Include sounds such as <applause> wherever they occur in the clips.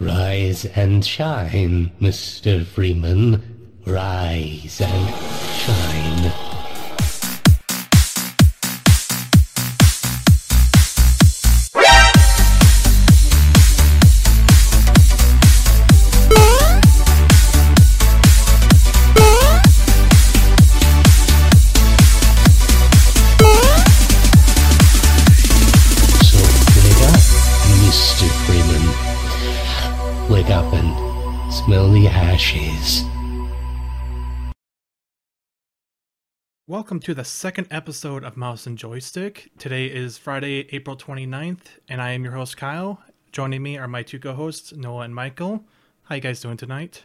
Rise and shine, Mr. Freeman. Rise and shine. Welcome to the second episode of Mouse and Joystick. Today is Friday, April 29th, and I am your host, Kyle. Joining me are my two co hosts, Noah and Michael. How are you guys doing tonight?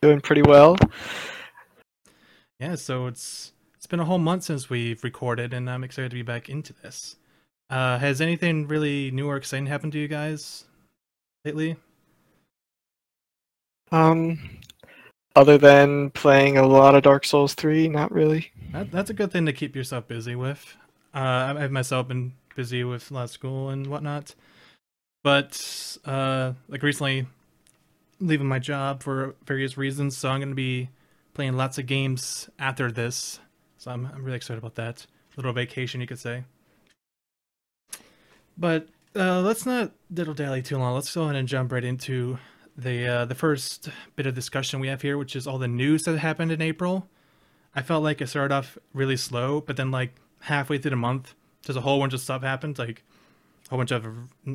Doing pretty well. Yeah, so it's it's been a whole month since we've recorded, and I'm excited to be back into this. Uh, has anything really new or exciting happened to you guys lately? Um, other than playing a lot of Dark Souls 3, not really. That, that's a good thing to keep yourself busy with. Uh, I've myself been busy with a lot of school and whatnot, but uh, like recently, leaving my job for various reasons, so I'm going to be playing lots of games after this. So I'm I'm really excited about that. little vacation, you could say. But uh, let's not diddle dally too long. Let's go ahead and jump right into the uh, the first bit of discussion we have here, which is all the news that happened in April. I felt like it started off really slow, but then like halfway through the month, just a whole bunch of stuff happened. Like a whole bunch of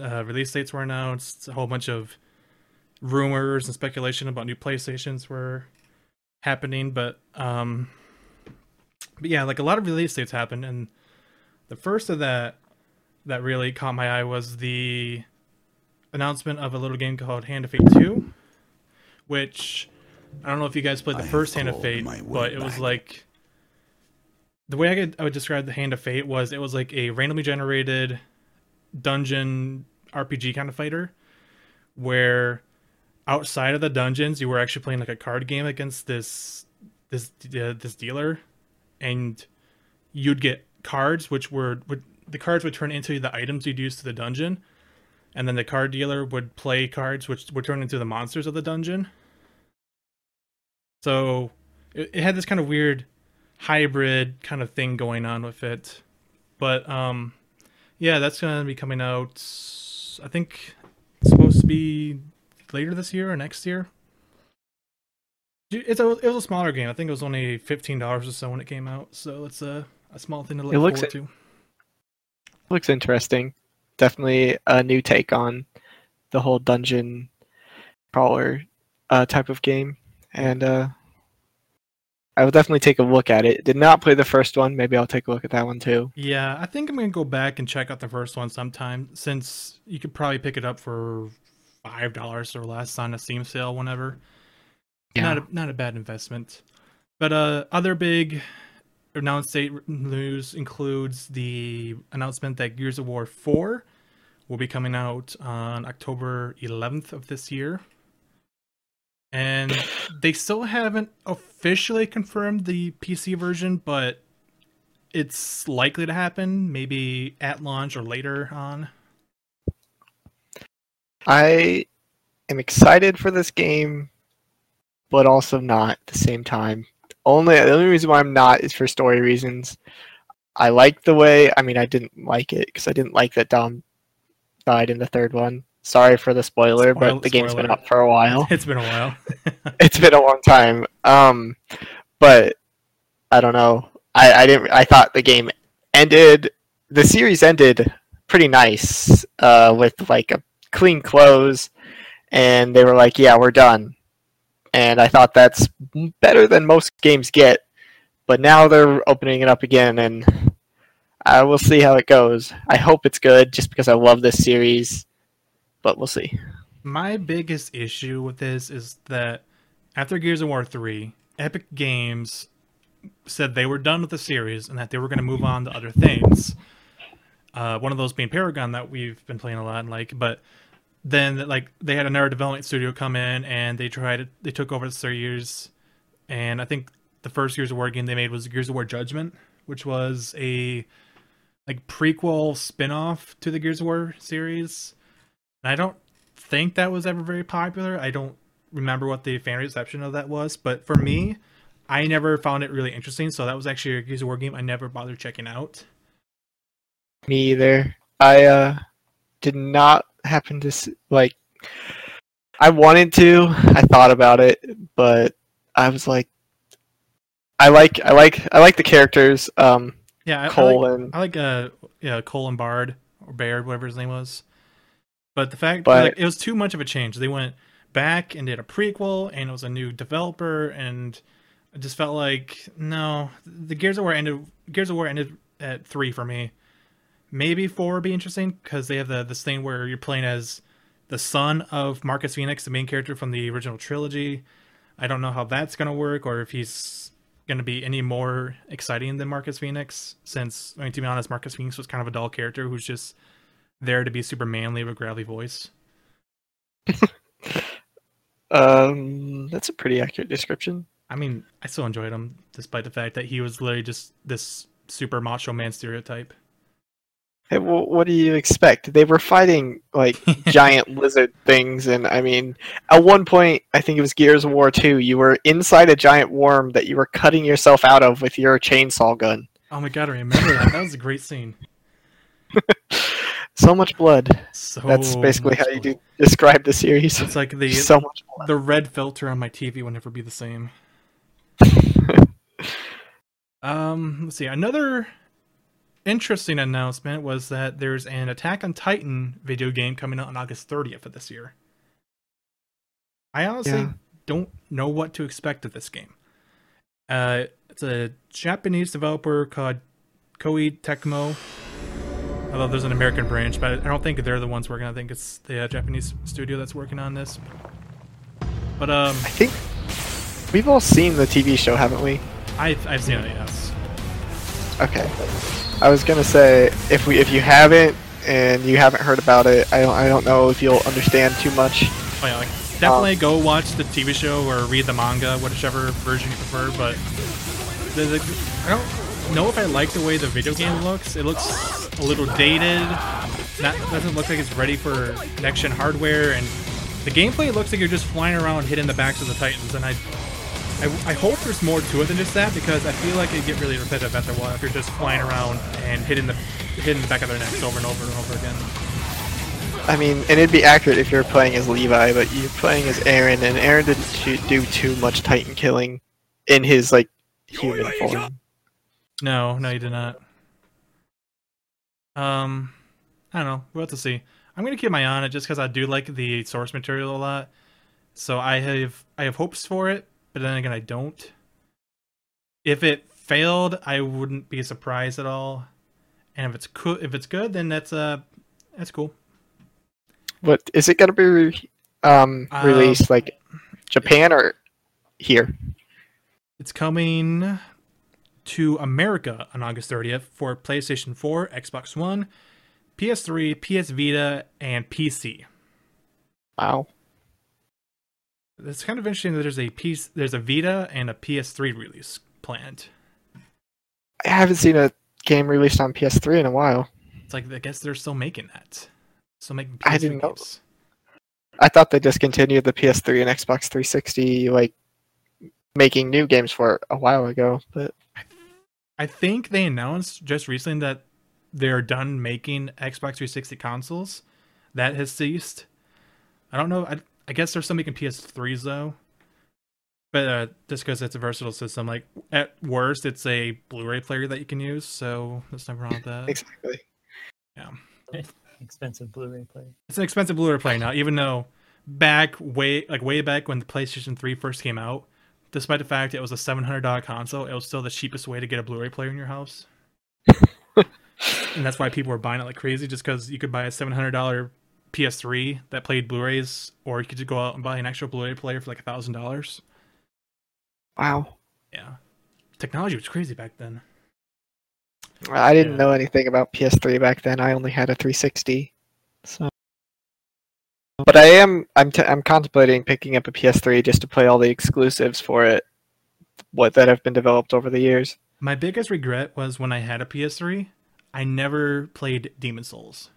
uh, release dates were announced, a whole bunch of rumors and speculation about new PlayStations were happening. But um, but yeah, like a lot of release dates happened, and the first of that that really caught my eye was the announcement of a little game called Hand of Fate 2, which I don't know if you guys played the I first Hand of Fate, but it was back. like the way I could I would describe the Hand of Fate was it was like a randomly generated dungeon RPG kind of fighter where outside of the dungeons you were actually playing like a card game against this this uh, this dealer and you'd get cards which were would the cards would turn into the items you'd use to the dungeon and then the card dealer would play cards which would turn into the monsters of the dungeon. So it, it had this kind of weird hybrid kind of thing going on with it. But um yeah that's gonna be coming out i think it's supposed to be later this year or next year. It's a, it was a smaller game. I think it was only $15 or so when it came out. So it's a, a small thing to look It looks forward to. Looks interesting. Definitely a new take on the whole dungeon crawler uh, type of game. And uh, I will definitely take a look at it. Did not play the first one. Maybe I'll take a look at that one too. Yeah, I think I'm gonna go back and check out the first one sometime since you could probably pick it up for five dollars or less on a Steam sale whenever. Not a, not a bad investment. But uh, other big announced date news includes the announcement that Gears of War 4 will be coming out on October 11th of this year. And they still haven't officially confirmed the PC version, but it's likely to happen maybe at launch or later on. I am excited for this game, but also not at the same time. Only the only reason why I'm not is for story reasons. I like the way. I mean, I didn't like it because I didn't like that Dom died in the third one. Sorry for the spoiler, Spoil- but the game's been up for a while. <laughs> It's been a while. <laughs> it's been a long time. Um, but I don't know. I, I didn't. I thought the game ended. The series ended pretty nice, uh, with like a clean close, and they were like, "Yeah, we're done." And I thought that's better than most games get. But now they're opening it up again, and I will see how it goes. I hope it's good, just because I love this series. But we'll see. My biggest issue with this is that after Gears of War 3, Epic Games said they were done with the series and that they were going to move on to other things. Uh, one of those being Paragon that we've been playing a lot and like, but then like they had another development studio come in and they tried it. They took over the series, and I think the first Gears of War game they made was Gears of War Judgment, which was a like prequel spin-off to the Gears of War series. And I don't think that was ever very popular. I don't remember what the fan reception of that was, but for me, I never found it really interesting. So that was actually a Gears of War game I never bothered checking out. Me either. I uh, did not happen to like. I wanted to. I thought about it, but I was like, I like, I like, I like the characters. Um, Yeah, I, I like, and I like uh yeah Cole and Bard or Baird, whatever his name was. But the fact But- like, it was too much of a change. They went back and did a prequel, and it was a new developer, and I just felt like no, the Gears of War ended. Gears of War ended at three for me. Maybe four would be interesting because they have the this thing where you're playing as the son of Marcus Phoenix, the main character from the original trilogy. I don't know how that's gonna work, or if he's gonna be any more exciting than Marcus Phoenix. Since I mean, to be honest, Marcus Phoenix was kind of a dull character who's just there to be super manly with a gravelly voice. <laughs> um, that's a pretty accurate description. I mean, I still enjoyed him despite the fact that he was literally just this super macho man stereotype. Hey, well, what do you expect? They were fighting like <laughs> giant lizard things, and I mean, at one point, I think it was Gears of War 2, you were inside a giant worm that you were cutting yourself out of with your chainsaw gun. Oh my god, I remember that. That was a great scene. <laughs> <laughs> So much blood. So That's basically how you do describe the series. It's like the so much blood. the red filter on my TV will never be the same. Um, let's see. Another interesting announcement was that there's an Attack on Titan video game coming out on August 30th of this year. I honestly Yeah. don't know what to expect of this game. Uh, it's a Japanese developer called Koei Tecmo. Although there's an American branch, but I don't think they're the ones working. I think it's the uh, Japanese studio that's working on this. But um, I think we've all seen the TV show, haven't we? I've I've seen it. Yes. Okay. I was gonna say if we if you haven't and you haven't heard about it, I don't I don't know if you'll understand too much. Oh yeah, like definitely um, go watch the TV show or read the manga, whichever version you prefer. But the, the I don't know if I like the way the video game looks. It looks a little dated. Not doesn't look like it's ready for next gen hardware, and the gameplay looks like you're just flying around hitting the backs of the Titans. And I, I, I hope there's more to it than just that because I feel like it get really repetitive after a while if you're just flying around and hitting the hitting the back of their necks over and over and over again. I mean, and it'd be accurate if you're playing as Levi, but you're playing as Eren, and Eren didn't do too much Titan killing in his like human form. No, no, you did not. Um, I don't know. We'll have to see. I'm gonna keep my eye on it just because I do like the source material a lot. So I have I have hopes for it, but then again, I don't. If it failed, I wouldn't be surprised at all. And if it's cool, if it's good, then that's uh that's cool. What is it gonna be re- um, Uh, released like Japan or here? It's coming to America on August 30th for PlayStation 4, Xbox One, PS3, PS Vita, and PC. Wow. It's kind of interesting that there's a piece, there's a Vita and a PS3 release planned. I haven't seen a game released on PS3 in a while. It's like I guess they're still making that, still making. I PS3 didn't know. I thought they discontinued the PS3 and Xbox 360 like making new games for it a while ago, but I think they announced just recently that they're done making Xbox 360 consoles. That has ceased. I don't know. I, I guess they're still making PS3s though. But uh, just because it's a versatile system, like at worst, it's a Blu-ray player that you can use. So there's nothing wrong with that. exactly. Yeah. <laughs> Expensive Blu-ray player. It's an expensive Blu-ray player now, even though back way like way back when the PlayStation 3 first came out, despite the fact it was a $700 console, it was still the cheapest way to get a Blu-ray player in your house. <laughs> and that's why people were buying it like crazy, just because you could buy a $700 PS3 that played Blu-rays, or you could just go out and buy an extra Blu-ray player for like a thousand dollars. Wow. Yeah, technology was crazy back then. I didn't Yeah. know anything about PS3 back then. I only had a 360. So But I am I'm t- I'm contemplating picking up a PS3 just to play all the exclusives for it what that have been developed over the years. My biggest regret was when I had a PS3, I never played Demon Souls.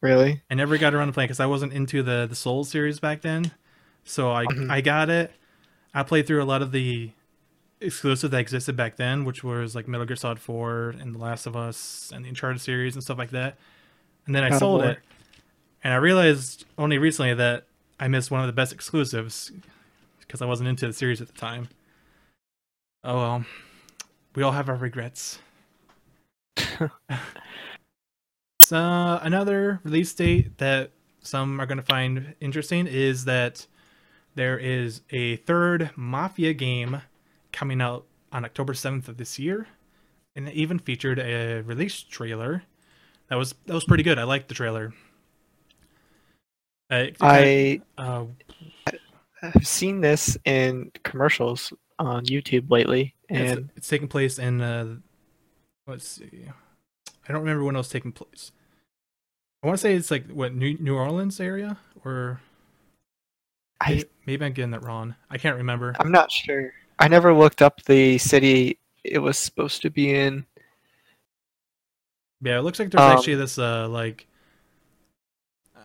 Really? I never got around to playing because I wasn't into the the Soul series back then. So I Mhm. I got it. I played through a lot of the exclusive that existed back then, which was like Metal Gear Solid 4 and The Last of Us and the Uncharted series and stuff like that. And then I God sold it, and I realized only recently that I missed one of the best exclusives because I wasn't into the series at the time. Oh well, we all have our regrets. <laughs> <laughs> so another release date that some are going to find interesting is that there is a third Mafia game coming out on October 7th of this year, and it even featured a release trailer. That was that was pretty good. I liked the trailer. Uh, kinda- I uh, have seen this in commercials on YouTube lately, it's, and it's taking place in uh, let's see, I don't remember when it was taking place. I want to say it's like what New New Orleans area, or I maybe I'm getting that wrong. I can't remember. I'm not sure. I never looked up the city it was supposed to be in. Yeah, it looks like there's Um, actually this uh like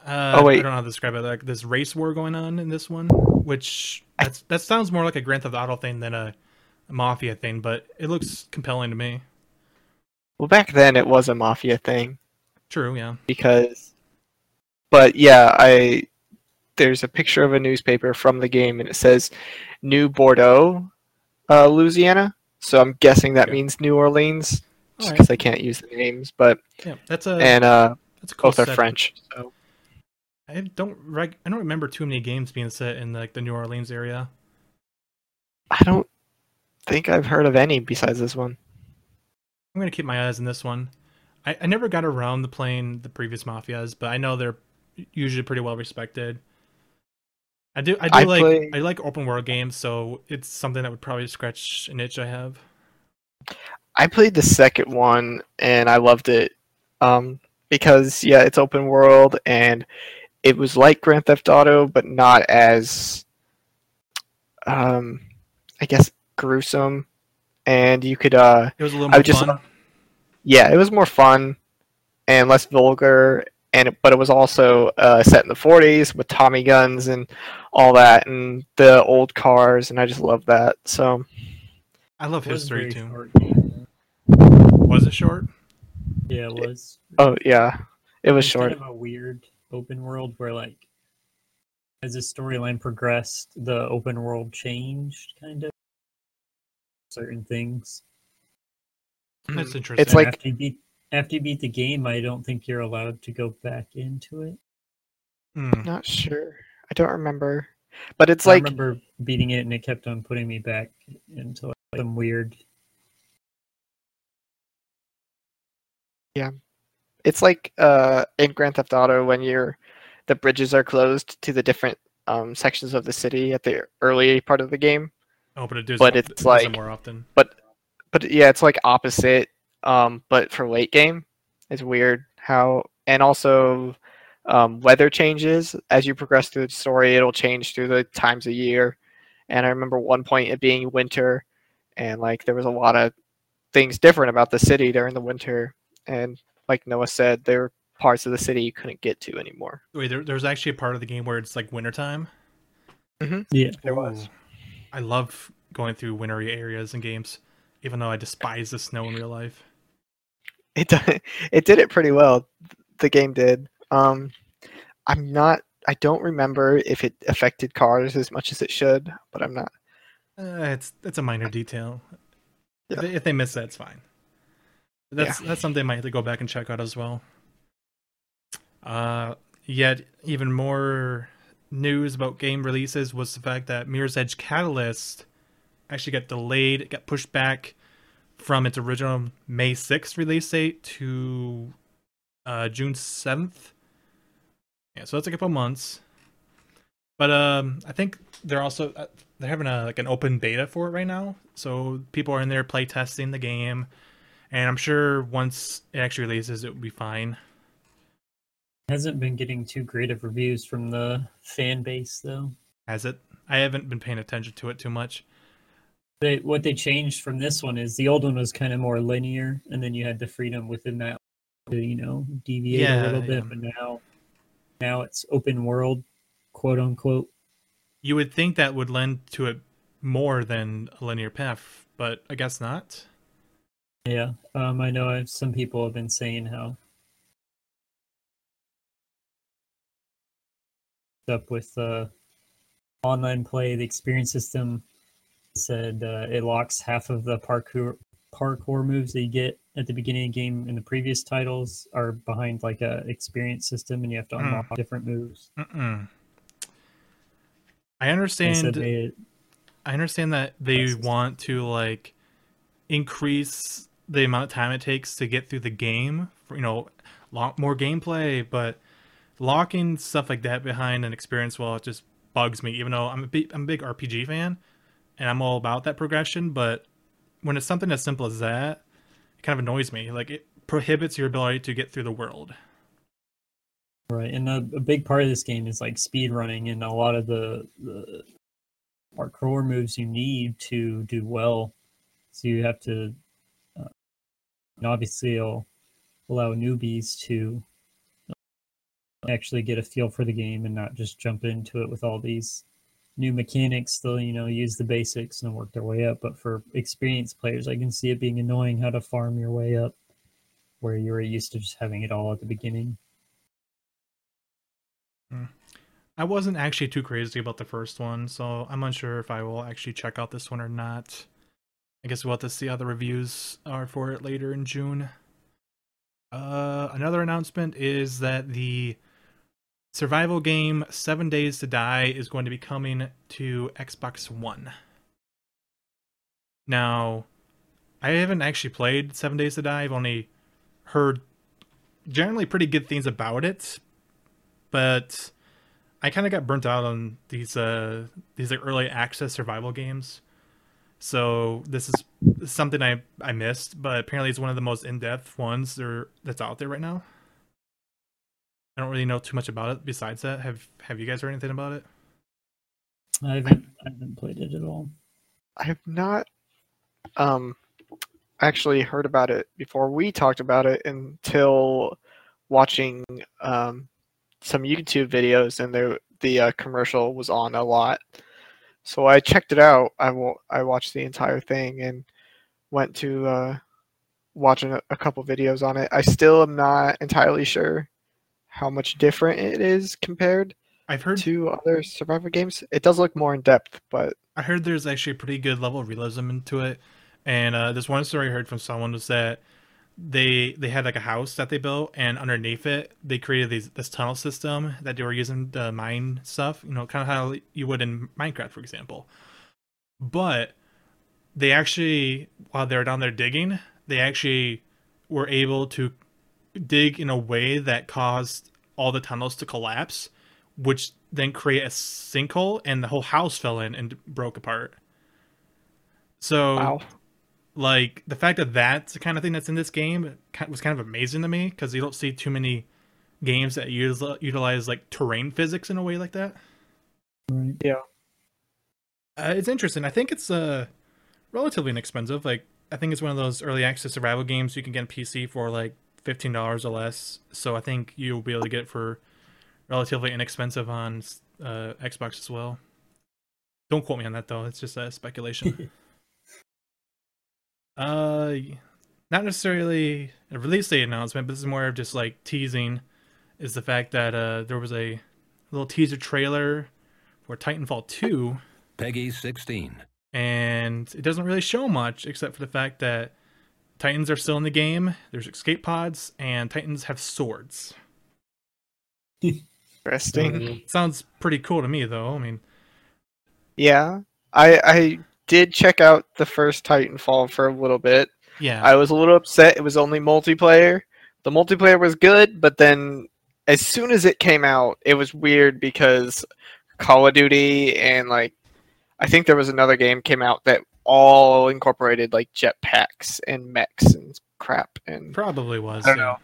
uh Oh, wait. I don't know how to describe it, like this race war going on in this one, which that's that sounds more like a Grand Theft Auto thing than a, a mafia thing, but it looks compelling to me. Well, back then it was a mafia thing True, yeah. because, but yeah, I there's a picture of a newspaper from the game and it says New Bordeaux, uh, Louisiana. So I'm guessing that Yeah. means New Orleans, just because I can't use the names. But Yeah, that's a and uh, that's a cool both are. French. So I don't reg- I don't remember too many games being set in like the New Orleans area. I don't think I've heard of any besides this one. I'm gonna keep my eyes on this one. I, I never got around the playing the previous mafias, but I know they're usually pretty well respected. I do I do I like play- I like open world games, so it's something that would probably scratch an itch I have. I played the second one and I loved it um, because yeah, it's open world and it was like Grand Theft Auto, but not as, um, I guess, gruesome. And you could, uh, It was a little I more just fun. love- yeah, it was more fun and less vulgar. And it, but it was also uh, set in the 40s with Tommy guns and all that, and the old cars, and I just love that. So I love history too. short Was it short? Yeah, it was. oh yeah, it was It's short. Kind of a weird open world where, like, as the storyline progressed, the open world changed, kind of. Certain things. That's Mhm. interesting. It's like after you beat after you beat the game, I don't think you're allowed to go back into it. Hmm. Not sure. I don't remember. But it's I like remember beating it, and it kept on putting me back into like, some weird. Yeah. It's like uh in Grand Theft Auto when you're the bridges are closed to the different um sections of the city at the early part of the game. Oh, but it does. But it's like- more often. But yeah, it's like opposite um but for late game. It's weird how and also um weather changes as you progress through the story, it'll change through the times of year. And I remember one point it being winter and like there was a lot of things different about the city during the winter and like Noah said, there were parts of the city you couldn't get to anymore. Wait, there, there's actually a part of the game where it's like wintertime. Mm-hmm. Yeah, There was. I love going through wintry areas in games, even though I despise the snow in real life. It did, it did it pretty well. The game did. Um, I'm not. I don't remember if it affected cars as much as it should, but I'm not. Uh, it's it's a minor detail. If, they, if they miss that, it's fine. That's that's something I might have to go back and check out as well. Uh, yet even more news about game releases was the fact that Mirror's Edge Catalyst actually got delayed. It got pushed back from its original May 6th release date to uh, June 7th. Yeah, so that's a couple months. But um, I think they're also uh, they're having a like an open beta for it right now, so people are in there play testing the game, and I'm sure once it actually releases, it will be fine. hasn't been getting too great of reviews from the fan base though. Has it? I haven't been paying attention to it too much. They what they changed from this one is the old one was kind of more linear, and then you had the freedom within that to you know deviate Yeah, a little bit, yeah. but now now it's open world, quote unquote. You would think that would lend to it more than a linear path, but I guess not. Yeah, um, I know I've, some people have been saying how up with uh, online play, the experience system said uh, it locks half of the parkour parkour moves that you get at the beginning of the game in the previous titles are behind like a experience system, and you have to Hmm. unlock different moves. Mm-mm. I understand. they, I understand that they want to like increase the amount of time it takes to get through the game. For, you know, lot more gameplay, but locking stuff like that behind an experience well, it just bugs me. Even though I'm a big, I'm a big RPG fan, and I'm all about that progression, but when it's something as simple as that, it kind of annoys me. Like it prohibits your ability to get through the world. Right, and a, a big part of this game is like speed running, and a lot of the the moves you need to do well. So you have to, uh, and obviously, it'll allow newbies to uh, actually get a feel for the game and not just jump into it with all these new mechanics. They'll you know use the basics and work their way up. But for experienced players, I can see it being annoying how to farm your way up, where you're used to just having it all at the beginning. I wasn't actually too crazy about the first one, so I'm unsure if I will actually check out this one or not. I guess we'll have to see how the reviews are for it later in June. Uh, another announcement is that the survival game Seven Days to Die is going to be coming to Xbox One. Now, I haven't actually played Seven Days to Die. I've only heard generally pretty good things about it, but I kind of got burnt out on these uh these like early access survival games. So this is something I I missed, but apparently it's one of the most in-depth ones there that's out there right now. I don't really know too much about it besides that. Have have you guys heard anything about it? I haven't, I haven't played it at all. I have not um actually heard about it before we talked about it until watching um some YouTube videos and the the uh, commercial was on a lot. So I checked it out. I will. I watched the entire thing and went to uh watching a, a couple videos on it. I still am not entirely sure how much different it is compared I've heard to other survivor games. It does look more in depth, but I heard there's actually a pretty good level of realism into it. And uh, this one story I heard from someone was that they they had like a house that they built, and underneath it they created these this tunnel system that they were using to mine stuff. You know, kind of how you would in Minecraft, for example. But they actually, while they were down there digging, they actually were able to dig in a way that caused all the tunnels to collapse, which then create a sinkhole, and the whole house fell in and broke apart. So, wow. like the fact that that's the kind of thing that's in this game was kind of amazing to me because you don't see too many games that use utilize like terrain physics in a way like that. Right. Uh, it's interesting. I think it's uh relatively inexpensive. Like I think it's one of those early access survival games you can get on PC for like fifteen dollars or less. So I think you'll be able to get it for relatively inexpensive on uh, Xbox as well. Don't quote me on that though. It's just a speculation. <laughs> uh, not necessarily a release date announcement, but this is more of just like teasing. Is the fact that uh there was a little teaser trailer for Titanfall two Peggy 16. and it doesn't really show much except for the fact that Titans are still in the game. There's escape pods, and Titans have swords. <laughs> Interesting. Hmm. Sounds pretty cool to me, though. I mean, Yeah, I I did check out the first Titanfall for a little bit. yeah, I was a little upset it was only multiplayer. The multiplayer was good, but then as soon as it came out, it was weird because Call of Duty and like I think there was another game came out that all incorporated like jetpacks and mechs and crap and probably was. I don't yeah. know.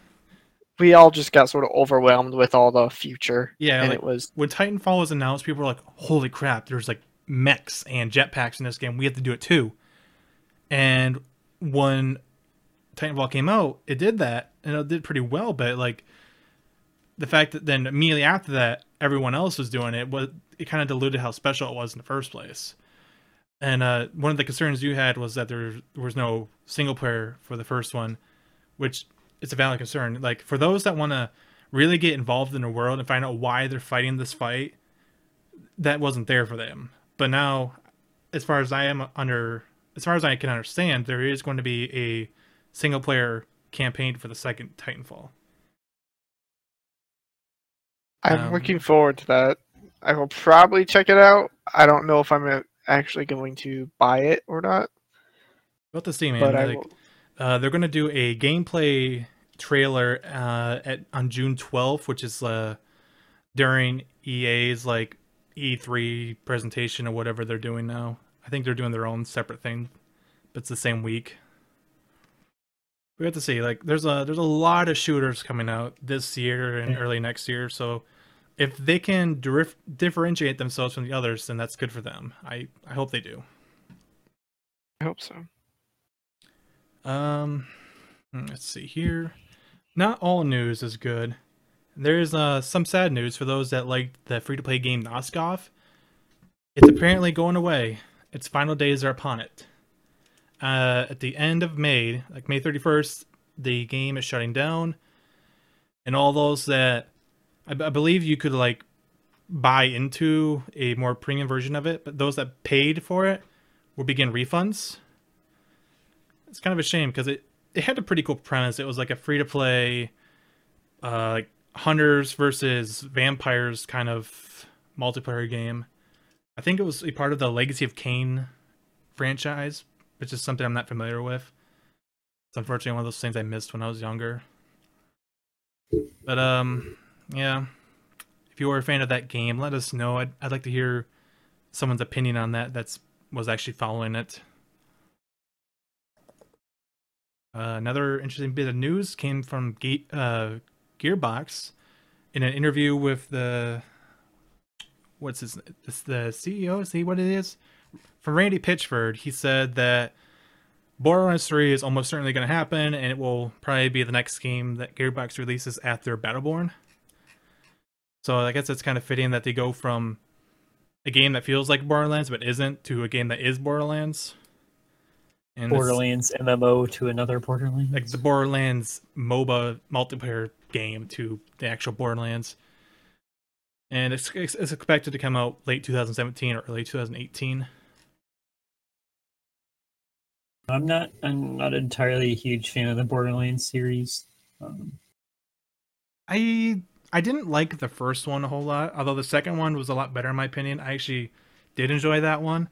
we all just got sort of overwhelmed with all the future. Yeah, and like- it was When Titanfall was announced, people were like, "Holy crap! There's like mechs and jetpacks in this game. We have to do it too." And when Titanfall came out, it did that and it did pretty well. But like the fact that then immediately after that, everyone else was doing it was it kind of diluted how special it was in the first place. And uh, one of the concerns you had was that there, was no single player for the first one, which it's a valid concern. Like for those that want to really get involved in the world and find out why they're fighting this fight, that wasn't there for them. But now, as far as I am under, as far as I can understand, there is going to be a single player campaign for the second Titanfall. I'm Um, looking forward to that. I will probably check it out. I don't know if I'm actually going to buy it or not, About to see, man. but I like. Uh, they're gonna do a gameplay trailer uh, at on June 12th, which is uh, during EA's like E3 presentation or whatever they're doing now. I think they're doing their own separate thing, but it's the same week. We have to see. Like, there's a there's a lot of shooters coming out this year and early next year. So, if they can dif- differentiate themselves from the others, then that's good for them. I I hope they do. I hope so. Um, let's see here. Not all news is good. There's uh some sad news for those that like the free-to-play game Nosgoth. It's apparently going away. Its final days are upon it. Uh, at the end of May, like May 31st, the game is shutting down, and all those that I, b- I believe you could like buy into a more premium version of it, but those that paid for it will begin refunds it's kind of a shame because it it had a pretty cool premise. It was like a free to play, uh, like hunters versus vampires kind of multiplayer game. I think it was a part of the Legacy of Kain franchise, which is something I'm not familiar with. It's unfortunately one of those things I missed when I was younger. But um, yeah, if you were a fan of that game, let us know. I'd I'd like to hear someone's opinion on that. That's was actually following it. Uh, another interesting bit of news came from Ge- uh, Gearbox in an interview with the what's his the CEO. See what it is from Randy Pitchford. He said that Borderlands 3 is almost certainly going to happen, and it will probably be the next game that Gearbox releases after Battleborn. So I guess it's kind of fitting that they go from a game that feels like Borderlands but isn't to a game that is Borderlands. And Borderlands MMO to another Borderlands. like the Borderlands MOBA multiplayer game to the actual Borderlands. And it's, it's it's expected to come out late 2017 or early 2018. I'm not. I'm not entirely a huge fan of the Borderlands series. Um, I I didn't like the first one a whole lot, although the second one was a lot better in my opinion. I actually did enjoy that one.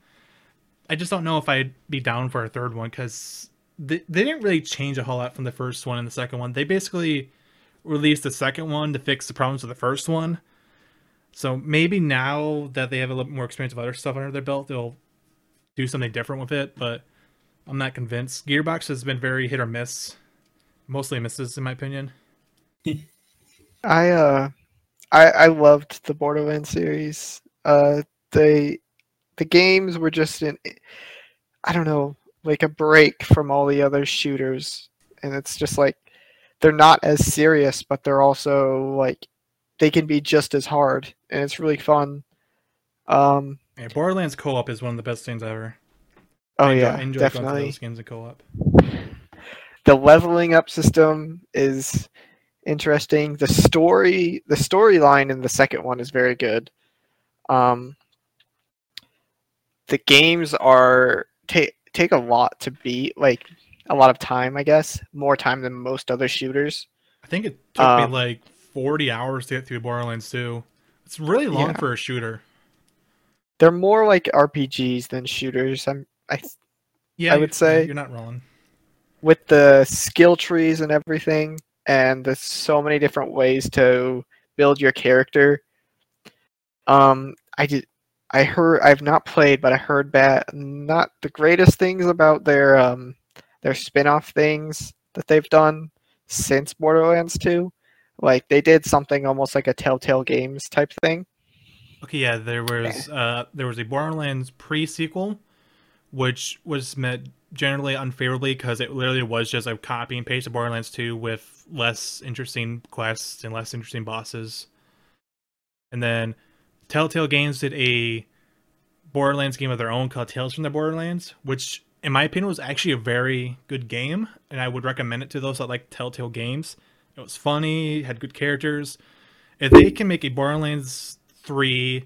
I just don't know if I'd be down for a third one because they, they didn't really change a whole lot from the first one and the second one. They basically released the second one to fix the problems of the first one. So maybe now that they have a little more experience of other stuff under their belt, they'll do something different with it. But I'm not convinced. Gearbox has been very hit or miss, mostly misses in my opinion. <laughs> I uh, I I loved the Borderlands series. Uh, they the games were just an I don't know, like a break from all the other shooters, and it's just like they're not as serious, but they're also like they can be just as hard, and it's really fun. Um, Yeah, Borderlands co-op is one of the best things ever. oh I yeah, I enjoy going definitely. those games in co-op. the leveling up system is interesting. The story, the storyline in the second one is very good. Um, the games are take take a lot to beat, like a lot of time, I guess, more time than most other shooters. I think it took Um, me like 40 hours to get through Borderlands 2. It's really long Yeah. for a shooter. They're more like RPGs than shooters. I'm I Yeah, I would say- you're not wrong. with the skill trees and everything, and there's so many different ways to build your character. Um, I did. I heard. I've not played, but I heard bad, not the greatest things about their um their spin-off things that they've done since Borderlands 2. Like they did something almost like a Telltale Games type thing. Okay, yeah, there was uh there was a Borderlands pre-sequel which was meant generally unfavorably because it literally was just a copy and paste of Borderlands 2 with less interesting quests and less interesting bosses. And then Telltale Games did a Borderlands game of their own called Tales from the Borderlands, which in my opinion was actually a very good game, and I would recommend it to those that like Telltale games. It was funny, had good characters. If they can make a Borderlands 3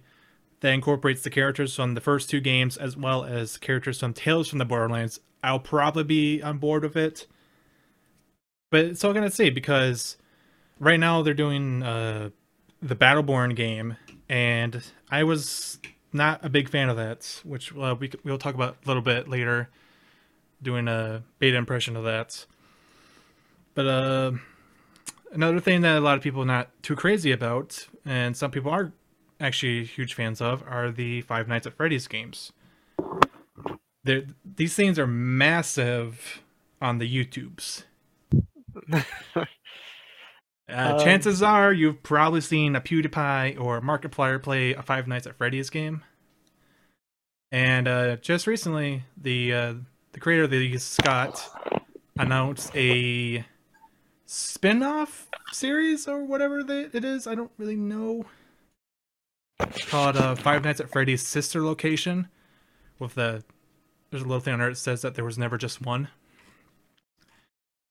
that incorporates the characters from the first two games as well as characters from Tales from the Borderlands, I'll probably be on board with it. But it's all gonna see because right now they're doing uh, the Battleborn game, and I was not a big fan of that, which uh, we we'll talk about a little bit later, doing a beta impression of that. But uh, another thing that a lot of people are not too crazy about, and some people are actually huge fans of, are the Five Nights at Freddy's games. They're, these things are massive on the YouTubes. <laughs> Uh, Um, chances are you've probably seen a PewDiePie or Markiplier play a Five Nights at Freddy's game. And uh, just recently, the uh, the creator of the Scott announced a spin-off series or whatever they, it is. I don't really know. It's called uh, Five Nights at Freddy's Sister Location. With the there's a little thing on there that says that there was never just one.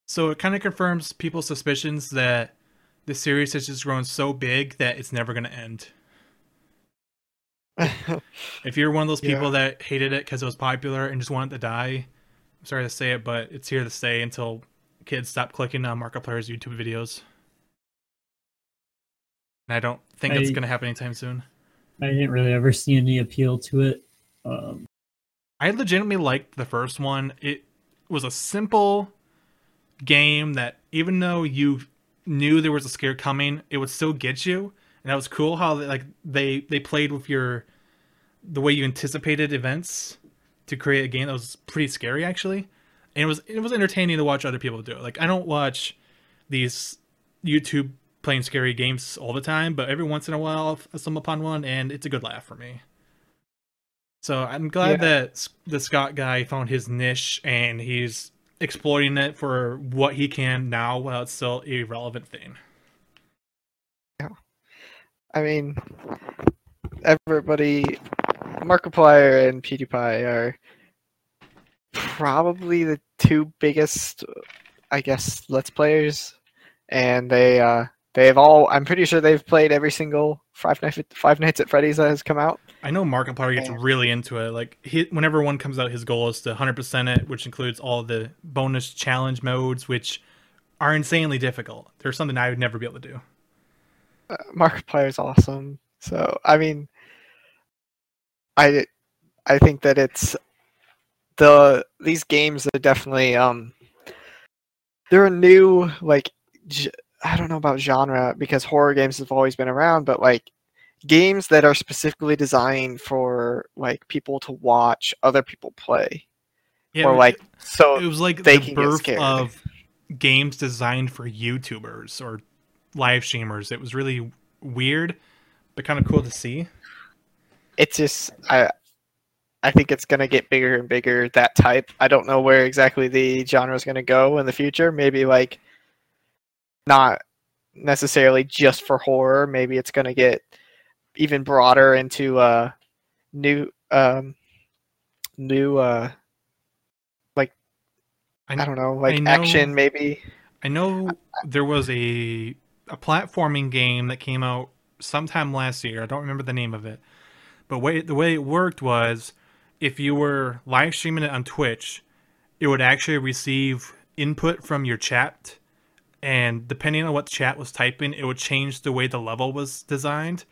So it kind of confirms people's suspicions that the series has just grown so big that it's never going to end. <laughs> If you're one of those people that hated it because it was popular and just wanted to die, I'm sorry to say it, but it's here to stay until kids stop clicking on Markiplier's YouTube videos. And I don't think that's I- going to happen anytime soon. I didn't really ever see any appeal to it. Um, I legitimately liked the first one. It was a simple game that even though you knew there was a scare coming, it would still get you. And that was cool how they, like they they played with your the way you anticipated events to create a game that was pretty scary actually. And it was it was entertaining to watch other people do it. Like I don't watch these YouTube playing scary games all the time, but every once in a while I stumble upon one and it's a good laugh for me. So I'm glad Yeah. that the Scott guy found his niche and he's exploiting it for what he can now while it's still a relevant thing. Yeah. I mean, everybody, Markiplier and PewDiePie are probably the two biggest, I guess, Let's Players, and they uh, they've all. I'm pretty sure they've played every single Five Nights Five Nights at Freddy's that has come out. I know Markiplier gets really into it. Like he, whenever one comes out, his goal is to 100% it, which includes all the bonus challenge modes, which are insanely difficult. They're something I would never be able to do. Uh, is awesome. So I mean, I I think that it's the these games are definitely um they're a new like I don't know about genre because horror games have always been around, but like games that are specifically designed for like people to watch other people play Yeah, or like so it was like they the birth of games designed for YouTubers or live streamers. It was really weird, but kind of cool to see. it's just I I think it's gonna get bigger and bigger that type. I don't know where exactly the genre is gonna go in the future. Maybe like not necessarily just for horror. Maybe it's gonna get even broader into uh new um new uh I, I don't know like know- action maybe. I know there was a a platforming game that came out sometime last year. I don't remember the name of it, but way the way it worked was if you were live streaming it on Twitch, it would actually receive input from your chat, and depending on what chat was typing, it would change the way the level was designed,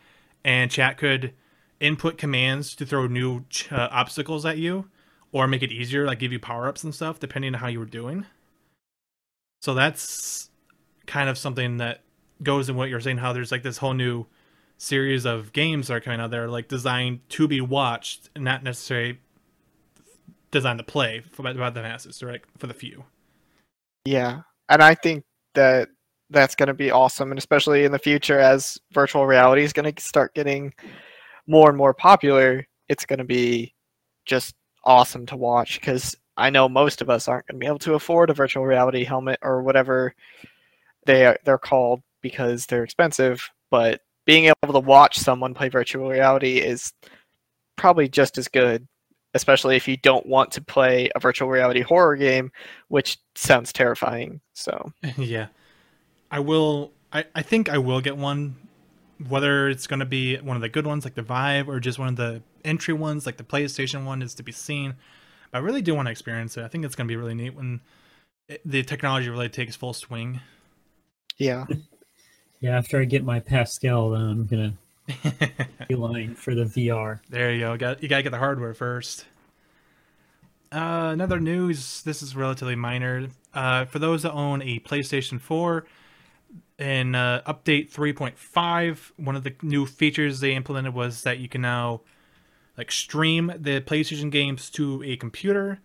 and chat could input commands to throw new uh, obstacles at you or make it easier, like give you power ups and stuff, depending on how you were doing. So that's kind of something that goes in what you're saying, how there's like this whole new series of games that are coming out that are like designed to be watched and not necessarily designed to play for by, the masses. Like for the few. Yeah, and I think that that's going to be awesome, and especially in the future as virtual reality is going to start getting more and more popular, it's going to be just awesome to watch because I know most of us aren't going to be able to afford a virtual reality helmet or whatever they are, they're called because they're expensive. But being able to watch someone play virtual reality is probably just as good, especially if you don't want to play a virtual reality horror game, which sounds terrifying. So <laughs> yeah, I will. I, I think I will get one, whether it's going to be one of the good ones like the Vive or just one of the entry ones like the PlayStation one is to be seen. But I really do want to experience it. I think it's going to be really neat when it, the technology really takes full swing. yeah, <laughs> Yeah, after I get my Pascal, then I'm gonna <laughs> be line for the VR. There you go. Got you gotta get the hardware first. Uh, another news. This is relatively minor. Uh, for those that own a PlayStation 4, in uh, update 3.5, one of the new features they implemented was that you can now like stream the PlayStation games to a computer.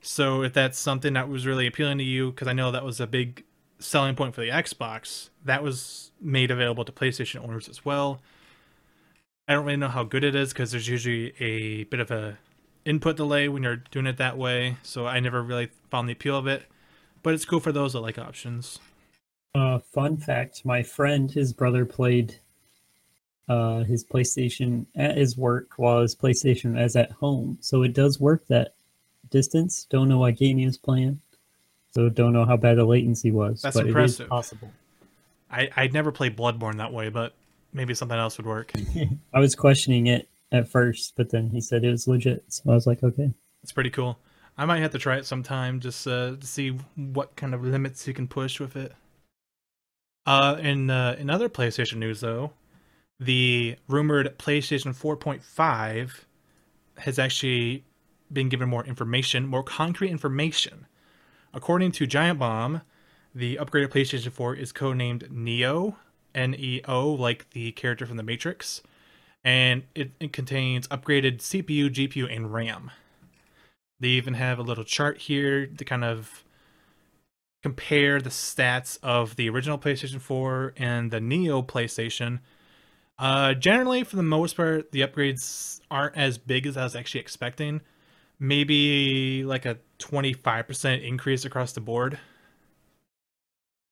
So if that's something that was really appealing to you, because I know that was a big selling point for the Xbox, that was made available to PlayStation owners as well. I don't really know how good it is because there's usually a bit of a input delay when you're doing it that way. So I never really found the appeal of it. But it's cool for those that like options. Uh, fun fact: my friend, his brother played uh, his PlayStation at his work while his PlayStation is at home, so it does work that distance. Don't know what game he was playing, so don't know how bad the latency was. That's but impressive. It is possible. I, I'd never played Bloodborne that way, but maybe something else would work. <laughs> I was questioning it at first, but then he said it was legit, so I was like, okay. It's pretty cool. I might have to try it sometime just uh, to see what kind of limits you can push with it. Uh, in uh, in other PlayStation news, though, the rumored PlayStation 4.5 has actually been given more information, more concrete information. According to Giant Bomb, the upgraded PlayStation 4 is codenamed Neo, N E O, like the character from The Matrix, and it, it contains upgraded CPU, GPU, and RAM. They even have a little chart here to kind of compare the stats of the original PlayStation 4 and the Neo PlayStation. Uh, generally, for the most part, the upgrades aren't as big as I was actually expecting. Maybe like a 25% increase across the board.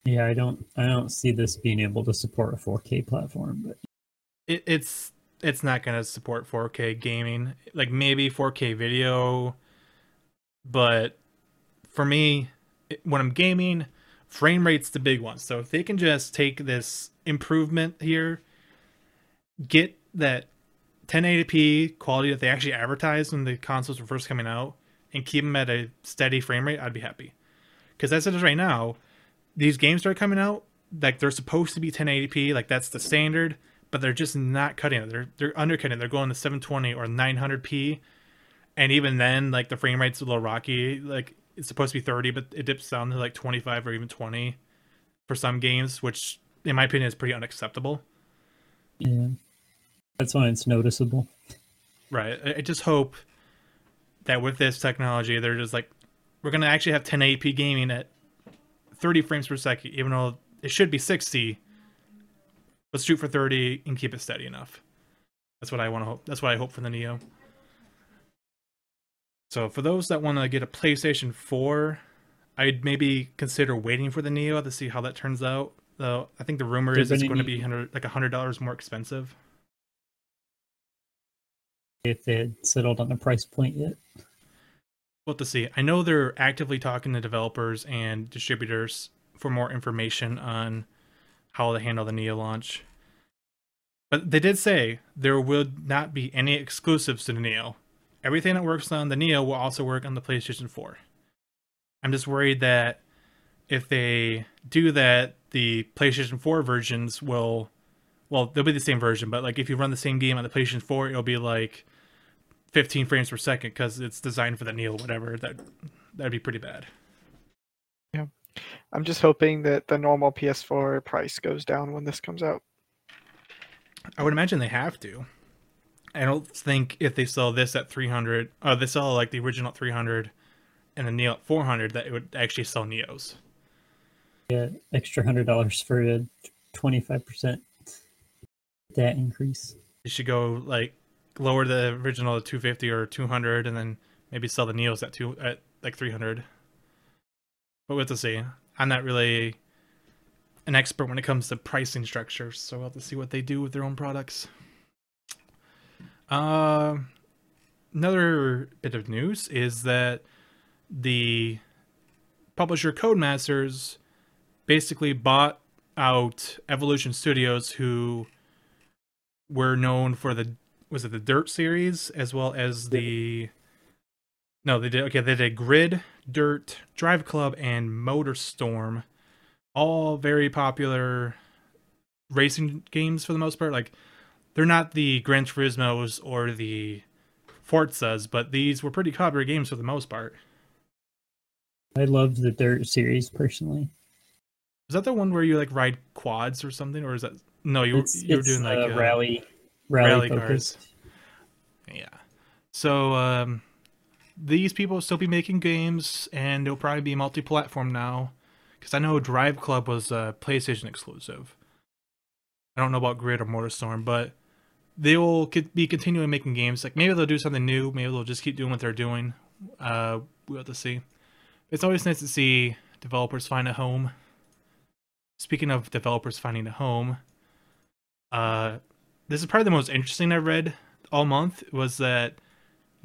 Yeah, I don't, I don't see this being able to support a 4K platform, but It, it's it's not going to support 4K gaming. Like maybe 4K video, but for me, when I'm gaming, frame rate's the big one. So if they can just take this improvement here, get that 1080p quality that they actually advertised when the consoles were first coming out, and keep them at a steady frame rate, I'd be happy. Because as it is right now, these games are coming out, like they're supposed to be 1080p, like that's the standard, but they're just not cutting it. They're they're undercutting. They're going to 720 or 900p, and even then, like the frame rate's a little rocky. Like it's supposed to be 30, but it dips down to like 25 or even 20 for some games, which in my opinion is pretty unacceptable. yeah, that's why it's noticeable. Right. I, just hope that with this technology, they're just like, we're gonna actually have 1080p gaming at 30 frames per second, even though it should be 60. Let's shoot for 30 and keep it steady enough. That's what I want to hope. That's what I hope for the Neo. So for those that want to get a PlayStation 4, I'd maybe consider waiting for the Neo to see how that turns out. Though I think the rumor They're is it's going to be 100, like hundred dollars more expensive. If they had settled on the price point yet, Well, to see. I know they're actively talking to developers and distributors for more information on how to handle the Neo launch. But they did say there will not be any exclusives to the Neo. Everything that works on the Neo will also work on the PlayStation 4. I'm just worried that if they do that, the PlayStation 4 versions will, well, they'll be the same version, but like if you run the same game on the PlayStation 4, it'll be like 15 frames per second because it's designed for the Neo, whatever. That that'd be pretty bad. Yeah, I'm just hoping that the normal PS4 price goes down when this comes out. I would imagine they have to. I don't think if they sell this at 300, or uh, they sell like the original 300 and the Neo at 400, that it would actually sell Neos. yeah, extra hundred dollars for a twenty five percent that increase. You should go like lower the original to 250 or 200, and then maybe sell the Neos at two at like 300. But we'll have to see. I'm not really an expert when it comes to pricing structures, so we'll have to see what they do with their own products. Uh, another bit of news is that the publisher Codemasters basically bought out Evolution Studios, who were known for the was it the Dirt series as well as the no they did okay they did Grid, Dirt, Drive Club, and Motorstorm, all very popular racing games for the most part. Like they're not the Gran Turismo's or the Forzas, but these were pretty popular games for the most part. I loved the Dirt series personally. Is that the one where you like ride quads or something, or is that no? You It's, you were doing like uh, uh, rally, rally, rally cars. Yeah. So um, these people will still be making games, and it'll probably be multi-platform now. Because I know Drive Club was a PlayStation exclusive. I don't know about Grid or Motorstorm, but they will be continuing making games. Like maybe they'll do something new. Maybe they'll just keep doing what they're doing. Uh, we'll have to see. It's always nice to see developers find a home. Speaking of developers finding a home, uh, this is probably the most interesting I've read all month. Was that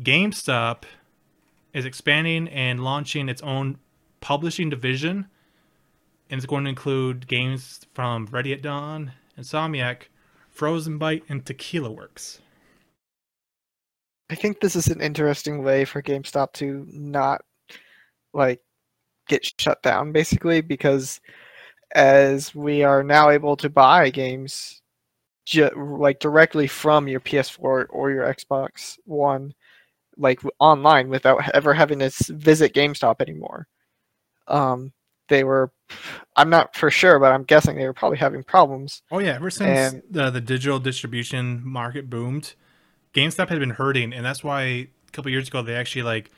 GameStop is expanding and launching its own publishing division, and it's going to include games from Ready at Dawn, Insomniac, Frozenbyte, and Tequila Works. I think this is an interesting way for GameStop to not like get shut down basically because as we are now able to buy games ju- like directly from your PS4 or your Xbox One like online without ever having to visit GameStop anymore. Um they were I'm not for sure but I'm guessing they were probably having problems. Oh yeah, ever since And- the the digital distribution market boomed, GameStop had been hurting, and that's why a couple years ago they actually like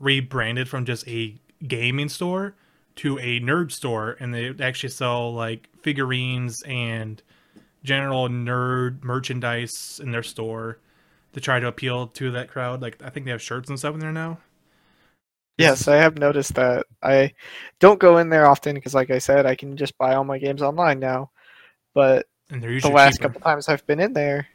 rebranded from just a gaming store to a nerd store, and they actually sell like figurines and general nerd merchandise in their store to try to appeal to that crowd. Like I think they have shirts and stuff in there now. Yes, I have noticed that. I don't go in there often because like I said I can just buy all my games online now. But And the last cheaper. couple times I've been in there,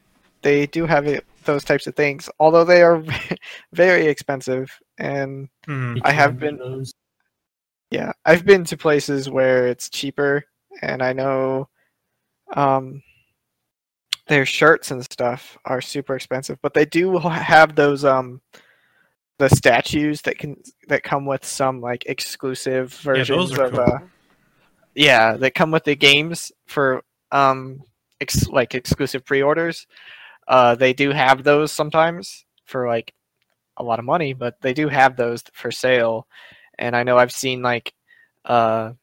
they do have it, those types of things, although they are <laughs> very expensive. And Mhm. I have been- those. yeah, I've been to places where it's cheaper, and I know um, their shirts and stuff are super expensive, but they do <laughs> have those um, the statues that can that come with some like exclusive versions are of cool. uh, yeah that come with the games for um ex- like exclusive pre-orders. Uh they do have those sometimes for like a lot of money but they do have those for sale. And i know i've seen like uh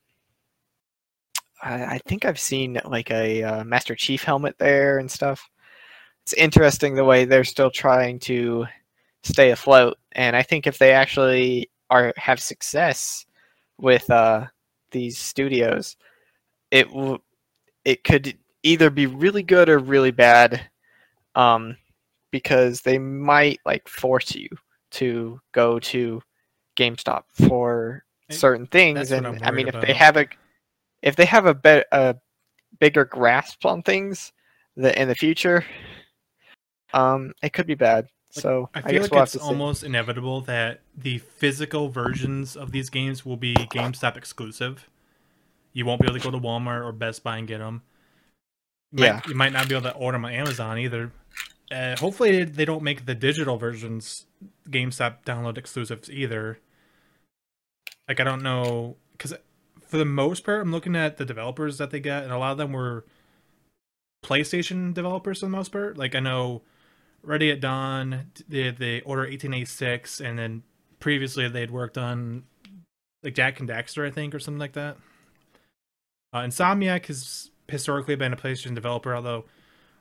i, I think i've seen like a uh, master chief helmet there and stuff. It's interesting the way they're still trying to stay afloat. And i think if they actually are have success with uh these studios it w- it could either be really good or really bad um because they might like force you to go to GameStop for certain things. that's and I mean if they have a if they have a bet a bigger grasp on things that in the future um it could be bad Like, so I I, feel guess like it's see. almost inevitable that the physical versions of these games will be GameStop exclusive. You won't be able to go to Walmart or Best Buy and get them. Yeah. you might not be able to order them on Amazon either. Uh, hopefully, they don't make the digital versions GameStop download exclusives either. Like I don't know, because for the most part, I'm looking at the developers that they got, and a lot of them were PlayStation developers for the most part. Like I know Ready at Dawn, they Order 1886, and then previously they'd worked on like Jak and Daxter, I think, or something like that. Uh, Insomniac has historically been a PlayStation developer, although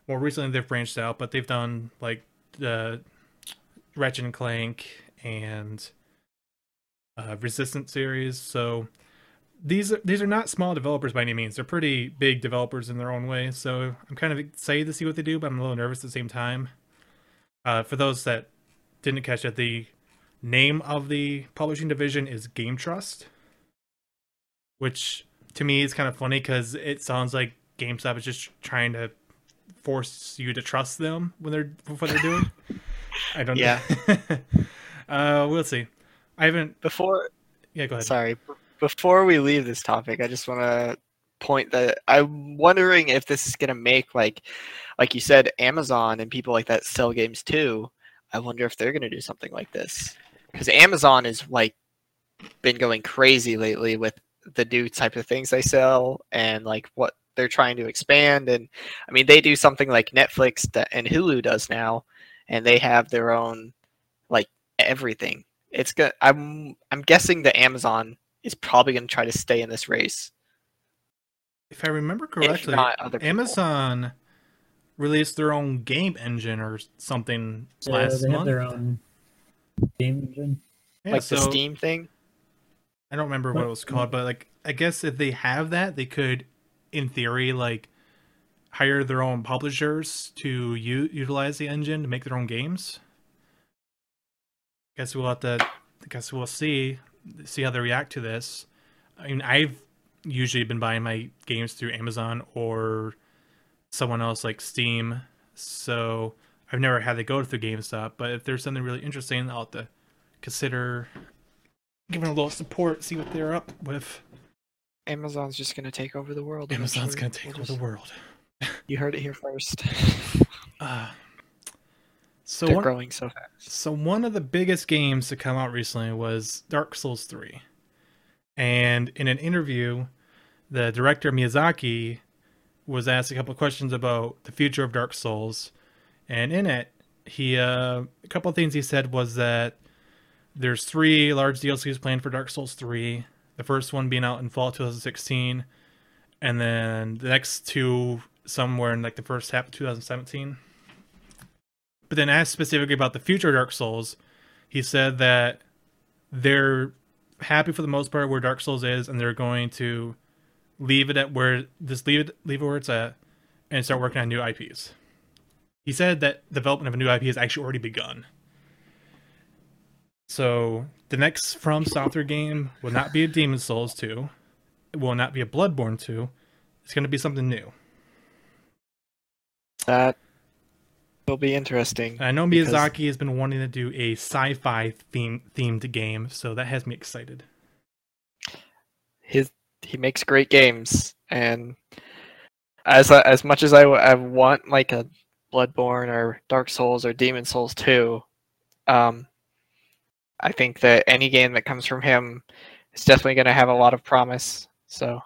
more recently they've branched out, but they've done like the Ratchet and Clank and uh, Resistance series. So these are, these are not small developers by any means. They're pretty big developers in their own way. So I'm kind of excited to see what they do, but I'm a little nervous at the same time. Uh, for those that didn't catch it, the name of the publishing division is Game Trust, which to me is kind of funny because it sounds like GameStop is just trying to force you to trust them when they're what they're doing. I don't Yeah. know. <laughs> uh, we'll see. I haven't. Before Yeah, go ahead. Sorry. Before we leave this topic, I just want to point that I'm wondering if this is to make like like you said Amazon and people like that sell games too. I wonder if they're to do something like this. Cuz Amazon is like been going crazy lately with the new type of things they sell and like what they're trying to expand and I mean they do something like Netflix and Hulu does now and they have their own like everything it's good. I'm I'm guessing that Amazon is probably going to try to stay in this race. If I remember correctly, not other people. Amazon released their own game engine or something So last they have month. their own game engine. Yeah, like the Steam thing. I don't remember what it was called, but like I guess if they have that, they could, in theory, like hire their own publishers to u- utilize the engine to make their own games. Guess we'll have to. I guess we'll see see how they react to this. I mean, I've usually been buying my games through Amazon or someone else like Steam, so I've never had to go through GameStop. But if there's something really interesting, I'll have to consider giving a little support, see what they're up with. Amazon's just going to take over the world. Amazon's eventually. gonna take We'll over the world. You heard it here first. <laughs> Uh, so They're one, growing so fast. so one of the biggest games to come out recently was Dark Souls 3. And in an interview, the director Miyazaki was asked a couple questions about the future of Dark Souls. And in it, he uh, a couple things he said was that there's three large DLCs planned for Dark Souls 3. The first one being out in fall 2016, and then the next two somewhere in like the first half of 2017. But then asked specifically about the future Dark Souls, he said that they're happy for the most part where Dark Souls is, and they're going to leave it at where just leave it leave it where it's at, and start working on new IPs. He said that development of a new IP has actually already begun. So the next From Software game will not be a Demon Souls 2. It will not be a Bloodborne 2. It's going to be something new. That will be interesting. And I know Because- Miyazaki has been wanting to do a sci-fi theme themed game, so that has me excited. His he makes great games, and as as much as I want like a Bloodborne or Dark Souls or Demon Souls 2, um, I think that any game that comes from him is definitely going to have a lot of promise. So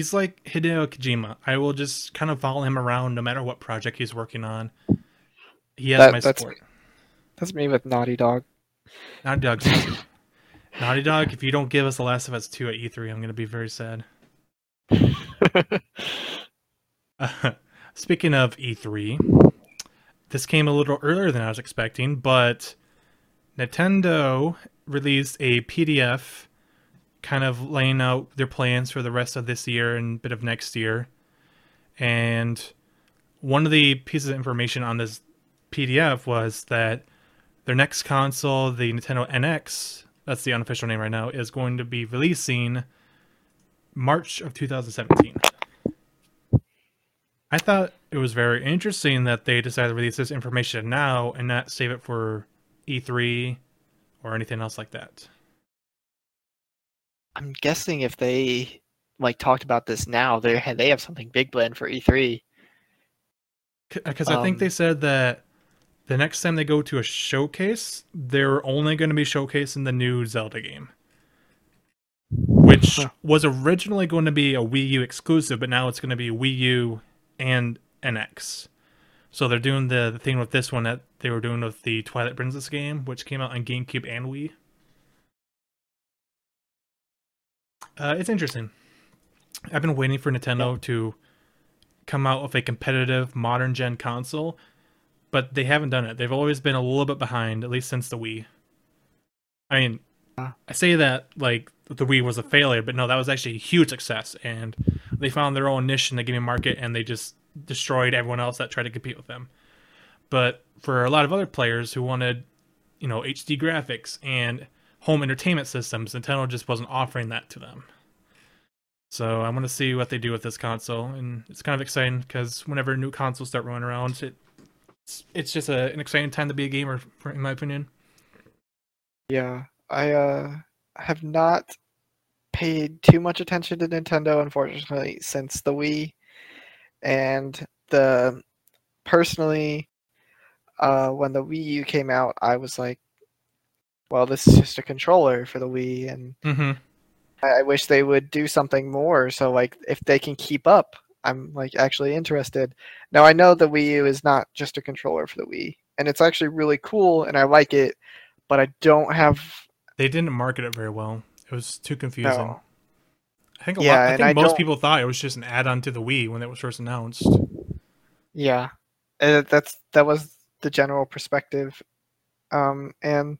He's like Hideo Kojima. I will just kind of follow him around no matter what project he's working on. He has That- my that's support. that's me with Naughty Dog. Naughty Dog. Naughty Dog. If you don't give us The Last of Us two at E3, I'm going to be very sad. <laughs> <laughs> Speaking of E3, this came a little earlier than I was expecting, but Nintendo released a PDF kind of laying out their plans for the rest of this year and bit of next year. And one of the pieces of information on this PDF was that their next console, the Nintendo NX, that's the unofficial name right now, is going to be releasing March of 2017. I thought it was very interesting that they decided to release this information now and not save it for E3 or anything else like that. I'm guessing if they like talked about this now, they they have something big planned for E E3. Because I think Um, they said that the next time they go to a showcase, they're only going to be showcasing the new Zelda game, which Huh. was originally going to be a Wii U exclusive, but now it's going to be Wii U and NX. So they're doing the, the thing with this one that they were doing with the Twilight Princess game, which came out on GameCube and Wii. Uh, it's interesting. I've been waiting for Nintendo to come out with a competitive modern gen console, but they haven't done it. They've always been a little bit behind, at least since the Wii. I mean. I say that like the Wii was a failure, but no, that was actually a huge success, and they found their own niche in the gaming market, and they just destroyed everyone else that tried to compete with them. But for a lot of other players who wanted you know HD graphics and home entertainment systems. Nintendo just wasn't offering that to them. So I want to see what they do with this console, and it's kind of exciting because whenever new consoles start rolling around, it it's, just a, an exciting time to be a gamer, in my opinion. Yeah, I uh, have not paid too much attention to Nintendo, unfortunately, since the Wii, and the personally, uh, when the Wii U came out, I was like, well, this is just a controller for the Wii, and Mm-hmm. I I wish they would do something more. So, like, if they can keep up, I'm like actually interested. Now, I know the Wii U is not just a controller for the Wii, and it's actually really cool, and I like it, but I don't have. They didn't market it very well. It was too confusing. No. I think a Yeah, lot, I think I most don't- people thought it was just an add-on to the Wii when it was first announced. Yeah, that's that was the general perspective, um, and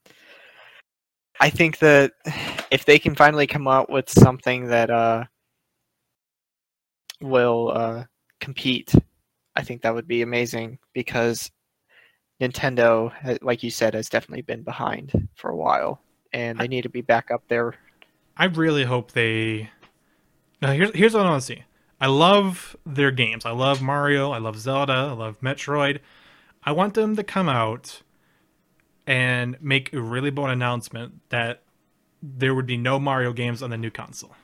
I think that if they can finally come out with something that uh, will uh, compete, I think that would be amazing because Nintendo, like you said, has definitely been behind for a while, and they need to be back up there. I really hope they. Now here's here's what I want to see. I love their games. I love Mario. I love Zelda. I love Metroid. I want them to come out and make a really bold announcement that there would be no Mario games on the new console.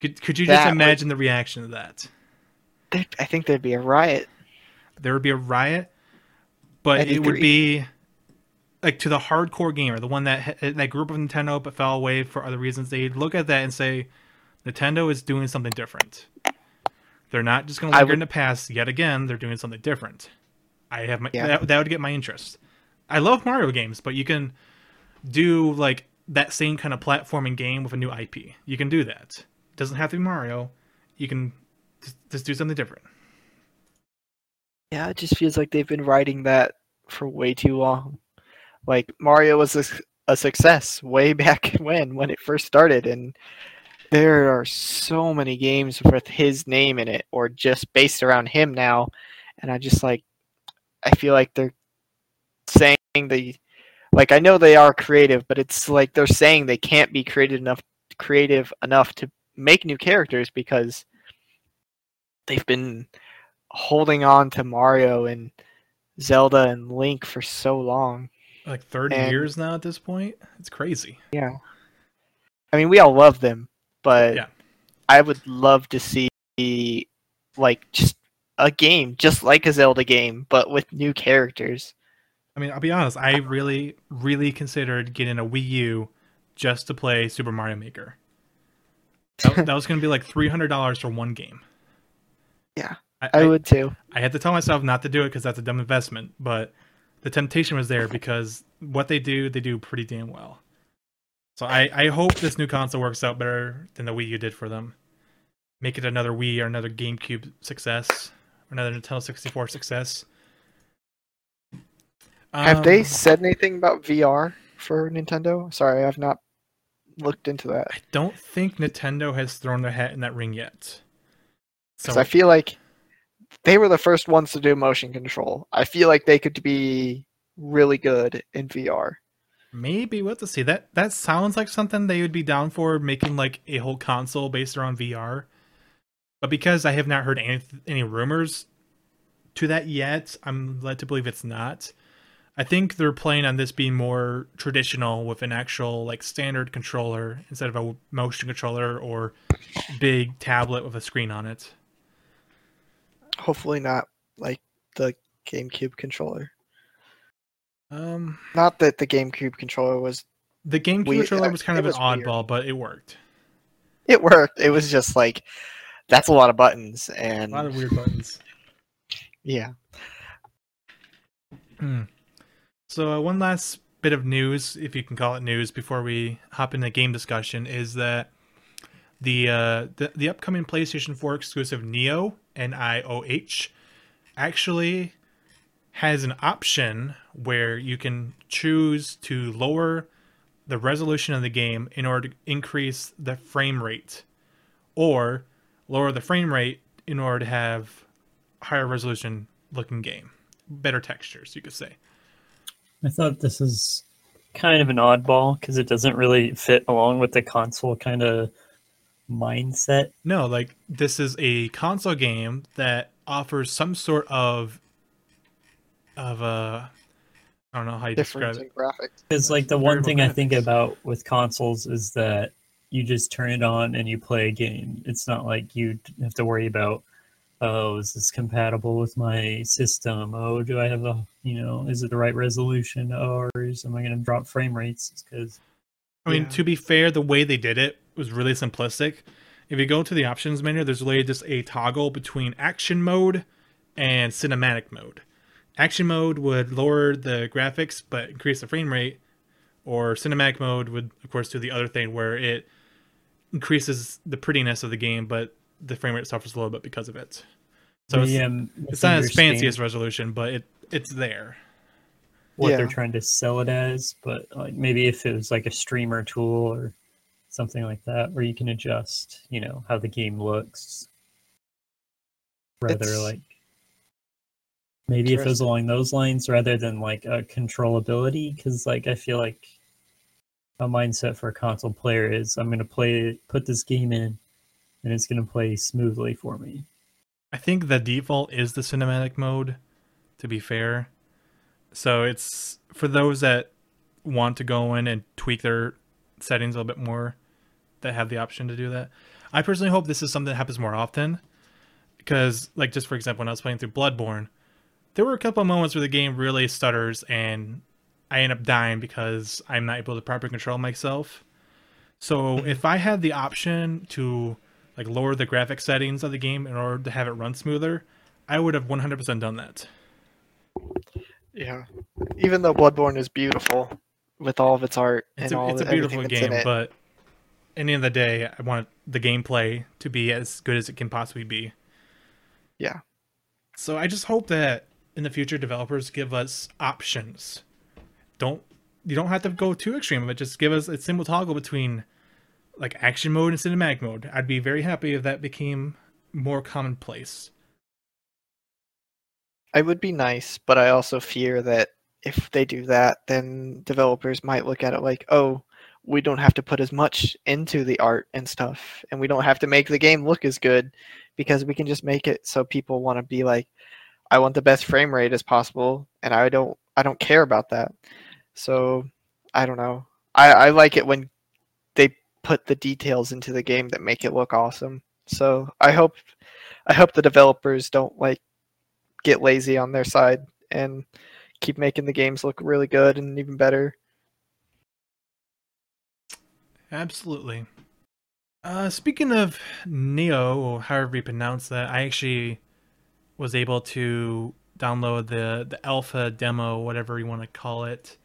Could could you just That would- imagine the reaction to that? I think there'd be a riot. There would be a riot, but I'd it would be like to the hardcore gamer, the one that that group of Nintendo but fell away for other reasons. They'd look at that and say, Nintendo is doing something different. They're not just going to linger would- in the past yet again. They're doing something different. I have my Yeah. that, that would get my interest. I love Mario games, but you can do like that same kind of platforming game with a new IP. You can do that. It doesn't have to be Mario. You can just, just do something different. Yeah, it just feels like they've been writing that for way too long. Like Mario was a, a success way <laughs> back when when it first started and there are so many games with his name in it or just based around him now and I just like I feel like they're saying they like I know they are creative but it's like they're saying they can't be creative enough creative enough to make new characters because they've been holding on to Mario and Zelda and Link for so long. Like 30 And- years now at this point. It's crazy. Yeah. I mean, we all love them, but Yeah. I would love to see like just a game just like a Zelda game but with new characters. I mean, I'll be honest. I really, really considered getting a Wii U just to play Super Mario Maker. That, <laughs> that was going to be like three hundred dollars for one game. Yeah, I, I I, would too. I had to tell myself not to do it because that's a dumb investment. But the temptation was there <laughs> because what they do, they do pretty damn well. So I, I hope this new console works out better than the Wii U did for them. Make it another Wii or another GameCube success, or another Nintendo sixty four success. Have they Um, said anything about VR for Nintendo? Sorry, I've not looked into that. I don't think Nintendo has thrown their hat in that ring yet. Because So I feel like they were the first ones to do motion control. I feel like they could be really good in VR. maybe we'll have to see. That that sounds like something they would be down for making like a whole console based around VR. But because I have not heard any any rumors to that yet, I'm led to believe it's not. I think they're playing on this being more traditional with an actual like standard controller instead of a motion controller or big tablet with a screen on it. Hopefully not like the GameCube controller. Um, Not that the GameCube controller was the GameCube controller uh, was kind it of an was weird. oddball, but it worked. it worked. It was just like that's a lot of buttons and A lot of weird buttons. yeah. Hmm. So uh, one last bit of news, if you can call it news, before we hop into game discussion, is that the uh, the, the upcoming PlayStation 4 exclusive Nioh N I O H actually has an option where you can choose to lower the resolution of the game in order to increase the frame rate, or lower the frame rate in order to have higher resolution looking game, better textures, you could say. I thought this is kind of an oddball because it doesn't really fit along with the console kind of mindset. No, like this is a console game that offers some sort of of a I don't know how you Difference describe in it. graphics. Because like the one thing I think about with consoles is that you just turn it on and you play a game. It's not like you have to worry about, oh, is this compatible with my system? Oh, do I have a, you know, is it the right resolution? Oh, or is, am I going to drop frame rates? Because I mean, Yeah. to be fair, the way they did it was really simplistic. If you go to the options menu, there's really just a toggle between action mode and cinematic mode. Action mode would lower the graphics but increase the frame rate, or cinematic mode would, of course, do the other thing where it increases the prettiness of the game, but the frame rate suffers a little bit because of it. So it's, um, it's not as fancy as resolution, but it it's there. what Yeah. they're trying to sell it as, but like maybe if it was like a streamer tool or something like that, where you can adjust, you know, how the game looks, rather It's like maybe if it was along those lines rather than like a controllability, because like I feel like a mindset for a console player is I'm gonna play put this game in, and it's gonna play smoothly for me. I think the default is the cinematic mode, to be fair. So it's for those that want to go in and tweak their settings a little bit more that have the option to do that. I personally hope this is something that happens more often. Because, like, just for example, when I was playing through Bloodborne, there were a couple of moments where the game really stutters and I end up dying because I'm not able to properly control myself. So mm-hmm. if I had the option to like lower the graphic settings of the game in order to have it run smoother, I would have 100% done that. Yeah. Even though Bloodborne is beautiful with all of its art It's and a, all it's a beautiful everything that's in game, but at the end of the day, I want the gameplay to be as good as it can possibly be. Yeah. So I just hope that in the future developers give us options. Don't you don't have to go too extreme, but just give us a simple toggle between like action mode and cinematic mode. I'd be very happy if that became more commonplace. I would be nice, but I also fear that if they do that, then developers might look at it like, oh, we don't have to put as much into the art and stuff, and we don't have to make the game look as good because we can just make it so people want to be like, I want the best frame rate as possible, and I don't, I don't care about that. So I don't know. I, I like it when put the details into the game that make it look awesome. So I hope, I hope the developers don't like get lazy on their side and keep making the games look really good and even better. Absolutely. Uh, speaking of Nioh, or however you pronounce that, I actually was able to download the the alpha demo, whatever you want to call it,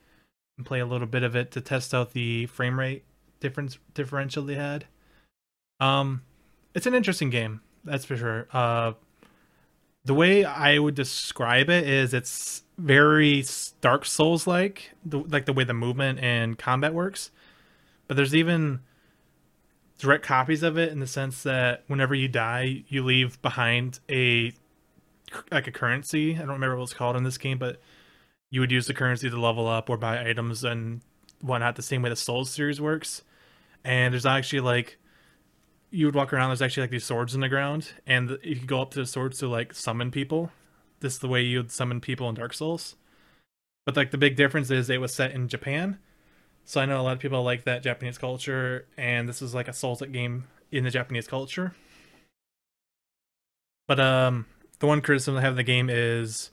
and play a little bit of it to test out the frame rate difference differential they had. Um, it's an interesting game, that's for sure. Uh, the way I would describe it is it's very Dark Souls like, like the way the movement and combat works. But there's even direct copies of it in the sense that whenever you die, you leave behind a like a currency. I don't remember what it's called in this game, but you would use the currency to level up or buy items and whatnot. The same way the Souls series works. And there's actually like you would walk around. There's actually like these swords in the ground, and you could go up to the swords to like summon people. This is the way you would summon people in Dark Souls. But like the big difference is it was set in Japan. So I know a lot of people like that Japanese culture, and this is like a Souls-like game in the Japanese culture. But um, the one criticism I have of the game is,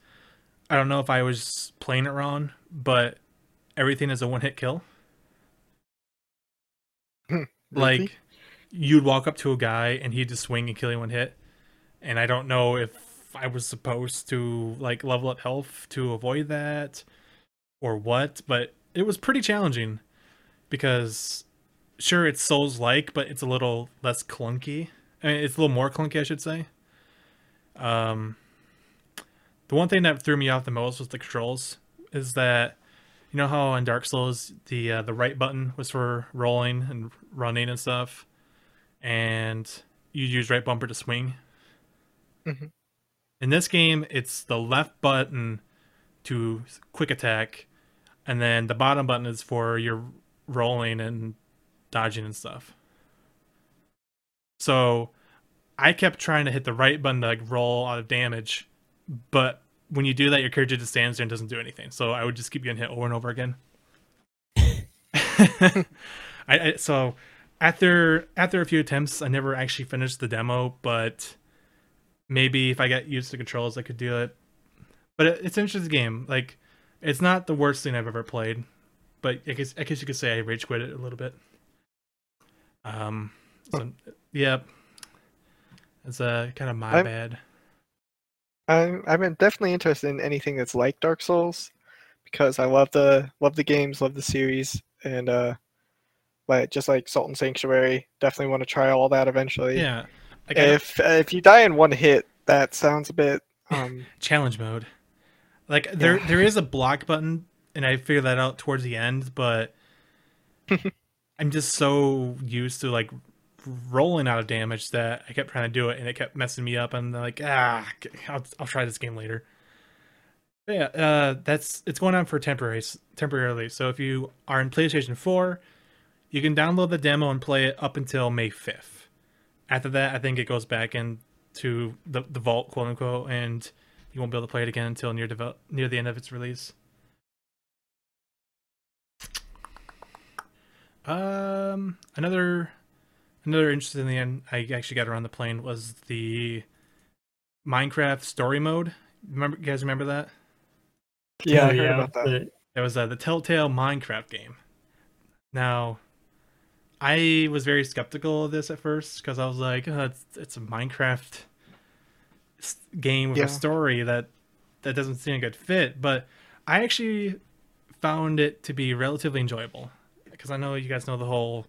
I don't know if I was playing it wrong, but everything is a one-hit kill. Really? Like, you'd walk up to a guy and he'd just swing and kill you in one hit, and I don't know if I was supposed to like level up health to avoid that, or what, but it was pretty challenging because sure it's souls like but it's a little less clunky I mean, it's a little more clunky i should say um the one thing that threw me off the most was the controls is that you know how in dark souls the uh, the right button was for rolling and running and stuff and you use right bumper to swing Mhm. in this game it's the left button to quick attack and then the bottom button is for your rolling and dodging and stuff. So I kept trying to hit the right button to like roll out of damage, but when you do that, your character just stands there and doesn't do anything. So I would just keep getting hit over and over again. <laughs> I, I so after after a few attempts, I never actually finished the demo, but maybe if I get used to controls, I could do it. But it, it's an interesting game. Like, it's not the worst thing I've ever played, but I guess I guess you could say I rage quit it a little bit. Um, so, yeah, it's uh, kind of my I'm- bad. I'm I'm definitely interested in anything that's like Dark Souls because I love the love the games, love the series, and uh, but just like Salt and Sanctuary, definitely want to try all that eventually. Yeah, like, I- If if you die in one hit, that sounds a bit <laughs> um challenge mode. Like there Yeah. there is a block button and I figured that out towards the end, but <laughs> I'm just so used to like rolling out of damage that I kept trying to do it and it kept messing me up and like ah I'll, I'll try this game later. But yeah, uh that's it's going on for temporary temporarily. So if you are in PlayStation 4, you can download the demo and play it up until May 5th. After that, I think it goes back into the the vault, quote unquote, and you won't be able to play it again until near develop near the end of its release. Um, another another interesting thing I actually got around the plane was the Minecraft story mode. Remember, you guys remember that? yeah, Oh, I about that. It was uh, the Telltale Minecraft game. Now, I was very skeptical of this at first because I was like, oh, it's, it's a Minecraft game with Yeah. a story that that doesn't seem a good fit. But I actually found it to be relatively enjoyable because I know you guys know the whole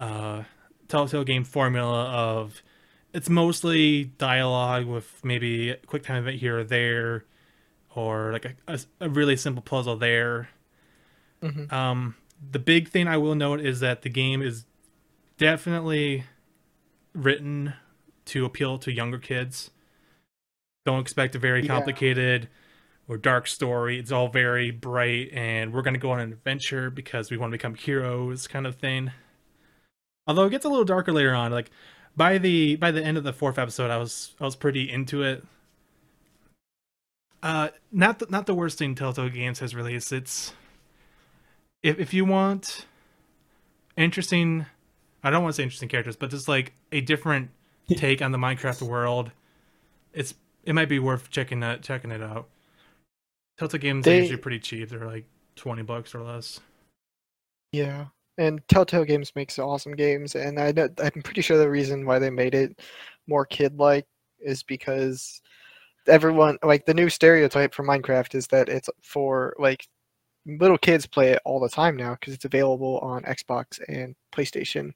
uh, Telltale game formula of it's mostly dialogue with maybe a quick time event here or there or like a, a, a really simple puzzle there. Mhm. Um, the big thing I will note is that the game is definitely written to appeal to younger kids. Don't expect a very Yeah. complicated or dark story. It's all very bright, and we're going to go on an adventure because we want to become heroes, kind of thing. Although it gets a little darker later on. Like by the by the end of the fourth episode, I was I was pretty into it. Uh, not the, not the worst thing Telltale Games has released. It's if if you want interesting, I don't want to say interesting characters, but just like a different <laughs> take on the Minecraft world, it's it might be worth checking that checking it out. Telltale Games They- are usually pretty cheap. They're like twenty bucks or less. Yeah, and Telltale Games makes awesome games, and I know, I'm pretty sure the reason why they made it more kid-like is because everyone like the new stereotype for Minecraft is that it's for like little kids play it all the time now because it's available on Xbox and PlayStation,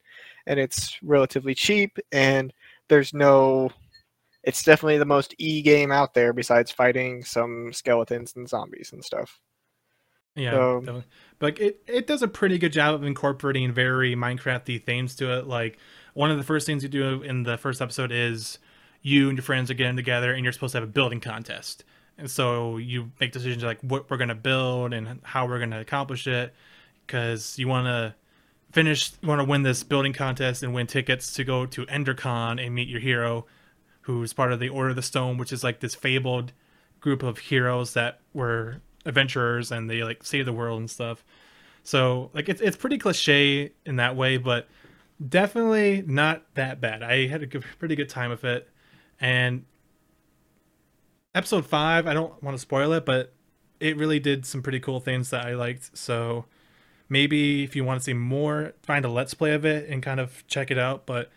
and it's relatively cheap, and there's no. It's definitely the most e game out there besides fighting some skeletons and zombies and stuff. Yeah, So- definitely. but it it does a pretty good job of incorporating very Minecrafty themes to it. Like one of the first things you do in the first episode is you and your friends are getting together and you're supposed to have a building contest. And so you make decisions like what we're going to build and how we're going to accomplish it because you want to finish you want to win this building contest and win tickets to go to EnderCon and meet your hero who's part of the Order of the Stone, which is like this fabled group of heroes that were adventurers and they like save the world and stuff. So like it's it's pretty cliche in that way, but definitely not that bad. I had a good, pretty good time with it, and episode five. I don't want to spoil it, but it really did some pretty cool things that I liked. So maybe if you want to see more, find a let's play of it and kind of check it out. But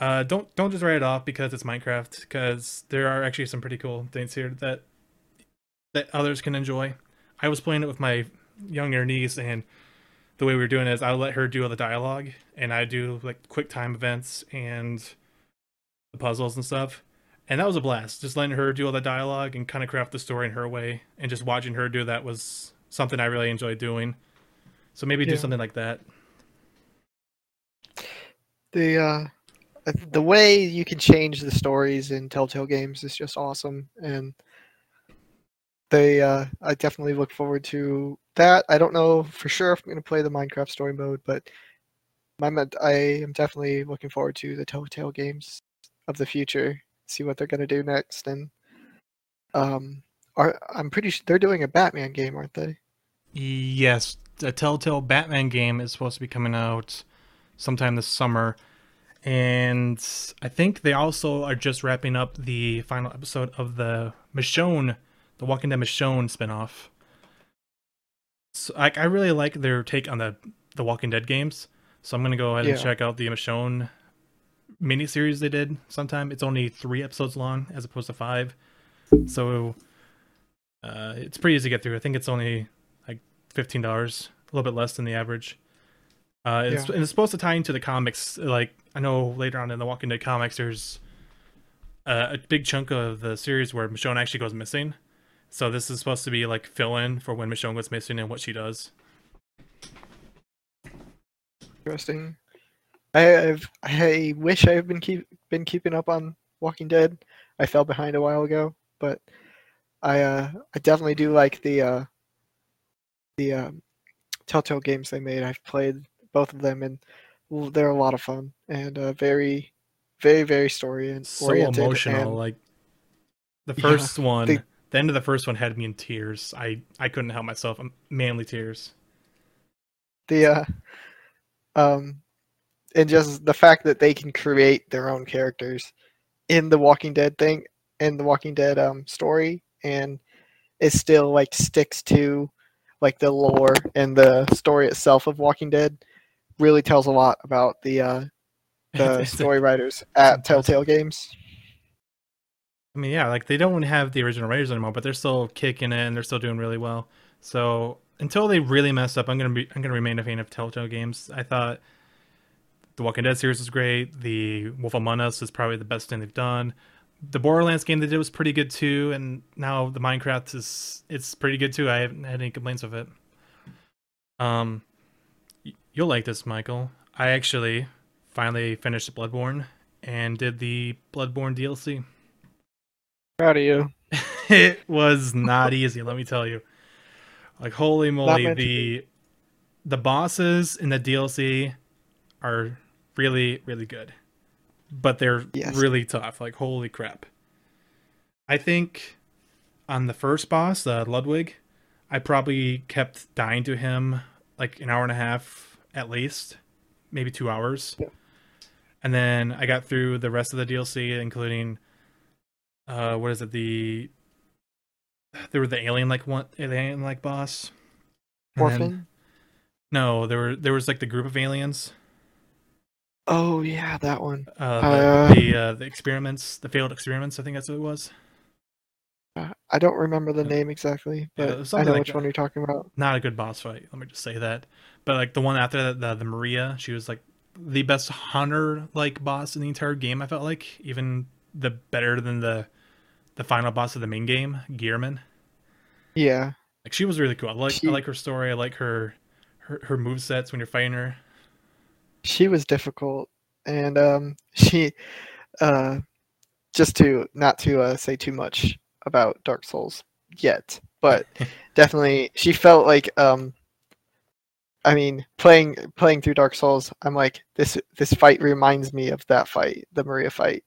uh, don't don't just write it off because it's Minecraft, because there are actually some pretty cool things here that that others can enjoy. I was playing it with my younger niece, and the way we were doing it is I let her do all the dialogue, and I do like quick time events and the puzzles and stuff. And that was a blast. Just letting her do all the dialogue and kind of craft the story in her way, and just watching her do that was something I really enjoyed doing. So maybe do something like that. the uh, the way you can change the stories in Telltale games is just awesome and they uh, I definitely look forward to that. I don't know for sure if I'm going to play the Minecraft story mode, but my I am definitely looking forward to the Telltale games of the future. See what they're going to do next, and um, are I'm pretty sure they're doing a Batman game, aren't they? Yes, a Telltale Batman game is supposed to be coming out sometime this summer. And I think they also are just wrapping up the final episode of the Michonne, the Walking Dead Michonne spinoff. So I, I really like their take on the the Walking Dead games. So I'm gonna go ahead Yeah. and check out the Michonne miniseries they did sometime. It's only three episodes long as opposed to five. So uh, it's pretty easy to get through. I think it's only like fifteen dollars, a little bit less than the average. Uh, it's, Yeah. and it's supposed to tie into the comics. Like I know later on in the Walking Dead comics, there's uh, a big chunk of the series where Michonne actually goes missing. So this is supposed to be like fill in for when Michonne goes missing and what she does. Interesting. I I've, I wish I have been keep been keeping up on Walking Dead. I fell behind a while ago, but I uh I definitely do like the uh the um, Telltale games they made. I've played both of them and they're a lot of fun and uh, very very very story and So oriented emotional. and Like the Yeah, first one, they- the end of the first one had me in tears. I I couldn't help myself. Manly tears. the uh um and just the fact that they can create their own characters in the Walking Dead thing in the Walking Dead um story and it still like sticks to like the lore and the story itself of Walking Dead really tells a lot about the uh <laughs> the story writers at. Telltale Games. I mean, yeah, like they don't have the original Raiders anymore, but they're still kicking it and they're still doing really well. So until they really mess up, I'm gonna be I'm gonna remain a fan of Telltale games. I thought the Walking Dead series was great. The Wolf Among Us is probably the best thing they've done. The Borderlands game they did was pretty good too, and now the Minecraft is it's pretty good too. I haven't had any complaints with it. Um, you'll like this, Michael. I actually finally finished Bloodborne and did the Bloodborne DLC. Proud of you. <laughs> it was not easy, let me tell you. Like holy moly, the the bosses in the DLC are really really good. But they're Yes. really tough. Like holy crap. I think on the first boss, uh, Ludwig, I probably kept dying to him like an hour and a half at least, maybe 2 hours. Yeah. And then I got through the rest of the DLC including uh what is it the there were the alien like one alien like boss And then- Orphan. no there were there was like the group of aliens Oh yeah, that one. uh, Uh, the the, uh, the experiments the failed experiments i think that's what it was Uh, I don't remember the name exactly, but was I know like which that. one you're talking about. not a good boss fight let me just say that but like the one after that the, the maria she was like the best hunter like boss in the entire game i felt like even the better than the the final boss of the main game Gehrman. Yeah. like she was really cool. I like She- i like her story. I like her her, her move sets when you're fighting her. She was difficult. And um <laughs> she uh just to not to uh, say too much about dark souls yet but <laughs> definitely she felt like um i mean playing playing through dark souls i'm like this this fight reminds me of that fight the maria fight.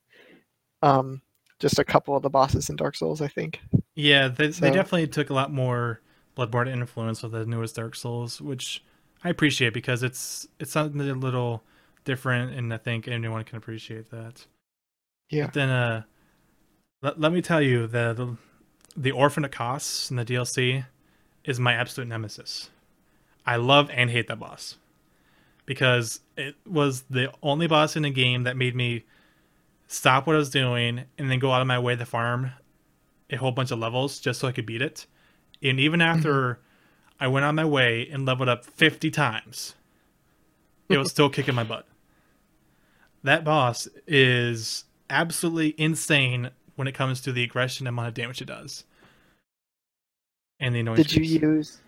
Um just a couple of the bosses in dark souls i think Yeah, they, they definitely took a lot more Bloodborne influence with the newest Dark Souls, which I appreciate because it's it's something a little different, and I think anyone can appreciate that. Yeah. But then, uh, let, let me tell you the, the the Orphan of Kos in the DLC is my absolute nemesis. I love and hate that boss because it was the only boss in the game that made me stop what I was doing and then go out of my way to farm a whole bunch of levels just so I could beat it. And even mm-hmm. after I went on my way and leveled up 50 times, it was still kicking my butt. That boss is absolutely insane when it comes to the aggression and amount of damage it does. And the annoying did you use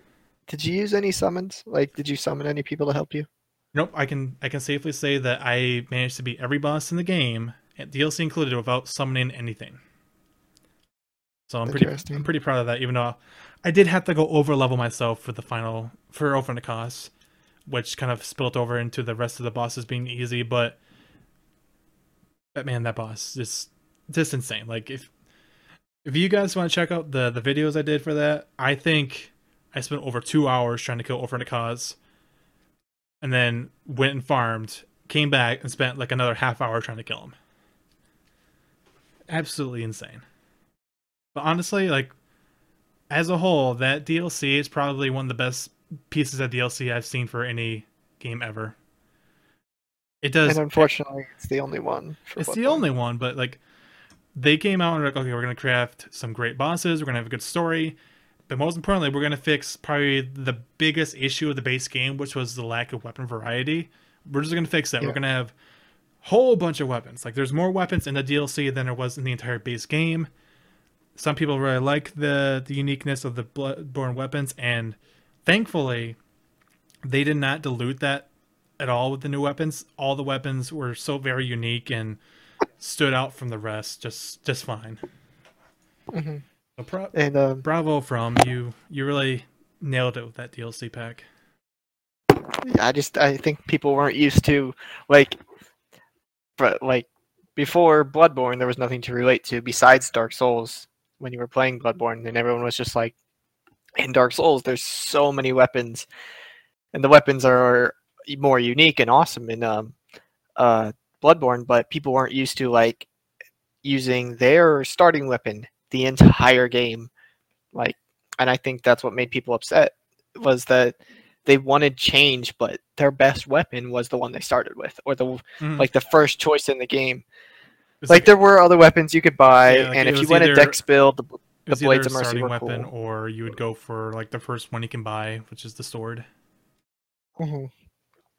did you use any summons like did you summon any people to help you Nope, I can I can safely say that I managed to beat every boss in the game, DLC included, without summoning anything. So I'm pretty I'm pretty proud of that. Even though I did have to go over level myself for the final for over cost, which kind of spilled over into the rest of the bosses being easy. But but man, that boss is just insane. Like if if you guys want to check out the the videos I did for that, I think I spent over two hours trying to kill Kos, and then went and farmed, came back and spent like another half hour trying to kill him. Absolutely insane. But honestly, like as a whole, that DLC is probably one of the best pieces of DLC I've seen for any game ever. It does And unfortunately, it's the only one. For it's the only one, but like they came out and were like, okay, we're gonna craft some great bosses, we're gonna have a good story, but most importantly, we're gonna fix probably the biggest issue of the base game, which was the lack of weapon variety. We're just gonna fix that. We're gonna have whole bunch of weapons. Like there's more weapons in the DLC than there was in the entire base game. Some people really like the the uniqueness of the Bloodborne weapons, and thankfully, they did not dilute that at all with the new weapons. All the weapons were so very unique and stood out from the rest just just fine. Mhm. So pro- And um, bravo from you. You really nailed it with that DLC pack. I just I think people weren't used to like, but like before Bloodborne, there was nothing to relate to besides Dark Souls. When you were playing Bloodborne, and everyone was just like, in Dark Souls, there's so many weapons, and the weapons are more unique and awesome in um, uh, Bloodborne, but people weren't used to like using their starting weapon the entire game, like, and I think that's what made people upset was that they wanted change, but their best weapon was the one they started with, or the Mhm. like the first choice in the game. It's Like there were other weapons you could buy, Yeah, like, and if you went either- a dex build, the, the Blades of Mercy starting were weapon, cool. or you would go for like the first one you can buy, which is the sword.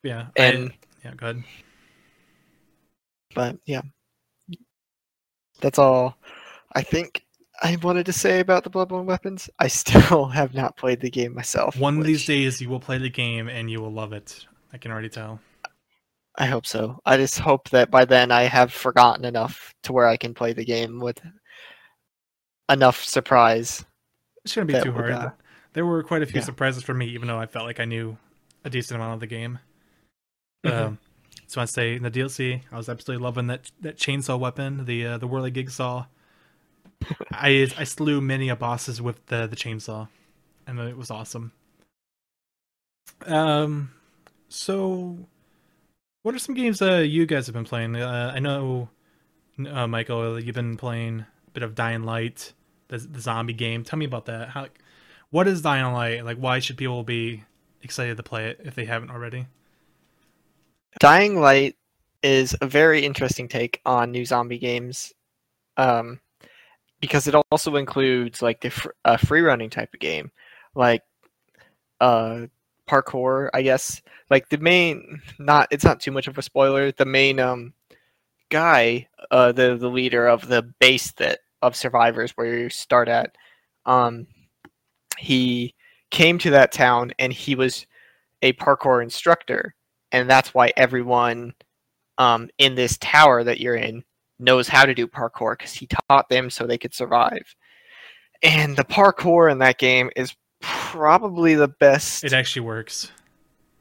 Yeah, I- and yeah, go ahead. but yeah, that's all. I think I wanted to say about the Bloodborne weapons. I still <laughs> have not played the game myself. One of these days, you will play the game and you will love it. I can already tell. I hope so. I just hope that by then I have forgotten enough to where I can play the game with enough surprise. It shouldn't be too hard. uh, there were quite a few yeah. surprises for me, even though I felt like I knew a decent amount of the game. Mhm. Um, so I say in the DLC, I was absolutely loving that that chainsaw weapon, the uh, the whirligig saw. I I slew many a bosses with the the chainsaw, and it was awesome. Um, so what are some games uh you guys have been playing? Uh, I know, uh, Michael, you've been playing a bit of Dying Light, the the zombie game. Tell me about that. How, what is Dying Light? Like, why should people be excited to play it if they haven't already? Dying Light is a very interesting take on new zombie games, um, because it also includes like the fr- a free running type of game, like uh, parkour. I guess like the main not it's not too much of a spoiler. The main um, guy, uh, the the leader of the base that of survivors where you start at, um, he came to that town and he was a parkour instructor and that's why everyone um, in this tower that you're in knows how to do parkour because he taught them so they could survive. And the parkour in that game is probably the best. It actually works.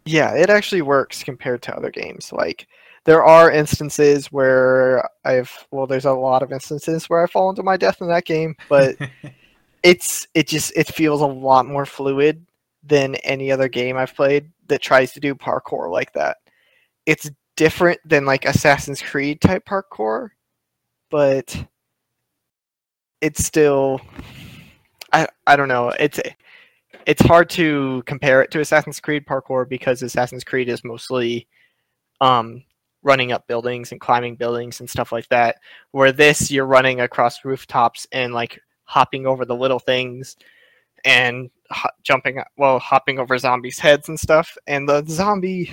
yeah, it actually works compared to other games. Like there are instances where I've well, there's a lot of instances where I fall into my death in that game, but <laughs> it's it just it feels a lot more fluid than any other game I've played that tries to do parkour like that. It's different than like Assassin's Creed type parkour, but it's still I I don't know. It's it's hard to compare it to Assassin's Creed parkour because Assassin's Creed is mostly um running up buildings and climbing buildings and stuff like that. Where this you're running across rooftops and like hopping over the little things and ho- jumping well hopping over zombies heads and stuff and the zombie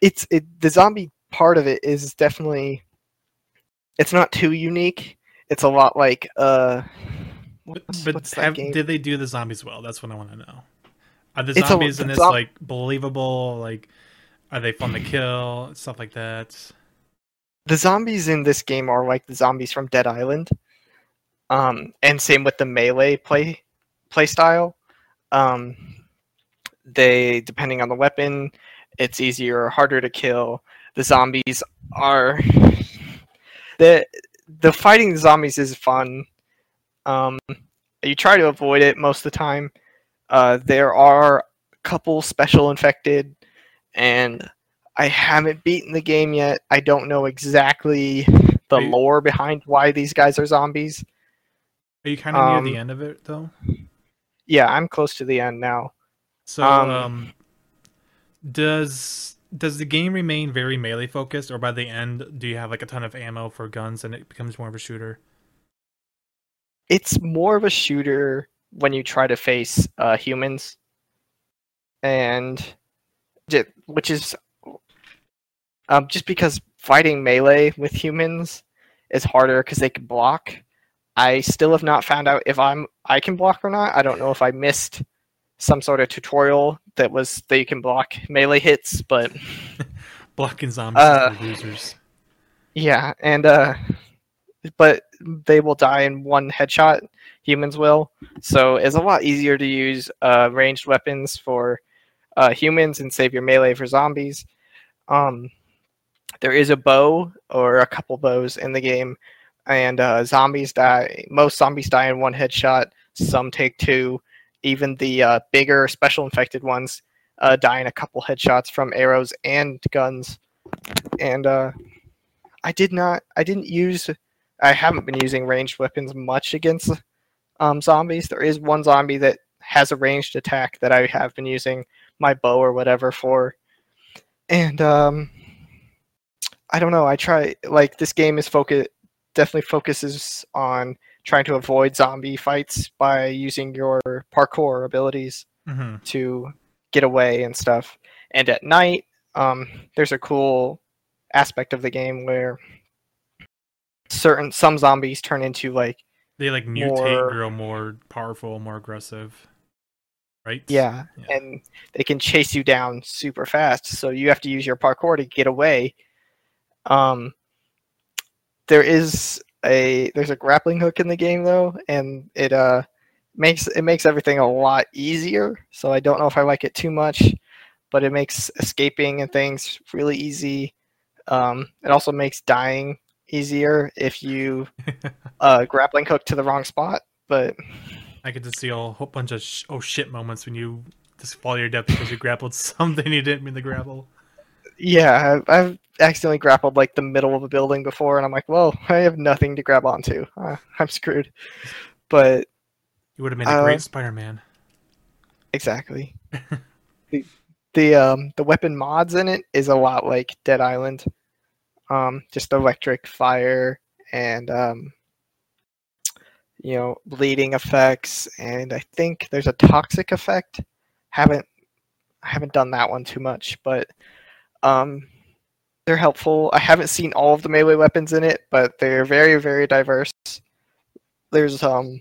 it's it the zombie part of it is definitely it's not too unique it's a lot like uh But, what's, but what's have, did they do the zombies well? That's what I want to know. Are the It's a- zombies in this like believable? Like, are they fun to kill? Stuff like that. the zombies in this game are like the zombies from Dead Island Um, and same with the melee play play style. Um, they depending on the weapon, it's easier or harder to kill. The zombies are the the fighting the zombies is fun. Um, you try to avoid it most of the time. Uh, there are a couple special infected, and I haven't beaten the game yet. I don't know exactly the you- lore behind why these guys are zombies. Are you kind of near Um, the end of it though? Yeah, I'm close to the end now. So, um, um, does does the game remain very melee focused, or by the end, do you have like a ton of ammo for guns and it becomes more of a shooter? It's more of a shooter when you try to face uh, humans, and which is um, just because fighting melee with humans is harder because they can block. I still have not found out if I'm I can block or not. I don't know if I missed some sort of tutorial that was that you can block melee hits, but <laughs> Blocking zombies Uh, losers. Yeah, and uh but they will die in one headshot. Humans will. So it's a lot easier to use uh ranged weapons for uh humans and save your melee for zombies. Um there is a bow or a couple bows in the game and uh zombies die most zombies die in one headshot, some take two. Even the uh, bigger special infected ones uh, die in a couple headshots from arrows and guns. And uh I did not. I didn't use. I haven't been using ranged weapons much against um, zombies. There is one zombie that has a ranged attack that I have been using my bow or whatever for, and um, I don't know. I try like this game is focus definitely focuses on trying to avoid zombie fights by using your parkour abilities hmm to get away and stuff. And at night, um, there's a cool aspect of the game where certain some zombies turn into like They like mutate, More- grow more powerful, more aggressive. Right? yeah, Yeah. and they can chase you down super fast. So you have to use your parkour to get away. Um, there is a there's a grappling hook in the game though, and it uh makes it makes everything a lot easier. So I don't know if I like it too much, but it makes escaping and things really easy. Um, it also makes dying easier if you <laughs> uh, grappling hook to the wrong spot. But I get to see a whole bunch of sh- oh shit moments when you just fall to your death because you grappled <laughs> something you didn't mean to grapple. Yeah, I've, I've accidentally grappled like the middle of a building before, and I'm like, well, <laughs> I have nothing to grab onto. Uh, I'm screwed. But You would have made a Uh, great Spider-Man. exactly. <laughs> the the um the weapon mods in it is a lot like Dead Island. Um just electric fire and um you know bleeding effects and I think there's a toxic effect. Haven't I haven't done that one too much, but um they're helpful. I haven't seen all of the melee weapons in it, but they're very very diverse. There's um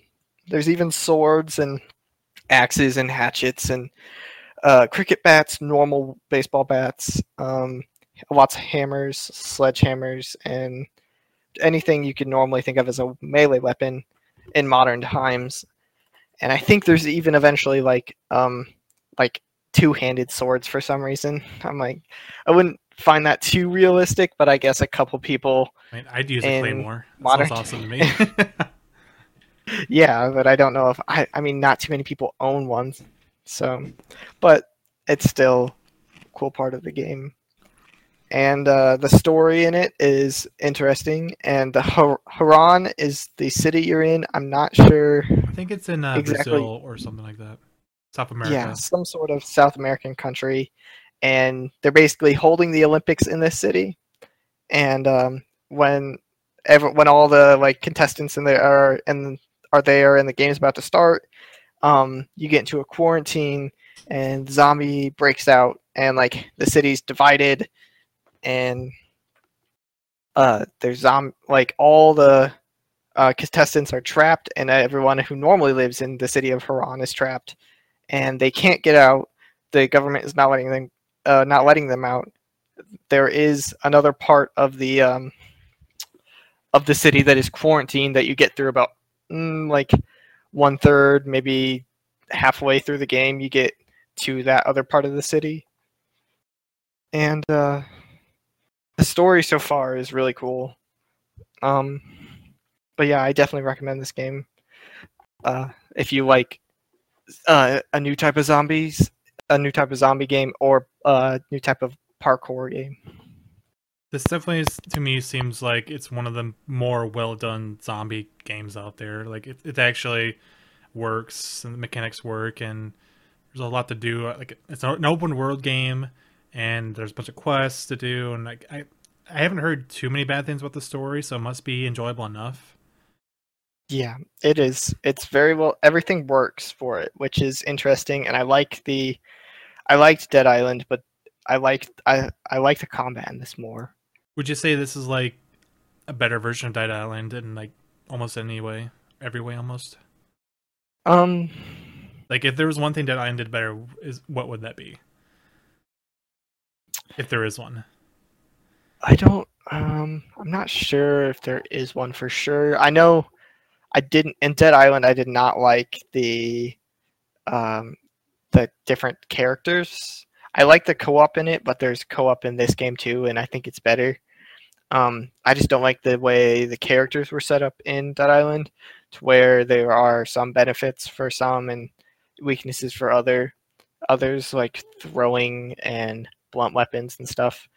there's even swords and axes and hatchets and uh, cricket bats, normal baseball bats, um, lots of hammers, sledgehammers, and anything you could normally think of as a melee weapon in modern times. And I think there's even eventually like um, like two-handed swords for some reason. I'm like, I wouldn't find that too realistic, but I guess a couple people, I mean, I'd use a claymore. That modern- sounds awesome to me. <laughs> yeah, but I don't know if I. I mean, not too many people own one, so, but it's still a cool part of the game. And uh, the story in it is interesting, and the Har- Haran is the city you're in. I'm not sure. I think it's in uh, Exactly. Brazil or something like that. South America. Yeah, some sort of South American country, and they're basically holding the Olympics in this city. And um, when ever when all the like contestants in there are and are there and the game's about to start, um, you get into a quarantine and zombie breaks out and like the city's divided and uh there's zom like all the uh, contestants are trapped and everyone who normally lives in the city of Haran is trapped and they can't get out. The government is not letting them uh, not letting them out. There is another part of the um, of the city that is quarantined that you get through about mm, like one third, maybe halfway through the game, you get to that other part of the city. And uh, the story so far is really cool. Um, but yeah, I definitely recommend this game. Uh, if you like uh, a new type of zombies, a new type of zombie game, or a new type of parkour game. This definitely, is, to me, seems like it's one of the more well done zombie games out there. Like it, it actually works and the mechanics work, and there's a lot to do. Like it's an open world game, and there's a bunch of quests to do, and like I, I haven't heard too many bad things about the story, so it must be enjoyable enough. Yeah, it is. It's very well. Everything works for it, which is interesting, and I like the. I liked Dead Island, but I liked I I like the combat in this more. Would you say this is like a better version of Dead Island in like almost any way, every way almost? Um, Like if there was one thing Dead Island did better, is what would that be? If there is one. I don't. Um, I'm not sure if there is one for sure. I know I didn't in Dead Island. I did not like the um the different characters. I like the co-op in it, but there's co-op in this game too, and I think it's better. Um, I just don't like the way the characters were set up in Dead Island, to where there are some benefits for some and weaknesses for other others, like throwing and blunt weapons and stuff.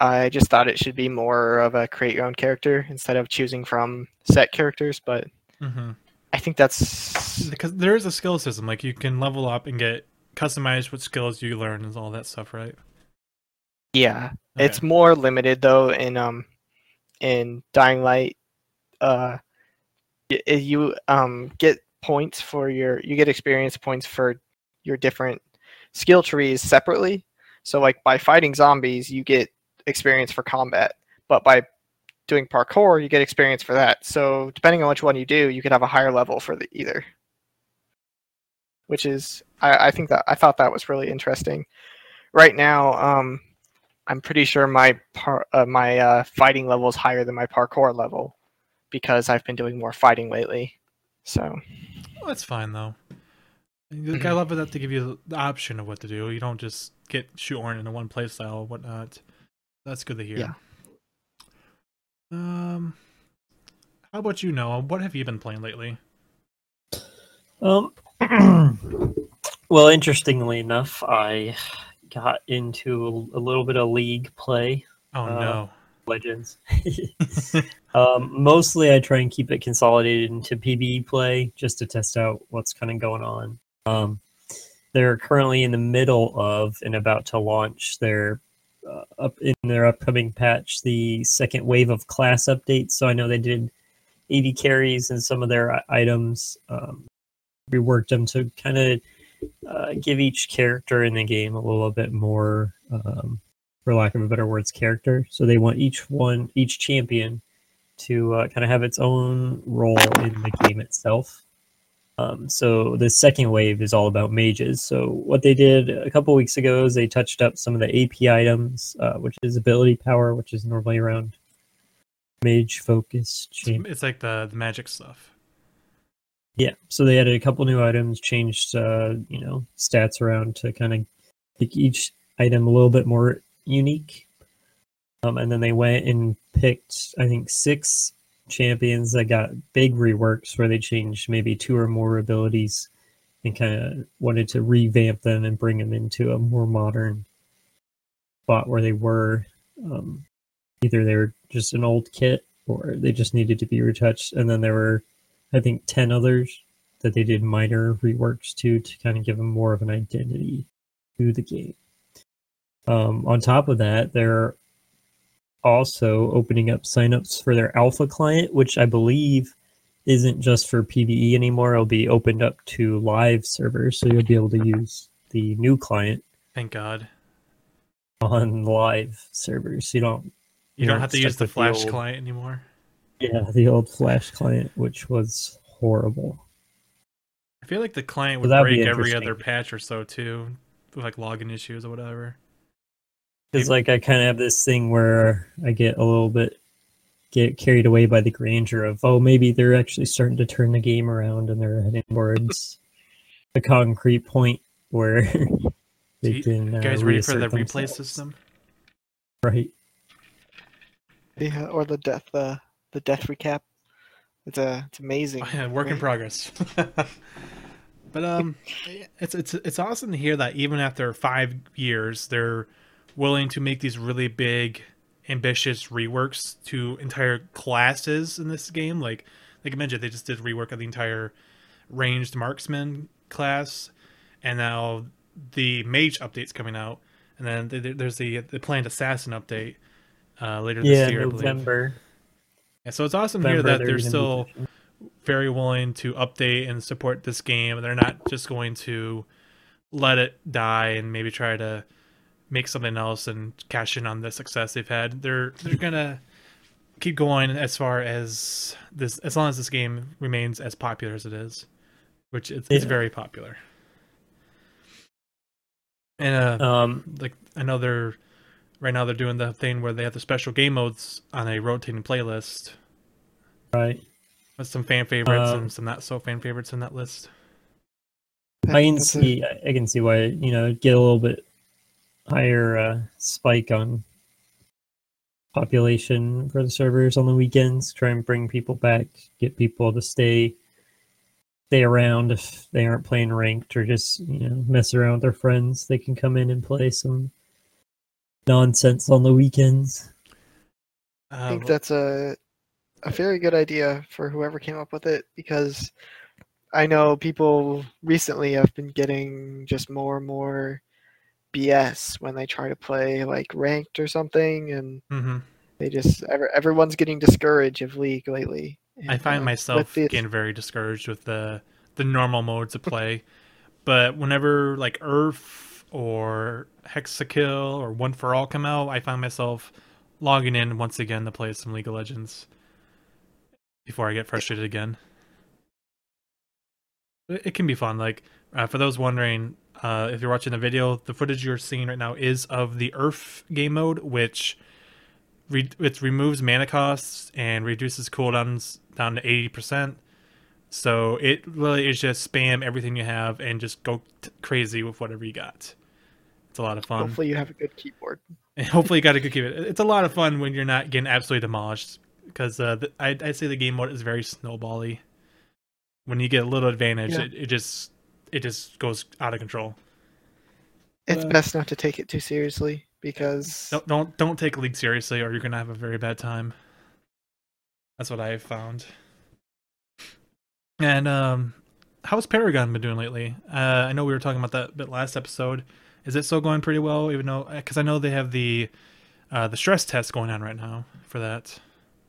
I just thought it should be more of a create your own character instead of choosing from set characters, but Mm-hmm. I think that's Because there is a skill system, like you can level up and get customized what skills you learn and all that stuff, right? yeah. Okay. It's more limited though in um in Dying Light. Uh, you um get points for your you get experience points for your different skill trees separately. So like by fighting zombies, you get experience for combat, but by doing parkour, you get experience for that. So depending on which one you do, you could have a higher level for the either. Which is I, I think that I thought that was really interesting. Right now, um, I'm pretty sure my par- uh, my uh, fighting level is higher than my parkour level because I've been doing more fighting lately. So Well, that's fine though. Mm-hmm. I love that to give you the option of what to do. You don't just get shoehorned into one play style or whatnot. That's good to hear. Yeah. Um, how about you, Noah? What have you been playing lately? Um, <clears throat> well, interestingly enough, I got into a, a little bit of league play, Oh Uh, no. Legends. <laughs> <laughs> um, mostly, I try and keep it consolidated into PBE play just to test out what's kind of going on. Um, they're currently in the middle of and about to launch their uh, up in their upcoming patch the second wave of class updates. So I know they did AD carries and some of their items. Um, reworked them to kind of uh, give each character in the game a little bit more, um, for lack of a better words, character. So they want each one, each champion, to uh, kind of have its own role in the game itself. Um, so the second wave is all about mages. So what they did a couple weeks ago is they touched up some of the AP items, uh, which is ability power, which is normally around mage focus. champ- It's like the, the magic stuff. yeah, so they added a couple new items, changed uh, you know stats around to kind of make each item a little bit more unique. Um, and then they went and picked, I think, six champions that got big reworks where they changed maybe two or more abilities and kind of wanted to revamp them and bring them into a more modern spot where they were. Um, either they were just an old kit or they just needed to be retouched. And then there were I think 10 others that they did minor reworks to to kind of give them more of an identity to the game. Um, on top of that, they're also opening up signups for their alpha client, which I believe isn't just for PBE anymore. It'll be opened up to live servers, so you'll be able to use the new client Thank God. on live servers. You don't You don't have to use the with the Flash old- client anymore. yeah, the old Flash client, which was horrible. I feel like the client would that'd break every other patch or so too, with like login issues or whatever. Because like I kind of have this thing where I get a little bit get carried away by the grandeur of oh maybe they're actually starting to turn the game around and they're heading towards <laughs> a concrete point where <laughs> they you can. Uh, guys ready for the reassert replay system? Right. Yeah, or the death uh, the death recap. It's uh, it's amazing. Oh, yeah, work in progress. <laughs> but um, it's it's it's awesome to hear that even after five years, they're willing to make these really big, ambitious reworks to entire classes in this game. Like like I mentioned, they just did rework of the entire ranged marksman class, and now the mage update's coming out, and then th- th- there's the the planned assassin update uh, later Yeah, this year. I believe. November. Yeah, so it's awesome to hear that they're they're gonna be still very willing to update and support this game. And they're not just going to let it die and maybe try to make something else and cash in on the success they've had. They're they're <laughs> gonna keep going as far as this as long as this game remains as popular as it is, which it's, it's very popular. And uh, Um, like I know they're right now they're doing the thing where they have the special game modes on a rotating playlist right. with some fan favorites Um, and some not so fan favorites in that list. I can see. I can see why you know get a little bit higher uh, spike on population for the servers on the weekends. Try and bring people back, get people to stay stay around if they aren't playing ranked or just you know mess around with their friends. They can come in and play some nonsense on the weekends. I think that's a a very good idea for whoever came up with it because I know people recently have been getting just more and more BS when they try to play like ranked or something, and mm-hmm. they just everyone's getting discouraged of League lately. I find uh, myself this- getting very discouraged with the the normal modes of play, but whenever like URF or Hexakill or One for All come out, I find myself logging in once again to play some League of Legends before I get frustrated again. It, it can be fun. Like uh, for those wondering, uh, if you're watching the video, the footage you're seeing right now is of the URF game mode, which re- it removes mana costs and reduces cooldowns down to 80%. So it really is just spam everything you have and just go t- crazy with whatever you got. It's a lot of fun. Hopefully, you have a good keyboard. And hopefully you got a good keyboard. It's a lot of fun when you're not getting absolutely demolished because uh, I I say the game mode is very snowbally. When you get a little advantage, Yeah. it, it just it just goes out of control. It's Uh, best not to take it too seriously because Don't don't don't take league seriously, or you're gonna have a very bad time. That's what I have found. And um, how's Paragon been doing lately? Uh, I know we were talking about that a bit last episode. Is it still going pretty well? Even though, because I know they have the uh, the stress test going on right now for that.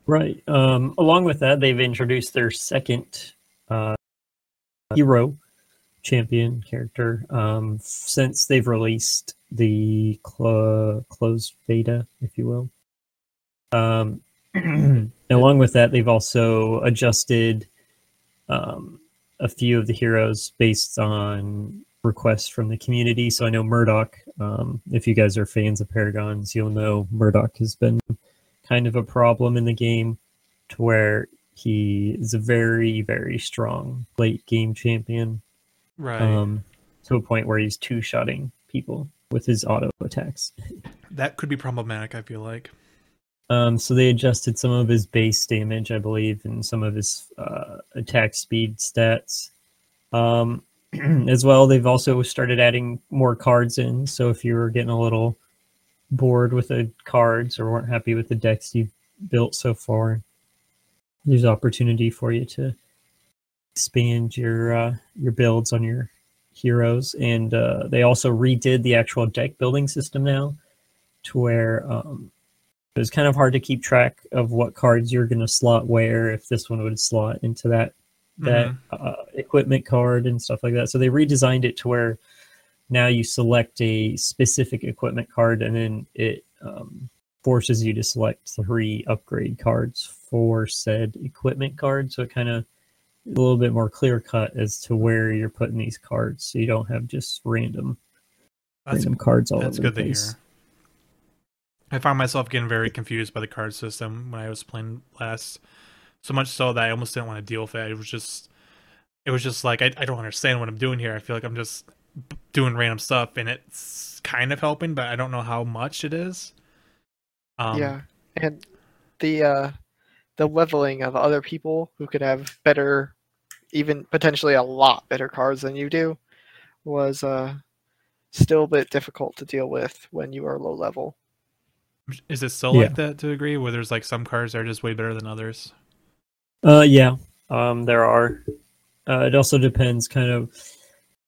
Right. Um, along with that, they've introduced their second uh, hero champion character um, since they've released the clo- closed beta, if you will. Um, <clears throat> along with that, they've also adjusted um, a few of the heroes based on requests from the community. So I know Murdock. Um, if you guys are fans of Paragons, you'll know Murdock has been kind of a problem in the game to where he is a very, very strong late game champion Right. um, to a point where he's two shotting people with his auto attacks. that could be problematic. I feel like. Um, so they adjusted some of his base damage, I believe, and some of his uh, attack speed stats. Um, <clears throat> as well, they've also started adding more cards in. So if you were getting a little bored with the cards or weren't happy with the decks you've built so far, there's opportunity for you to expand your uh, your builds on your heroes. And uh, they also redid the actual deck building system now, to where um, it was kind of hard to keep track of what cards you're going to slot where if this one would slot into that that Mhm. uh, equipment card and stuff like that so they redesigned it to where now you select a specific equipment card and then it um, forces you to select three upgrade cards for said equipment card so it kind of a little bit more clear cut as to where you're putting these cards so you don't have just random That's random cards all that's over good the to place hear. I found myself getting very confused by the card system when I was playing last. So much so that I almost didn't want to deal with it. It was just, it was just like I, I don't understand what I'm doing here. I feel like I'm just doing random stuff, and it's kind of helping, but I don't know how much it is. Um, yeah, and the uh, the leveling of other people who could have better, even potentially a lot better cards than you do, was uh, still a bit difficult to deal with when you are low level. Is it still Yeah. like that to agree? where there's like some cards that are just way better than others? Uh, yeah, um, there are. Uh, it also depends, kind of,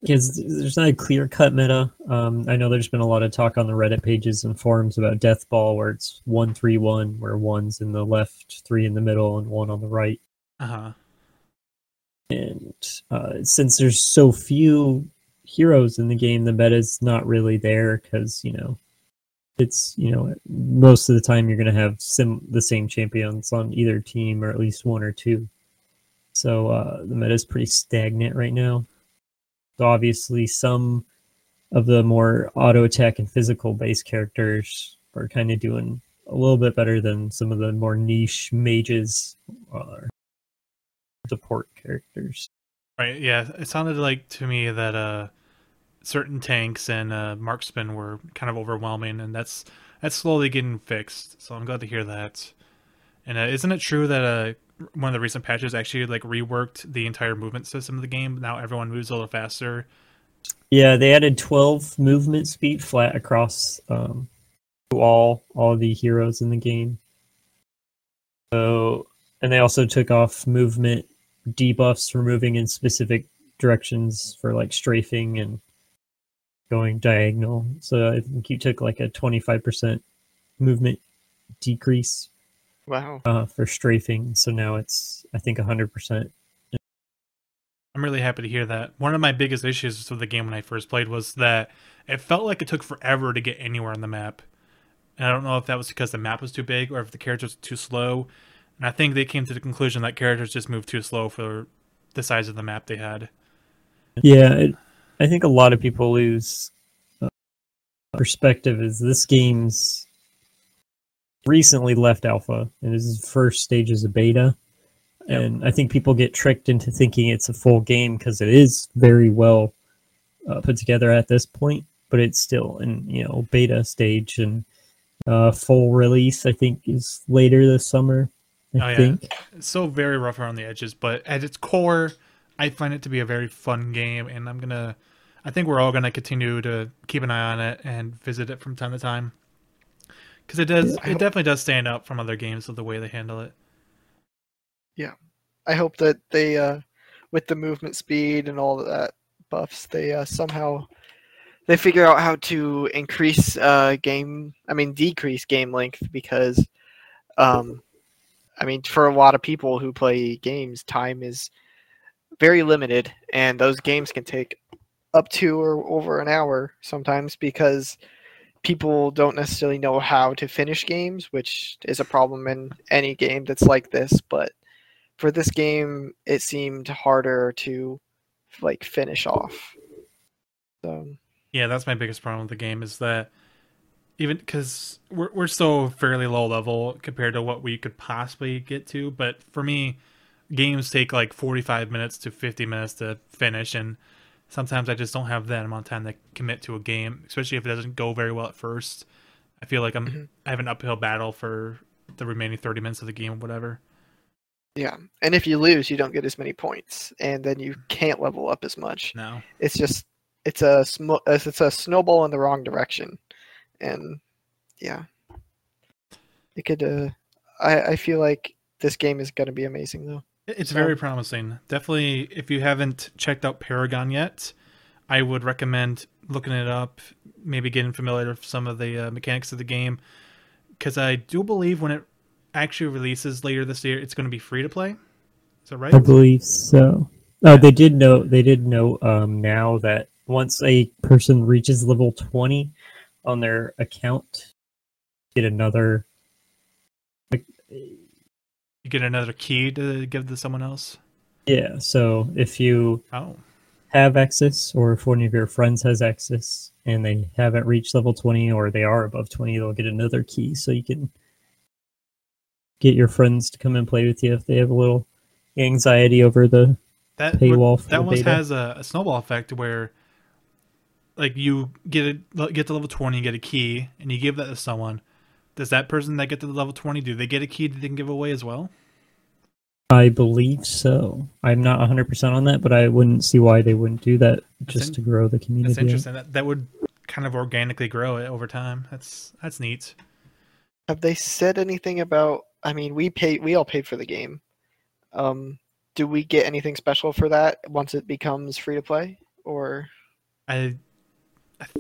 because there's not a clear cut meta. Um, I know there's been a lot of talk on the Reddit pages and forums about Death Ball, where it's one three one, where one's in the left, three in the middle, and one on the right. Uh huh. And uh, since there's so few heroes in the game, the meta's not really there because you know it's you know most of the time you're going to have sim the same champions on either team or at least one or two. So uh, the meta is pretty stagnant right now. Obviously some of the more auto attack and physical based characters are kind of doing a little bit better than some of the more niche mages or support characters. Right. Yeah. It sounded like to me that uh, certain tanks and uh, marksmen were kind of overwhelming, and that's that's slowly getting fixed. So I'm glad to hear that. And uh, isn't it true that uh, one of the recent patches actually like reworked the entire movement system of the game? Now everyone moves a little faster. Yeah, they added 12 movement speed flat across um, all all the heroes in the game. So, and they also took off movement debuffs for moving in specific directions for like strafing and going diagonal. So I think you took like a 25% movement decrease Wow. uh, for strafing. So now it's I think 100%. I'm really happy to hear that. One of my biggest issues with the game when I first played was that it felt like it took forever to get anywhere on the map. And I don't know if that was because the map was too big or if the characters were too slow. And I think they came to the conclusion that characters just moved too slow for the size of the map they had. Yeah, it, I think a lot of people lose uh, perspective. Is this game's recently left alpha and this is first stages of beta, Yep. and I think people get tricked into thinking it's a full game because it is very well uh, put together at this point, but it's still in you know beta stage and uh, full release. I think is later this summer. I Oh, yeah. think. It's so very rough around the edges, but at its core, I find it to be a very fun game, and I'm gonna. I think we're all gonna continue to keep an eye on it and visit it from time to time, because it does. It definitely does stand out from other games of the way they handle it. Yeah, I hope that they, uh, with the movement speed and all of that buffs, they uh, somehow they figure out how to increase uh, game. I mean, decrease game length because, um, I mean, for a lot of people who play games, time is very limited, and those games can take up to or over an hour sometimes because people don't necessarily know how to finish games, which is a problem in any game that's like this. But for this game, it seemed harder to like finish off. So Yeah, that's my biggest problem with the game is that even because we're we're so fairly low level compared to what we could possibly get to, but for me, games take like forty five minutes to fifty minutes to finish, and sometimes I just don't have that amount of time to commit to a game, especially if it doesn't go very well at first. I feel like I'm Mhm. I have an uphill battle for the remaining thirty minutes of the game, or whatever. yeah, and if you lose, you don't get as many points, and then you can't level up as much. No, It's just it's a sm- it's a snowball in the wrong direction, and yeah, it could. Uh, I I feel like this game is going to be amazing though. It- It's So- very promising. Definitely, if you haven't checked out Paragon yet, I would recommend looking it up, maybe getting familiar with some of the uh, mechanics of the game, because I do believe when it actually releases later this year, it's going to be free to play. Is that right? I believe so. Oh, they did know. They did know um, now that once a person reaches level twenty on their account, get another. Get another key to give to someone else. yeah. So if you Oh, have access, or if one of your friends has access, and they haven't reached level 20 or they are above 20, they'll get another key so you can get your friends to come and play with you if they have a little anxiety over the That paywall that the beta. has a, a snowball effect where, like, you get a, get to level twenty, and get a key, and you give that to someone. Does that person that get to the level twenty do they get a key that they can give away as well? I believe so. I'm not 100% on that, but I wouldn't see why they wouldn't do that just in- to grow the community. That's interesting. That that would kind of organically grow it over time. That's that's neat. Have they said anything about? I mean, we paid. We all paid for the game. Um, do we get anything special for that once it becomes free to play? Or I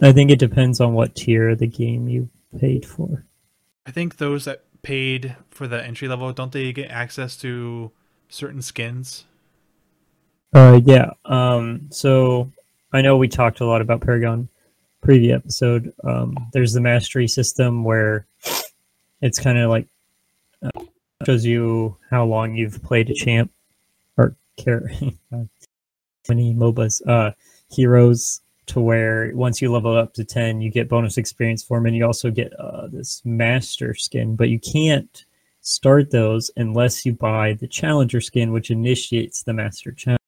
I think it depends on what tier of the game you paid for. I think those that paid for the entry level don't they get access to certain skins? Uh, yeah. Um, so I know we talked a lot about Paragon previous episode. Um, there's the mastery system where it's kind of like uh, shows you how long you've played a champ or care <laughs> many MOBAs uh, heroes to where once you level up to 10 you get bonus experience for them and you also get uh, this master skin but you can't start those unless you buy the challenger skin which initiates the master challenge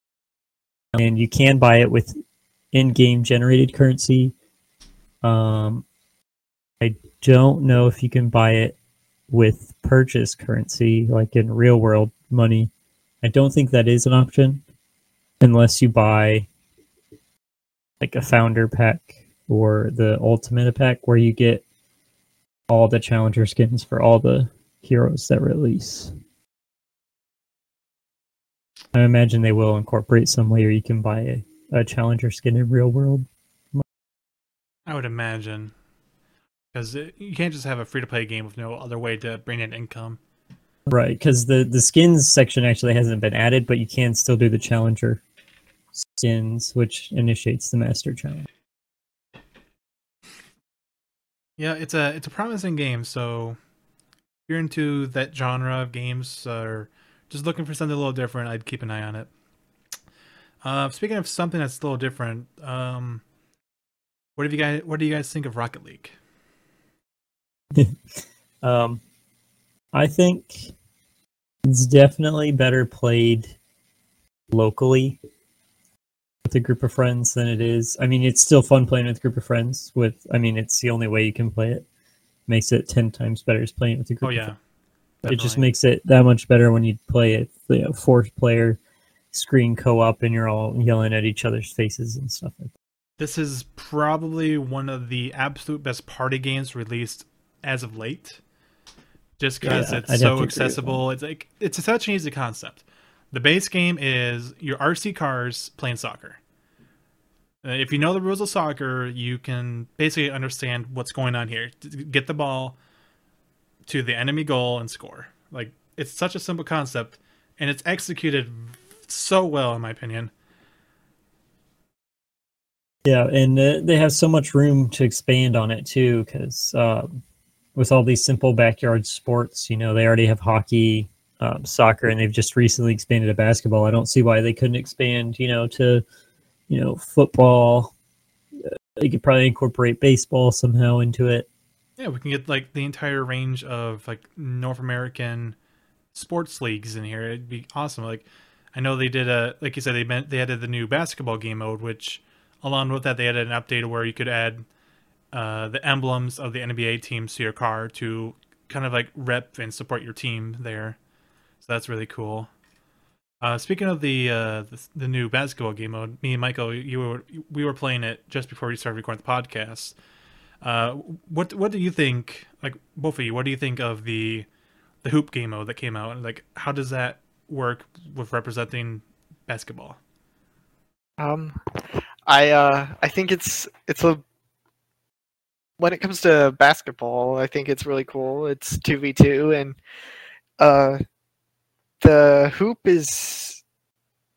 and you can buy it with in-game generated currency. Um, I don't know if you can buy it with purchase currency, like in real world money. I don't think that is an option unless you buy like a founder pack or the ultimate pack where you get all the challenger skins for all the heroes that release. I imagine they will incorporate some way where you can buy a, a challenger skin in real world. I would imagine because you can't just have a free to play game with no other way to bring in income. Right, because the, the skins section actually hasn't been added, but you can still do the challenger skins, which initiates the master challenge. Yeah, it's a it's a promising game. So you're into that genre of games or just looking for something a little different, I'd keep an eye on it. Uh, speaking of something that's a little different, um, what have you guys? What do you guys think of Rocket League? <laughs> Um, I think it's definitely better played locally with a group of friends than it is. I mean, it's still fun playing with a group of friends. With, I mean, it's the only way you can play it. Makes it ten times better is playing with a group. Oh yeah, It just makes it that much better when you play it, you know, four player screen co op and you're all yelling at each other's faces and stuff like that. This is probably one of the absolute best party games released as of late. Just because Yeah, it's I'd so accessible. It's like it's such an easy concept. The base game is your RC cars playing soccer. Uh, if you know the rules of soccer, you can basically understand what's going on here. Get the ball to the enemy goal and score. Like it's such a simple concept, and it's executed so well, in my opinion. Yeah, and uh, they have so much room to expand on it too, because um, with all these simple backyard sports, you know, they already have hockey, um, soccer, and they've just recently expanded to basketball. I don't see why they couldn't expand, you know, to you know football. Uh, They could probably incorporate baseball somehow into it. Yeah, we can get like the entire range of like North American sports leagues in here. It'd be awesome. Like I know they did a like you said they meant they added the new basketball game mode, which along with that they added an update where you could add uh, the emblems of the NBA teams to your car to kind of like rep and support your team there. So that's really cool. Uh, speaking of the, uh, the the new basketball game mode, me and Michael, you were we were playing it just before we started recording the podcast. Uh, what what do you think? Like both of you, what do you think of the the hoop game mode that came out? Like, how does that work with representing basketball? Um, I uh, I think it's it's a when it comes to basketball, I think it's really cool. It's two v two, and uh, the hoop is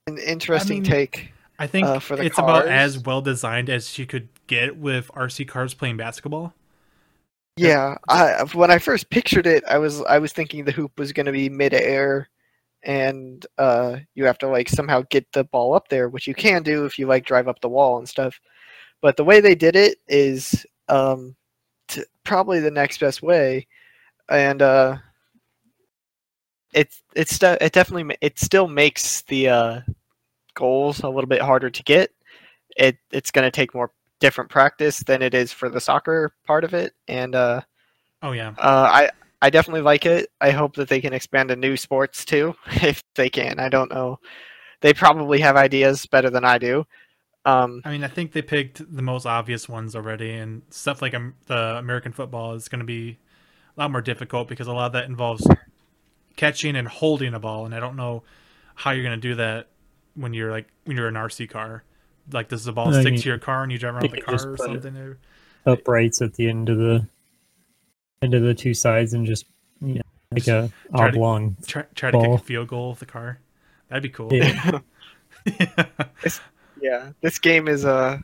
an interesting mean, take. I think Uh, for the it's about as well designed as you could get with RC cars playing basketball. Yeah, I when I first pictured it, I was I was thinking the hoop was going to be mid-air, and uh, you have to like somehow get the ball up there, which you can do if you like drive up the wall and stuff. but the way they did it is um, t- probably the next best way, and uh, it's it's it definitely it still makes the uh, goals a little bit harder to get. It it's going to take more different practice than it is for the soccer part of it, and uh, Oh yeah. uh, I I definitely like it. I hope that they can expand to new sports too, <laughs> if they can. I don't know. They probably have ideas better than I do. Um, I mean, I think they picked the most obvious ones already, and stuff like um, the American football is going to be a lot more difficult because a lot of that involves catching and holding a ball, and I don't know how you're going to do that when you're like when you're in an RC car. Like, does the ball I stick mean, to your car and you drive around you the car just or put something? Or- uprights at the end of the end of the two sides and just you know, like a Try to- oblong. Try, try to kick Ball. a field goal with the car. That'd be cool. Yeah. <laughs> yeah, this game is uh,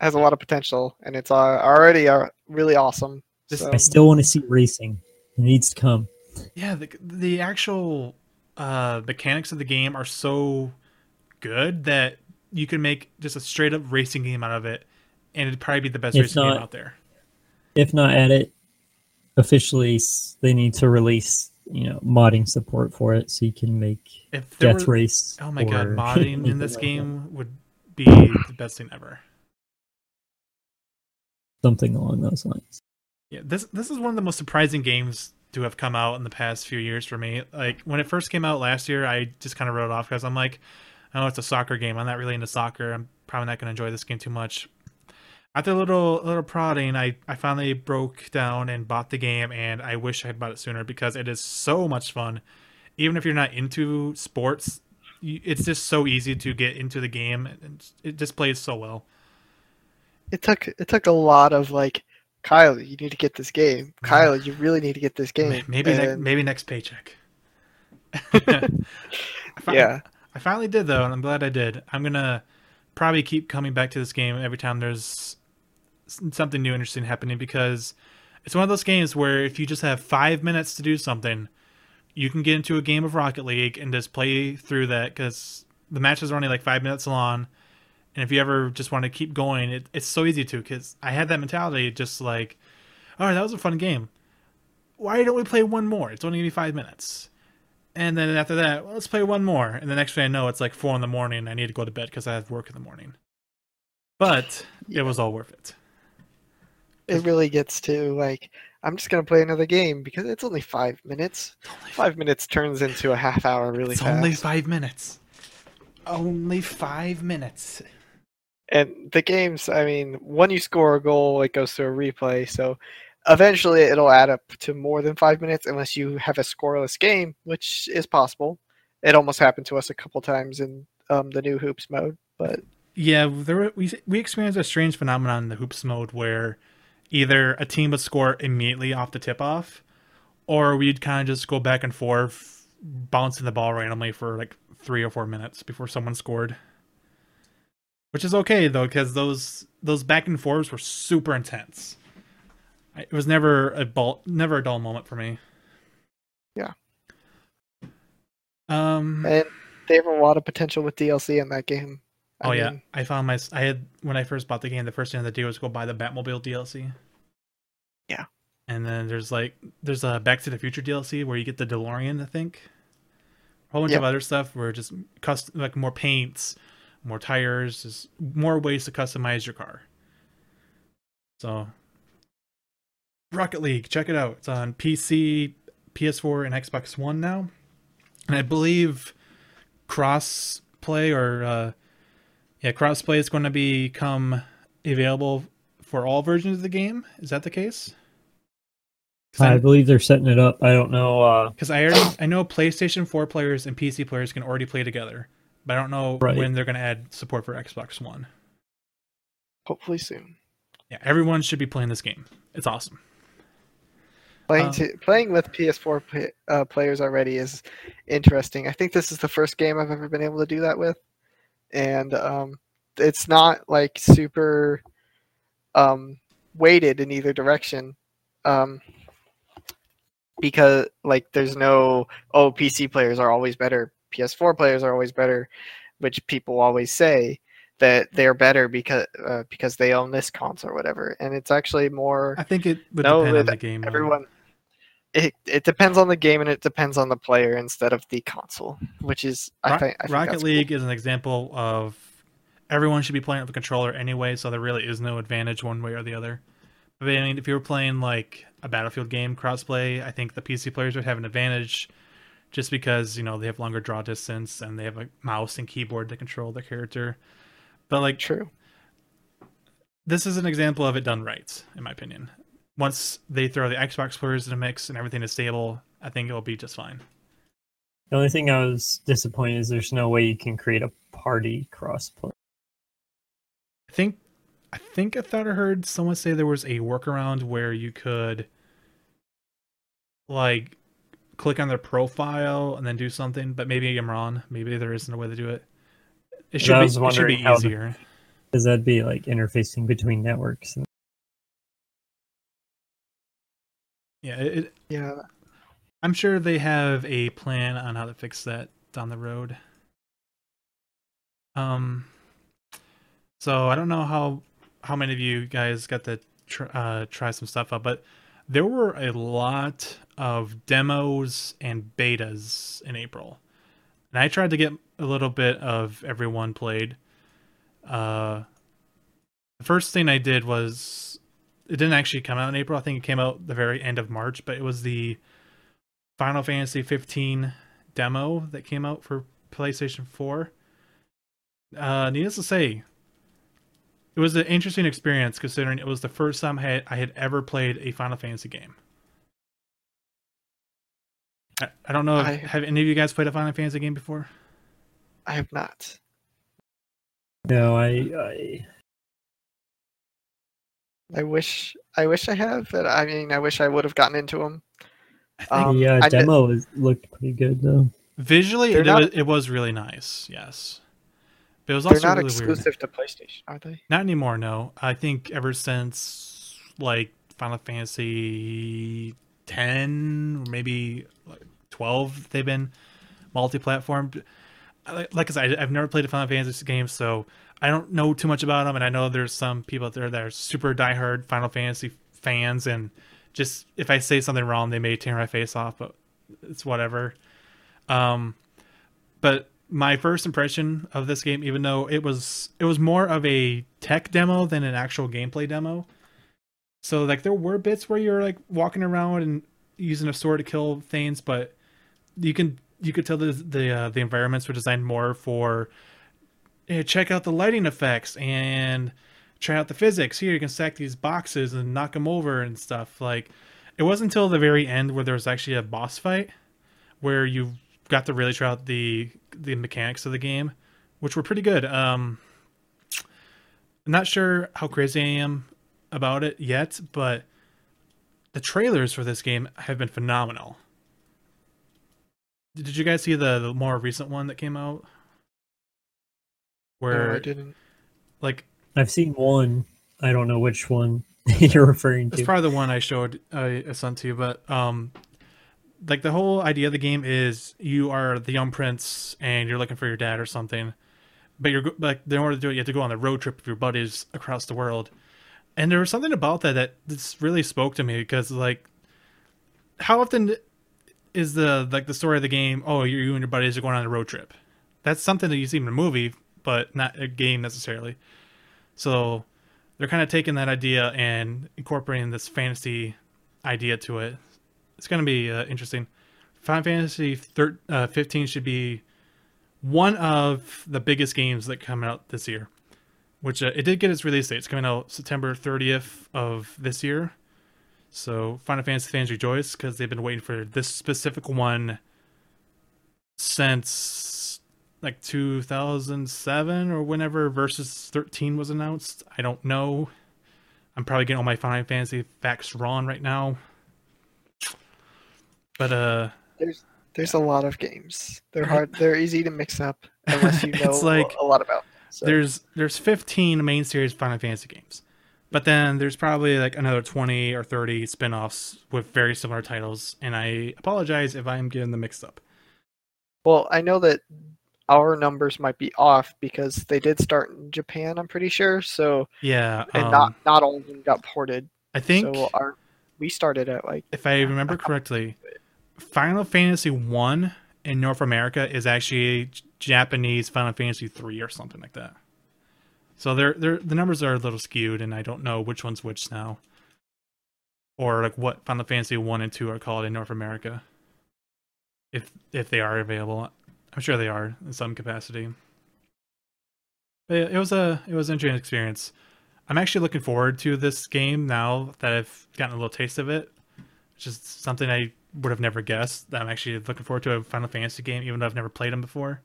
has a lot of potential, and it's uh, already uh, really awesome. So, I still want to see racing. It needs to come. Yeah, the the actual uh, mechanics of the game are so good that you can make just a straight up racing game out of it, and it'd probably be the best If racing game out there. If not at it, officially they need to release you know modding support for it so you can make If there Death were, Race. oh my god, <laughs> modding in this like that. game would be the best thing ever. something along those lines. Yeah, this this is one of the most surprising games to have come out in the past few years for me. Like when it first came out last year, I just kind of wrote it off because I'm like, oh, it's a soccer game. I'm not really into soccer. I'm probably not going to enjoy this game too much. After a little little prodding, I I finally broke down and bought the game, and I wish I had bought it sooner because it is so much fun. Even if you're not into sports, it's just so easy to get into the game, and it just plays so well. it took it took a lot of like, Kyle, you need to get this game. Kyle, you really need to get this game. Maybe ne- maybe next paycheck. <laughs> I yeah, I finally did though, and I'm glad I did. I'm gonna probably keep coming back to this game every time there's something new interesting happening because it's one of those games where if you just have five minutes to do something, you can get into a game of Rocket League and just play through that because the matches are only like five minutes long. And if you ever just want to keep going, it, it's so easy to because I had that mentality just like, all right, that was a fun game. Why don't we play one more? It's only gonna be five minutes. And then after that, well, let's play one more. And the next thing I know, it's like four in the morning. I need to go to bed because I have work in the morning. But it was all worth it. it really gets to like, I'm just gonna play another game because it's only five minutes. Only Five minutes turns into a half hour really It's fast. only five minutes. Only five minutes. And the games, I mean, when you score a goal, it goes to a replay. So eventually it'll add up to more than five minutes unless you have a scoreless game, which is possible. It almost happened to us a couple times in um, the new hoops mode, but Yeah, there we we experienced a strange phenomenon in the hoops mode where either a team would score immediately off the tip off, or we'd kind of just go back and forth, bouncing the ball randomly for like three or four minutes before someone scored. Which is okay though, because those those back and forths were super intense. It was never a ball, never a dull moment for me. Yeah. Um. and they have a lot of potential with DLC in that game. I oh yeah, I found my. I had when I first bought the game. The first thing I had to do was go buy the Batmobile DLC. Yeah. And then there's like there's a Back to the Future DLC where you get the DeLorean. I think. A whole bunch of other stuff where just custom like more paints, more tires, just more ways to customize your car. So. Rocket League, check it out. It's on PC, PS4, and Xbox One now, and I believe cross play or uh, yeah, cross play is going to become available for all versions of the game. Is that the case? I believe they're setting it up. I don't know. Uh, Because I already I know PlayStation 4 players and PC players can already play together, but I don't know Right. when they're going to add support for Xbox One. hopefully soon. Yeah, everyone should be playing this game. It's awesome. Playing Um, to, playing with PS4 pla- uh, players already is interesting. I think this is the first game I've ever been able to do that with, and um, it's not like super um, weighted in either direction, um, because like there's no oh PC players are always better, PS4 players are always better, which people always say. that they're better because uh, because they own this console or whatever. And it's actually more I think it would No, depend on the game. though. everyone. It, it depends on the game and it depends on the player instead of the console, which is I think I think Rocket League is an example of everyone should be playing with a controller anyway, so there really is no advantage one way or the other. But I mean, if you were playing like a Battlefield game crossplay, I think the PC players would have an advantage just because you know they have longer draw distance and they have a mouse and keyboard to control their character. But like True. this is an example of it done right, in my opinion. Once they throw the Xbox players in the mix and everything is stable, I think it will be just fine. The only thing I was disappointed is there's no way you can create a party crossplay. I think I think I thought I heard someone say there was a workaround where you could like click on their profile and then do something, but maybe I'm wrong. Maybe there isn't a way to do it. It should be, it should be how the- easier. Because that'd be like interfacing between networks. And Yeah, it, it- Yeah. I'm sure they have a plan on how to fix that down the road. Um, so I don't know how how many of you guys got to tr- uh, try some stuff out, but there were a lot of demos and betas in April, and I tried to get a little bit of everyone played. Uh, the first thing I did was it didn't actually come out in April. I think it came out the very end of March, but it was the Final Fantasy 15 demo that came out for PlayStation 4. Uh, needless to say, it was an interesting experience considering it was the first time I had, I had ever played a Final Fantasy game. I, I don't know if I- have any of you guys played a Final Fantasy game before? I have not. no, I, I I wish I wish I have, but I mean I wish I would have gotten into them. Um, the uh, I did- demo was, looked pretty good though. Visually, it, not- was, it was really nice. Yes, but it was They're also not really weird. exclusive to PlayStation, are they? Not anymore, no. I think ever since like Final Fantasy 10 or maybe like 12 they've been multi-platform. Like I said, I've never played a Final Fantasy game, so I don't know too much about them. And I know there's some people out there that are super diehard Final Fantasy fans, and just if I say something wrong, they may tear my face off. But it's whatever. Um, but my first impression of this game, even though it was it was more of a tech demo than an actual gameplay demo. So like there were bits where you're like walking around and using a sword to kill things, but you can you could tell the the uh, the environments were designed more for check out the lighting effects and try out the physics. Here you can stack these boxes and knock them over and stuff. Like it wasn't until the very end where there was actually a boss fight where you got to really try out the the mechanics of the game, which were pretty good. Um, I'm not sure how crazy I am about it yet, but the trailers for this game have been phenomenal. Did you guys see the, the more recent one that came out? No, Where I didn't. like I've seen one. I don't know which one <laughs> you're referring to. It's probably the one I showed I I sent to you, but um, like the whole idea of the game is you are the young prince and you're looking for your dad or something, but you're go- like in order to do it, you have to go on a road trip with your buddies across the world, and there was something about that that just really spoke to me because like, how often is the like the story of the game? Oh, you and your buddies are going on a road trip. That's something that you see in a movie, but not a game necessarily. So they're kind of taking that idea and incorporating this fantasy idea to it. It's going to be uh, interesting. Final Fantasy thir- uh, 15 should be one of the biggest games that come out this year. Which uh, it did get its release date. It's coming out September 30th of this year. So Final Fantasy fans rejoice because they've been waiting for this specific one since like 2007 or whenever Versus 13 was announced. I don't know. I'm probably getting all my Final Fantasy facts wrong right now. But uh There's there's a lot of games. They're hard. They're easy to mix up unless you <laughs> know It's like- a lot about. So, there's there's 15 main series Final Fantasy games. But then there's probably like another 20 or 30 spin-offs with very similar titles and I apologize if I am getting them mixed up. well, I know that our numbers might be off because they did start in Japan. I'm pretty sure. So Yeah, and um, not not all of them got ported. I think so our we started at like if I remember correctly, Final Fantasy One in North America is actually Japanese Final Fantasy Three or something like that. So they're, they're the numbers are a little skewed, and I don't know which one's which now, or like what Final Fantasy One and Two are called in North America. If if they are available, I'm sure they are in some capacity. But yeah, it was a it was an interesting experience. I'm actually looking forward to this game now that I've gotten a little taste of it. It's just something I would have never guessed. That I'm actually looking forward to a Final Fantasy game, even though I've never played them before.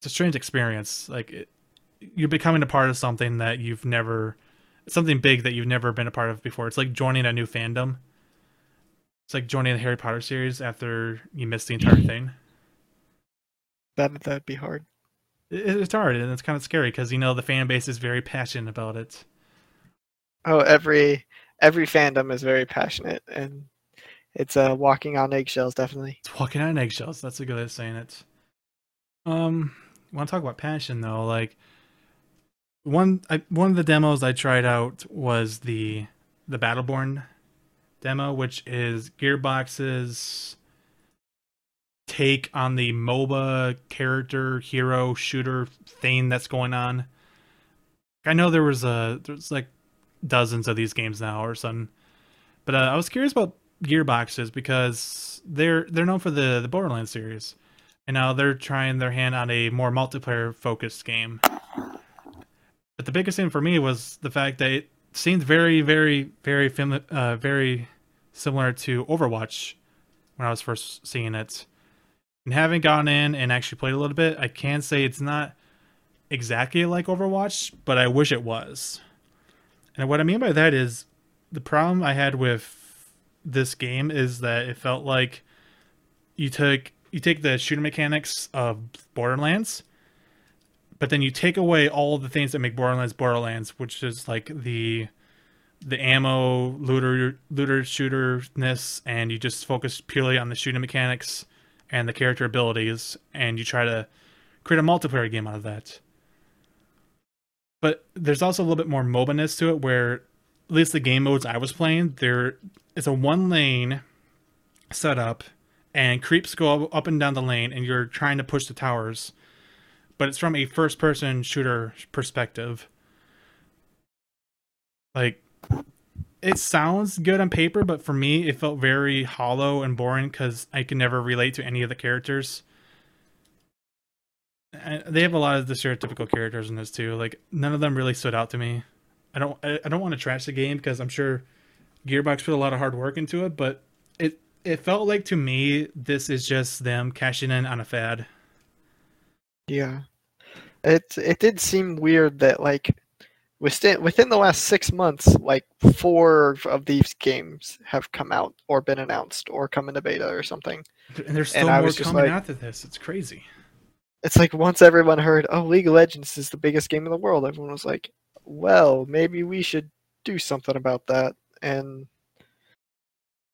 It's a strange experience. Like it, you're becoming a part of something that you've never, something big that you've never been a part of before. It's like joining a new fandom. It's like joining the Harry Potter series after you missed the entire thing. that that'd be hard. It, it's hard and it's kind of scary because you know the fan base is very passionate about it. Oh, every every fandom is very passionate and it's uh walking on eggshells definitely. It's walking on eggshells. That's a good way of saying it. Um, want to talk about passion though? Like one, I, one of the demos I tried out was the the Battleborn demo, which is Gearbox's take on the MOBA character hero shooter thing that's going on. I know there was a there's like dozens of these games now or something, but uh, I was curious about Gearboxes because they're they're known for the the Borderlands series, and now they're trying their hand on a more multiplayer focused game. But the biggest thing for me was the fact that it seemed very, very, very fami- uh, very similar to Overwatch when I was first seeing it. And having gone in and actually played a little bit, I can say it's not exactly like Overwatch, but I wish it was. And what I mean by that is the problem I had with this game is that it felt like you took you take the shooter mechanics of Borderlands, but then you take away all the things that make Borderlands Borderlands, which is like the the ammo looter looter shooterness, and you just focus purely on the shooting mechanics and the character abilities, and you try to create a multiplayer game out of that. But there's also a little bit more MOBA-ness to it, where at least the game modes I was playing, there is a one lane setup, and creeps go up and down the lane, and you're trying to push the towers, but it's from a first-person shooter perspective. Like, it sounds good on paper, but for me, it felt very hollow and boring because I could never relate to any of the characters. And they have a lot of the stereotypical characters in this too. Like none of them really stood out to me. I don't. I don't want to trash the game because I'm sure Gearbox put a lot of hard work into it, but it it felt like to me this is just them cashing in on a fad. Yeah. It it did seem weird that like within within the last six months, like four of these games have come out or been announced or come into beta or something. And there's still And more coming like- after this. It's crazy. It's like once everyone heard, oh, League of Legends is the biggest game in the world, everyone was like, well, maybe we should do something about that. And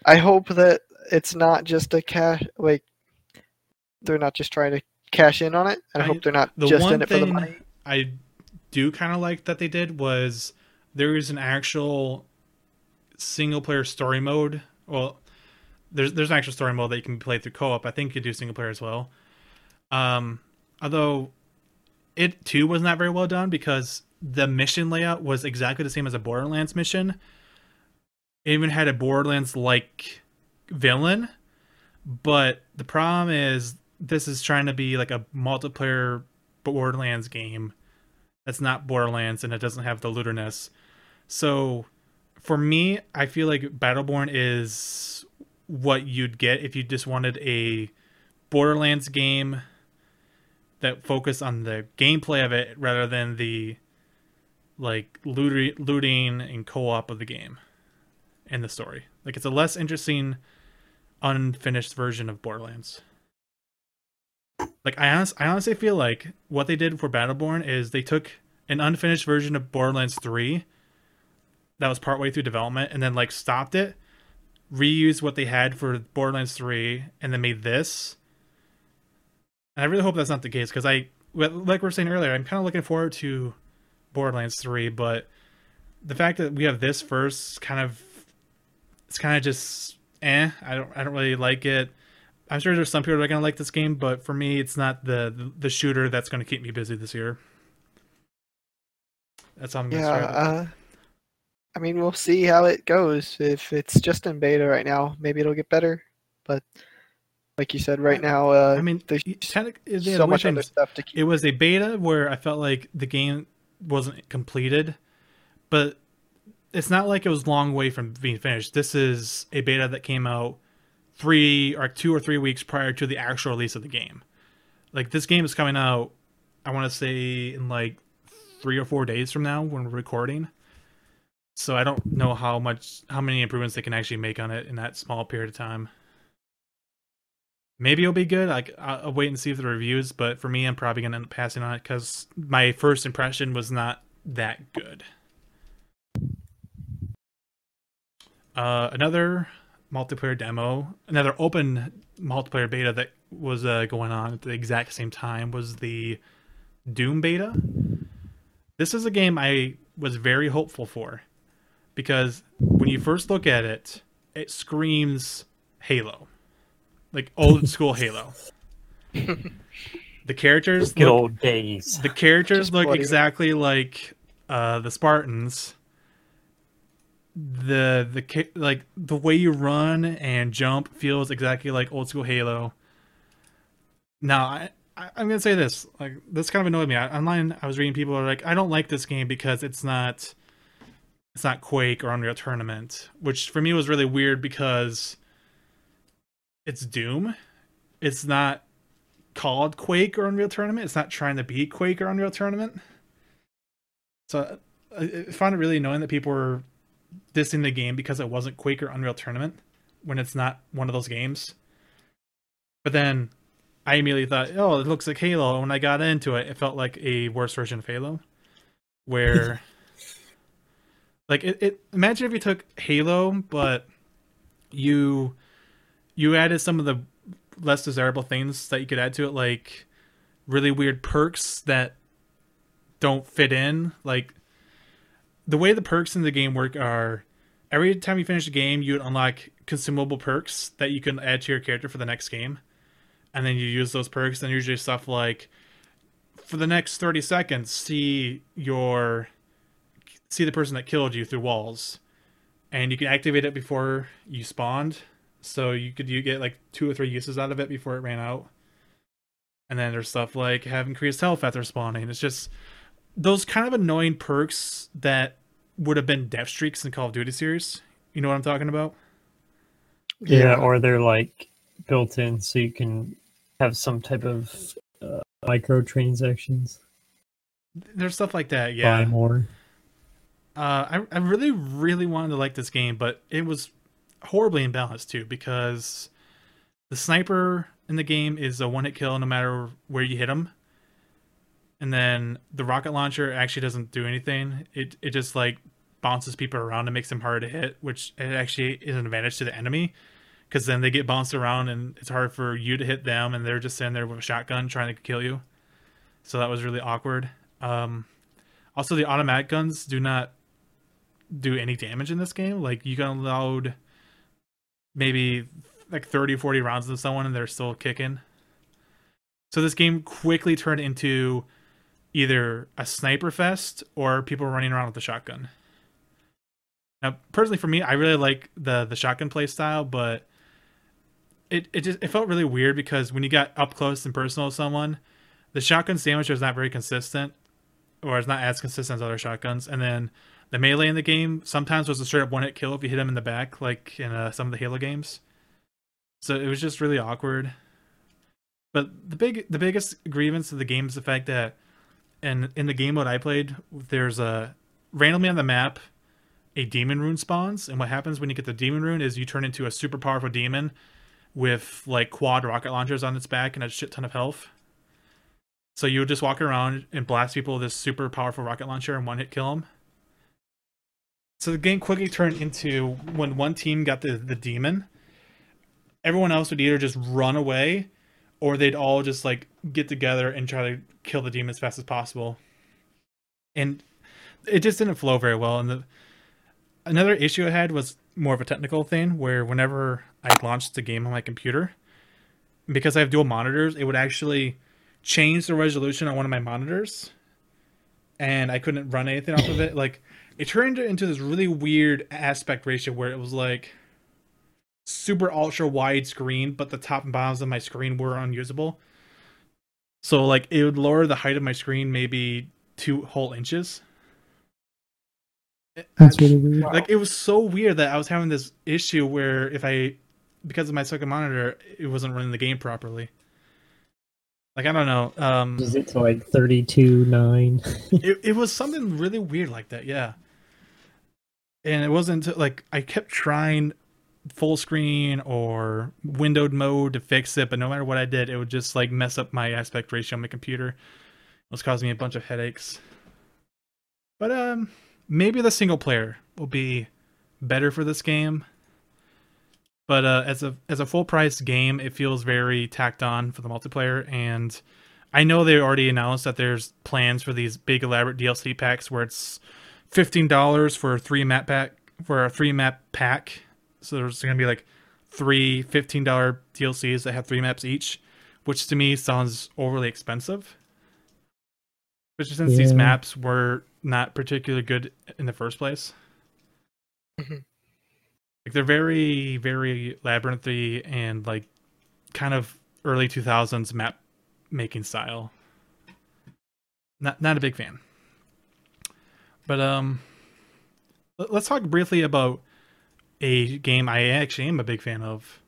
I hope that it's not just a cash like they're not just trying to cash in on it. And I, hope they're not the just in it for the money. I do kind of like that they did was there is an actual single player story mode. Well, there's there's an actual story mode that you can play through co-op. I think you could do single player as well. Um, although it too was not very well done because the mission layout was exactly the same as a Borderlands mission. It even had a Borderlands like villain, but the problem is this is trying to be like a multiplayer Borderlands game that's not Borderlands and it doesn't have the looterness. So for me, I feel like Battleborn is what you'd get if you just wanted a Borderlands game that focused on the gameplay of it rather than the like looting, and co-op of the game and the story. Like it's a less interesting unfinished version of Borderlands. Like I honest, I honestly feel like what they did for Battleborn is they took an unfinished version of Borderlands 3 that was partway through development and then like stopped it, reused what they had for Borderlands 3 and then made this And I really hope that's not the case because I, like we were saying earlier, I'm kind of looking forward to Borderlands 3, but the fact that we have this first kind of, it's kind of just eh. I don't, I don't really like it. I'm sure there's some people that are gonna like this game, but for me, it's not the the, shooter that's gonna keep me busy this year. That's how I'm gonna Yeah, uh, I mean, we'll see how it goes. If it's just in beta right now, maybe it'll get better. But like you said, right now, uh, I mean, there's so much other stuff to keep. it was a beta where I felt like the game wasn't completed, but it's not like it was long way from being finished. This is a beta that came out three or two or three weeks prior to the actual release of the game. Like this game is coming out, I want to say in like three or four days from now when we're recording. So I don't know how much, how many improvements they can actually make on it in that small period of time. Maybe it'll be good. Like I'll, wait and see if the reviews. But for me, I'm probably gonna end up passing on it because my first impression was not that good. Uh, another multiplayer demo, another open multiplayer beta that was uh, going on at the exact same time was the Doom beta. This is a game I was very hopeful for because when you first look at it, it screams Halo, like old <laughs> school Halo. the characters Good look old days. the characters Just look bloody. exactly like uh, the Spartans. The the like the way you run and jump feels exactly like old school Halo. Now I, I I'm gonna say this like this kind of annoyed me. I, online I was reading people are like I don't like this game because it's not it's not Quake or Unreal Tournament, which for me was really weird because it's Doom. It's not called Quake or Unreal Tournament. It's not trying to be Quake or Unreal Tournament. So I, I found it really annoying that people were dissing the game because it wasn't Quake or Unreal Tournament when it's not one of those games. But then I immediately thought, oh, it looks like Halo. And when I got into it, it felt like a worse version of Halo, where <laughs> like it, it. Imagine if you took Halo, but you you added some of the less desirable things that you could add to it, like really weird perks that don't fit in. Like the way the perks in the game work are every time you finish a game, you would unlock consumable perks that you can add to your character for the next game. And then you use those perks, and usually stuff like for the next 30 seconds, see your see the person that killed you through walls. And you can activate it before you spawned so you could you get like two or three uses out of it before it ran out and then there's stuff like have increased health after spawning it's just those kind of annoying perks that would have been death streaks in call of duty series. You know what i'm talking about? Yeah, or they're like built in so you can have some type of uh, microtransactions. there's stuff like that Buy yeah more. uh, I, I really really wanted to like this game but it was horribly imbalanced too because the sniper in the game is a one hit kill no matter where you hit him and then the rocket launcher actually doesn't do anything. It it just like bounces people around and makes them hard to hit which it actually is an advantage to the enemy because then they get bounced around and it's hard for you to hit them and they're just sitting there with a shotgun trying to kill you. So that was really awkward. Um also the automatic guns do not do any damage in this game. Like you can load maybe like 30 40 rounds of someone and they're still kicking. So this game quickly turned into either a sniper fest or people running around with a shotgun now personally for me i really like the the shotgun play style but it, it just it felt really weird because when you got up close and personal with someone the shotgun sandwich was not very consistent or it's not as consistent as other shotguns and then the melee in the game sometimes was a straight up one hit kill if you hit him in the back, like in uh, some of the Halo games. So it was just really awkward. But the big, the biggest grievance of the game is the fact that, in in the game mode I played, there's a randomly on the map, a demon rune spawns, and what happens when you get the demon rune is you turn into a super powerful demon, with like quad rocket launchers on its back and a shit ton of health. So you would just walk around and blast people with this super powerful rocket launcher and one hit kill them. So the game quickly turned into when one team got the, the demon, everyone else would either just run away or they'd all just like get together and try to kill the demon as fast as possible. And it just didn't flow very well. And the another issue I had was more of a technical thing where whenever I launched the game on my computer, because I have dual monitors, it would actually change the resolution on one of my monitors and I couldn't run anything off of it. Like it turned into this really weird aspect ratio where it was like super ultra wide screen, but the top and bottoms of my screen were unusable. So like it would lower the height of my screen maybe two whole inches. That's really weird. Like it was so weird that I was having this issue where if I because of my second monitor, it wasn't running the game properly. Like I don't know. Um Is it to like thirty-two nine? <laughs> it, it was something really weird like that, yeah. And it wasn't like I kept trying full screen or windowed mode to fix it, but no matter what I did, it would just like mess up my aspect ratio on my computer. It was causing me a bunch of headaches. But um maybe the single player will be better for this game. But uh, as a as a full price game, it feels very tacked on for the multiplayer. And I know they already announced that there's plans for these big elaborate DLC packs where it's fifteen dollars for a three map pack for a three map pack. So there's gonna be like three $15 DLCs that have three maps each, which to me sounds overly expensive. Especially since these maps were not particularly good in the first place. Mhm. Like they're very, very labyrinthy and like kind of early two thousands map making style. Not not a big fan. But um let's talk briefly about a game I actually am a big fan of.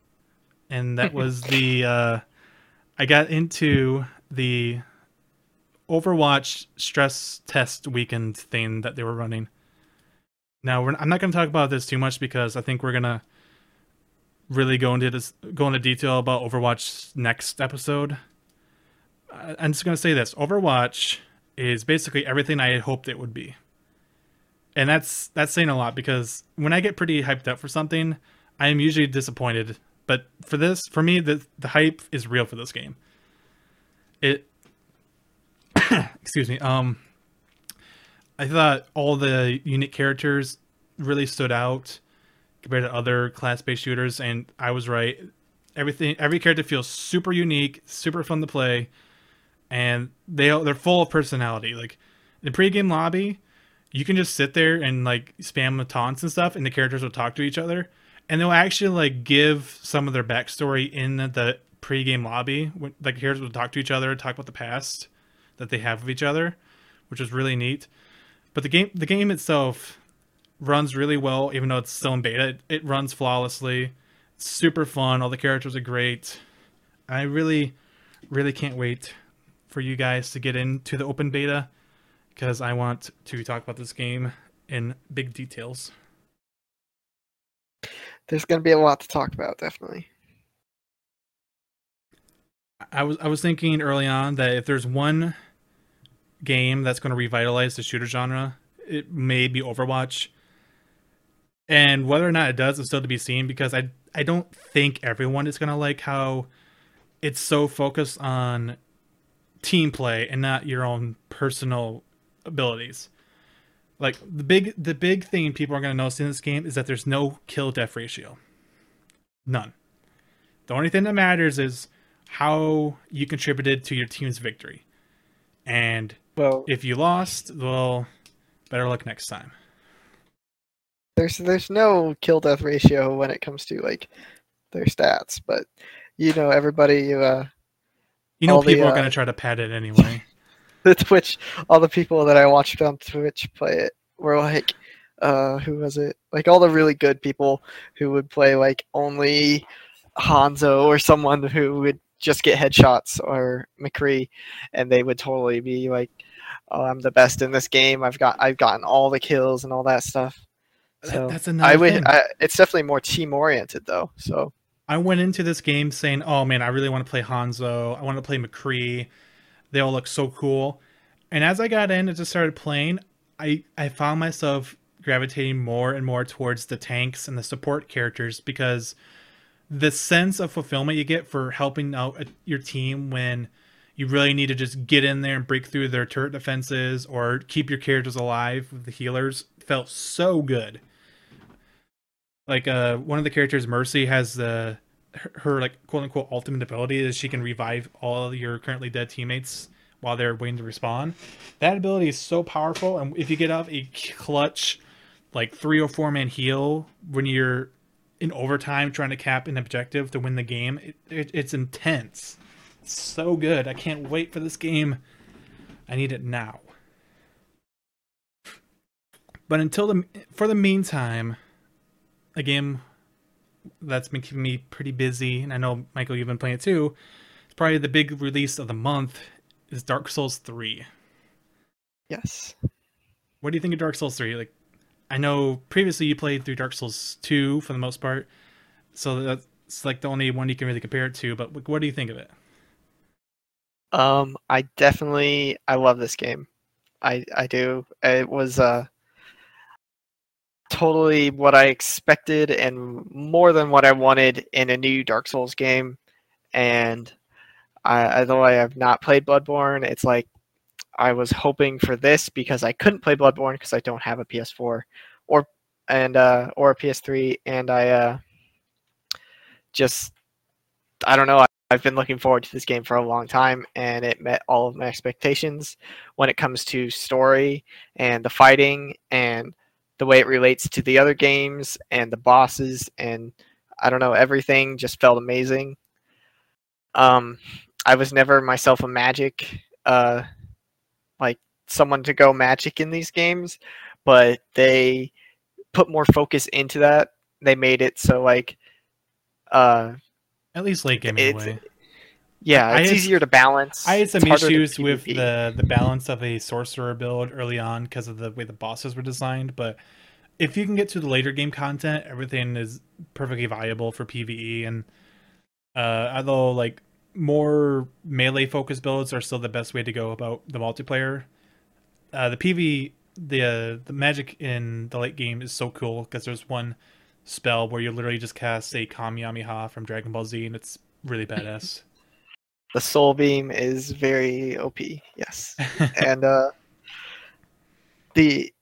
And that <laughs> was the uh I got into the Overwatch stress test weekend thing that they were running. Now, we're, I'm not going to talk about this too much because I think we're going to really go into this, go into detail about Overwatch next episode. I'm just going to say this: Overwatch is basically everything I had hoped it would be, and that's that's saying a lot because when I get pretty hyped up for something, I am usually disappointed. But for this, for me, the the hype is real for this game. It <coughs> excuse me. Um, I thought all the unique characters really stood out compared to other class-based shooters, and I was right. Everything, every character feels super unique, super fun to play, and they they're full of personality. Like the pre-game lobby, you can just sit there and like spam the taunts and stuff, and the characters will talk to each other, and they'll actually like give some of their backstory in the pre-game lobby. When, like characters will talk to each other, talk about the past that they have of each other, which is really neat. But the game the game itself runs really well, even though it's still in beta. It, it runs flawlessly. Super fun. All the characters are great. I really, really can't wait for you guys to get into the open beta because I want to talk about this game in big details. There's going to be a lot to talk about, definitely. I was I was thinking early on that if there's one game that's going to revitalize the shooter genre, it may be Overwatch. And whether or not it does is still to be seen because I I don't think everyone is going to like how it's so focused on team play and not your own personal abilities. Like the big the big thing people are going to notice in this game is that there's no kill death ratio. None. The only thing that matters is how you contributed to your team's victory. And Well, if you lost, well, better luck next time. there's there's no kill death ratio when it comes to like their stats, but you know everybody uh You know All the, people are uh, going to try to pad it anyway. <laughs> the Twitch all the people that I watched on Twitch play it were like uh who was it? Like all the really good people who would play like only Hanzo or someone who would just get headshots or McCree and they would totally be like oh I'm the best in this game. I've got I've gotten all the kills and all that stuff. So that's another I would. I, it's definitely more team oriented though. So I went into this game saying, "Oh man, I really want to play Hanzo. I want to play McCree. They all look so cool." And as I got in and just started playing, I I found myself gravitating more and more towards the tanks and the support characters because the sense of fulfillment you get for helping out a- your team when you really need to just get in there and break through their turret defenses or keep your characters alive with the healers felt so good. Like uh one of the characters Mercy has the her, like quote unquote ultimate ability is she can revive all your currently dead teammates while they're waiting to respawn. That ability is so powerful and if you get off a clutch like 3 or 4 man heal when you're in overtime trying to cap an objective to win the game, it, it, it's intense. It's so good. I can't wait for this game. I need it now. But until the for the meantime, a game that's been keeping me pretty busy, and I know Michael, you've been playing it too. It's probably the big release of the month is Dark Souls three. Yes. What do you think of Dark Souls three? Like, I know previously you played through Dark Souls two for the most part, so that's like the only one you can really compare it to. But what do you think of it? Um, I definitely I love this game. I I do. It was uh totally what I expected and more than what I wanted in a new Dark Souls game. And I, although I have not played Bloodborne, it's like I was hoping for this because I couldn't play Bloodborne because I don't have a PS4 or and uh, or a PS3, and I uh, just I don't know. I, I've been looking forward to this game for a long time, and it met all of my expectations when it comes to story and the fighting and the way it relates to the other games and the bosses and I don't know everything just felt amazing. Um, I was never myself a magic uh, like someone to go magic in these games, but they put more focus into that. They made it so like uh, At least late game anyway. Yeah, it's had- easier to balance. I had some It's issues with the the balance of a sorcerer build early on because of the way the bosses were designed, but if you can get to the later game content, everything is perfectly viable for PvE. And uh, although like more melee focused builds are still the best way to go about the multiplayer, uh, the PV the uh, the magic in the late game is so cool because there's one spell where you literally just cast a Kamehameha from Dragon Ball Z, and it's really <laughs> badass. The soul beam is very OP. Yes. <laughs> and uh the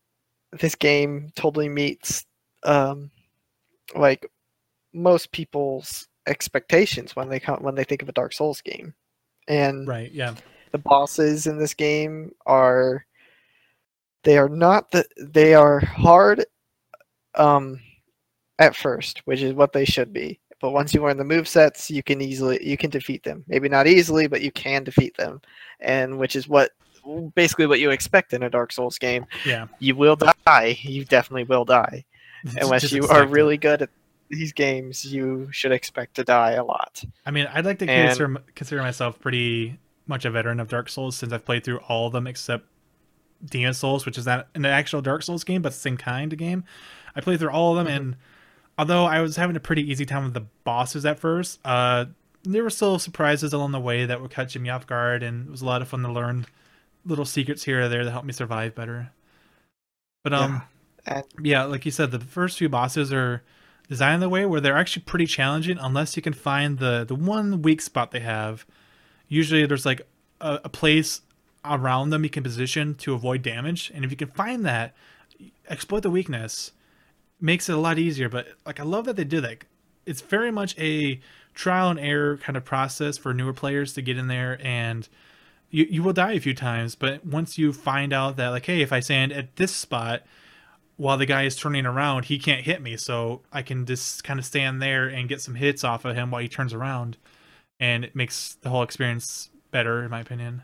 this game totally meets um like most people's expectations when they come when they think of a Dark Souls game. And right? Yeah. the bosses in this game are they are not the they are hard um at first, which is what they should be. But once you learn the move sets, you can easily you can defeat them. Maybe not easily, but you can defeat them. And which is what basically what you expect in a Dark Souls game. Yeah. You will die. You definitely will die. Unless you are really good at these games, you should expect to die a lot. I mean, I'd like to And- consider consider myself pretty much a veteran of Dark Souls since I've played through all of them except Demon Souls, which is not an actual Dark Souls game, but the same kind of game. I played through all of them, mm-hmm. and although I was having a pretty easy time with the bosses at first, uh, there were still surprises along the way that would catch me off guard, and it was a lot of fun to learn little secrets here or there that helped me survive better. But um, And yeah, like you said, the first few bosses are designed the way where they're actually pretty challenging unless you can find the the one weak spot they have. Usually, there's like a, a place around them you can position to avoid damage, and if you can find that, exploit the weakness, makes it a lot easier. But like, I love that they did that. It's very much a trial and error kind of process for newer players to get in there and you, you will die a few times but once you find out that like hey if i stand at this spot while the guy is turning around, he can't hit me. So I can just kind of stand there and get some hits off of him while he turns around. And it makes the whole experience better, in my opinion.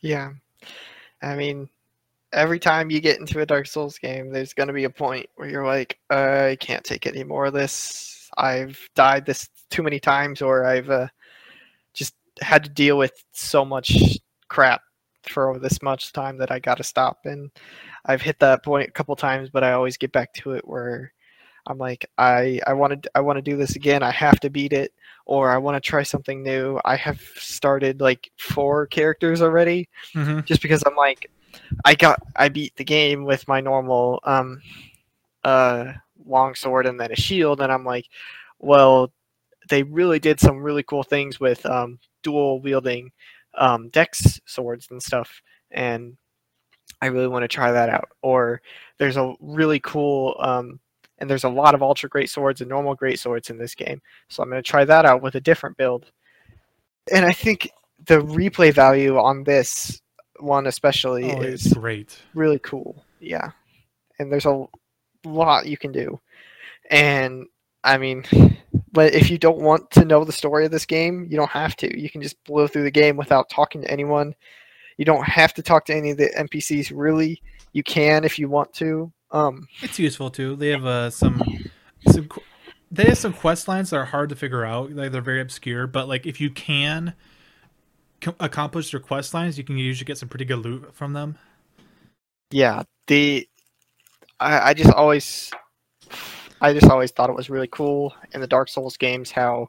Yeah. I mean, every time you get into a Dark Souls game, there's going to be a point where you're like, I can't take any more of this. I've died this too many times, or I've uh, just had to deal with so much crap for this much time that I got to stop. And I've hit that point a couple times, but I always get back to it where I'm like, I I want to I want to do this again. I have to beat it, or I want to try something new. I have started like four characters already Mm-hmm. just because I'm like, I got I beat the game with my normal um uh long sword and then a shield, and I'm like, Well, they really did some really cool things with um, dual wielding um, dex swords and stuff, and I really want to try that out. Or there's a really cool, um, and there's a lot of ultra great swords and normal great swords in this game, so I'm going to try that out with a different build. And I think the replay value on this one especially Oh, is it's great. really cool. Yeah. And there's a lot you can do. And I mean, but if you don't want to know the story of this game, you don't have to. You can just blow through the game without talking to anyone. You don't have to talk to any of the NPCs really. You can if you want to. Um It's useful too. They have uh, some some they have some quest lines that are hard to figure out. Like they're very obscure, but like if you can co- accomplish their quest lines, you can usually get some pretty good loot from them. yeah, the I, I just always I just always thought it was really cool in the Dark Souls games how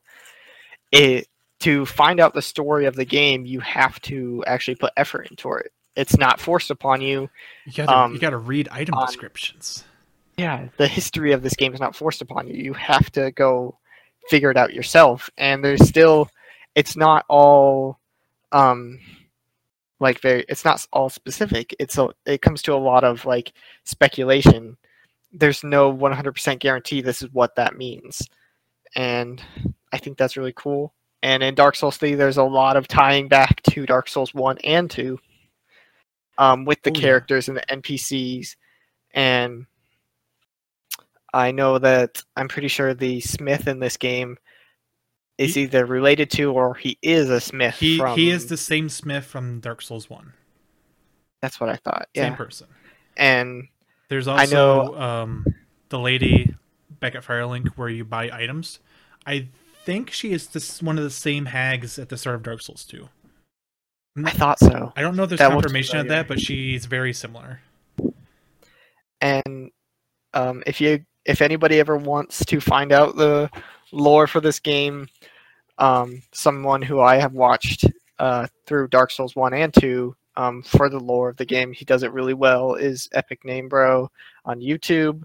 it to find out the story of the game you have to actually put effort into it. It's not forced upon you. You gotta Um, you gotta read item on- descriptions. Yeah, the history of this game is not forced upon you. You have to go figure it out yourself. And there's still it's not all um like very it's not all specific. It's a it comes to a lot of like speculation. There's no 100% guarantee this is what that means. And I think that's really cool. And in Dark Souls 3 there's a lot of tying back to Dark Souls 1 and 2 um with the Oh, yeah. characters and the NPCs and I know that I'm pretty sure the Smith in this game is He- either related to or he is a Smith. He from, he is the same Smith from Dark Souls One. That's what I thought. Same person. and There's I also um, the lady back at Firelink where you buy items. I think she is this one of the same hags at the start of Dark Souls 2. I thought so. I don't know if there's That confirmation of that, but she's very similar. And um, if you if anybody ever wants to find out the lore for this game, um, someone who I have watched uh, through Dark Souls one and two um, for the lore of the game, he does it really well. Is Epic Name Bro on YouTube,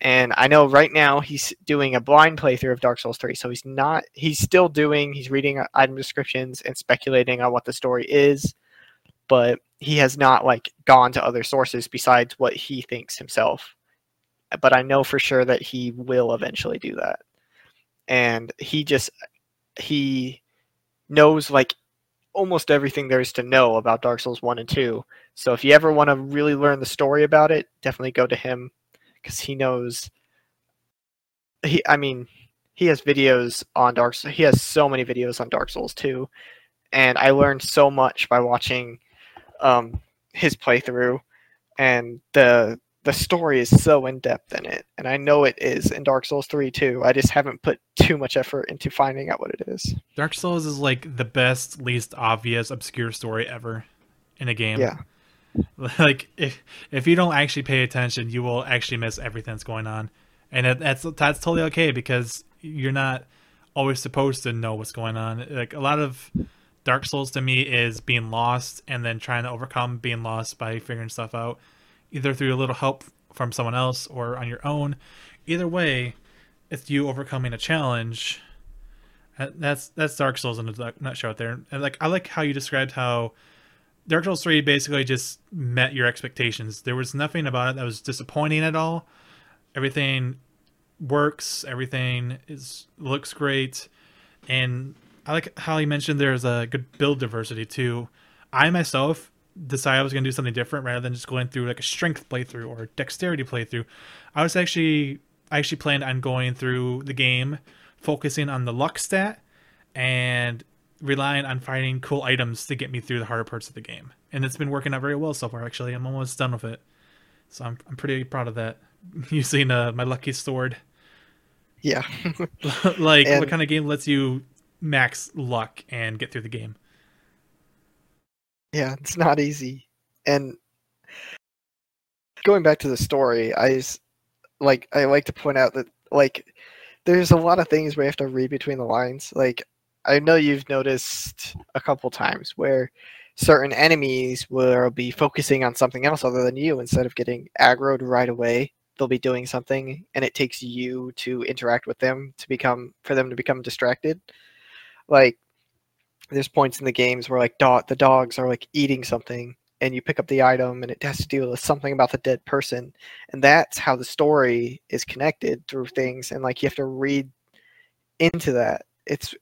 and I know right now he's doing a blind playthrough of Dark Souls three. So he's not. He's still doing. He's reading item descriptions and speculating on what the story is, but he has not like gone to other sources besides what he thinks himself. But I know for sure that he will eventually do that, and he just he knows like almost everything there is to know about Dark Souls 1 and 2. So if you ever want to really learn the story about it, definitely go to him cuz he knows he I mean, he has videos on Dark. He has so many videos on Dark Souls 2 and I learned so much by watching um his playthrough and the the story is so in depth in it and I know it is in Dark Souls 3 too. I just haven't put too much effort into finding out what it is. Dark Souls is like the best, least obvious, obscure story ever in a game. Yeah. <laughs> Like if if you don't actually pay attention, you will actually miss everything that's going on, and that's that's totally okay because you're not always supposed to know what's going on. Like a lot of Dark Souls to me is being lost and then trying to overcome being lost by figuring stuff out, either through a little help from someone else or on your own. Either way, it's you overcoming a challenge. Uh, That's that's Dark Souls in a nut- nutshell out there. And like I like how you described how Dark Souls 3 basically just met your expectations. There was nothing about it that was disappointing at all. Everything works, everything is looks great. And I like how you mentioned there's a good build diversity too. I myself decided I was going to do something different rather than just going through like a strength playthrough or dexterity playthrough. I was actually I actually planned on going through the game focusing on the luck stat and relying on finding cool items to get me through the harder parts of the game. And it's been working out very well so far actually. I'm almost done with it. So I'm I'm pretty proud of that. <laughs> Using uh, my lucky sword. Yeah. <laughs> <laughs> like And- what kind of game lets you max luck and get through the game? Yeah, it's not easy. And going back to the story, I s- like I like to point out that like there's a lot of things where you have to read between the lines. Like I know you've noticed a couple times where certain enemies will be focusing on something else other than you instead of getting aggroed right away they'll be doing something and it takes you to interact with them to become for them to become distracted like there's points in the games where like dog the dogs are like eating something and you pick up the item and it has to deal with something about the dead person and that's how the story is connected through things and like you have to read into that. It's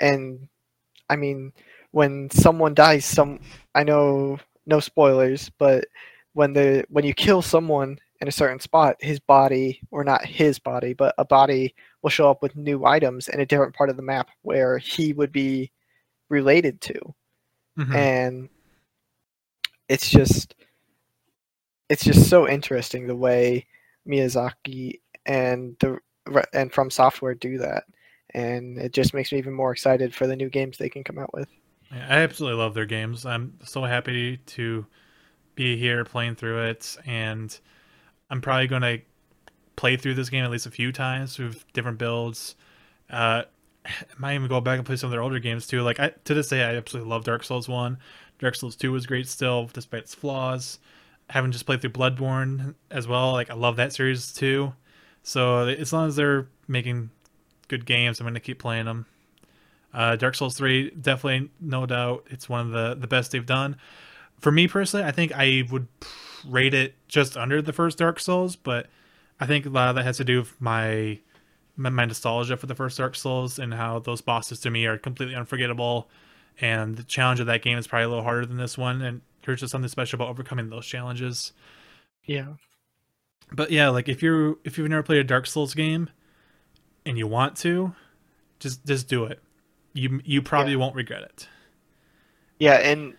and i mean when someone dies some i know no spoilers but when the when you kill someone in a certain spot his body or not his body but a body will show up with new items in a different part of the map where he would be related to Mhm. and it's just it's just so interesting the way Miyazaki and the and FromSoftware do that and it just makes me even more excited for the new games they can come out with Yeah, I absolutely love their games. I'm so happy to be here playing through it, and I'm probably going to play through this game at least a few times with different builds. Uh, might even go back and play some of their older games too. Like I, to this day, I absolutely love Dark Souls One. Dark Souls Two was great still, despite its flaws. Having just played through Bloodborne as well, like I love that series too. So as long as they're making good games, I'm going to keep playing them. Uh, Dark Souls 3, definitely, no doubt, it's one of the, the best they've done. For me personally, I think I would rate it just under the first Dark Souls, but I think a lot of that has to do with my my, my nostalgia for the first Dark Souls and how those bosses to me are completely unforgettable. And the challenge of that game is probably a little harder than this one, and there's just something special about overcoming those challenges. yeah But yeah, like if you're if you've never played a Dark Souls game and you want to, just just do it. You you probably Yeah. won't regret it. yeah and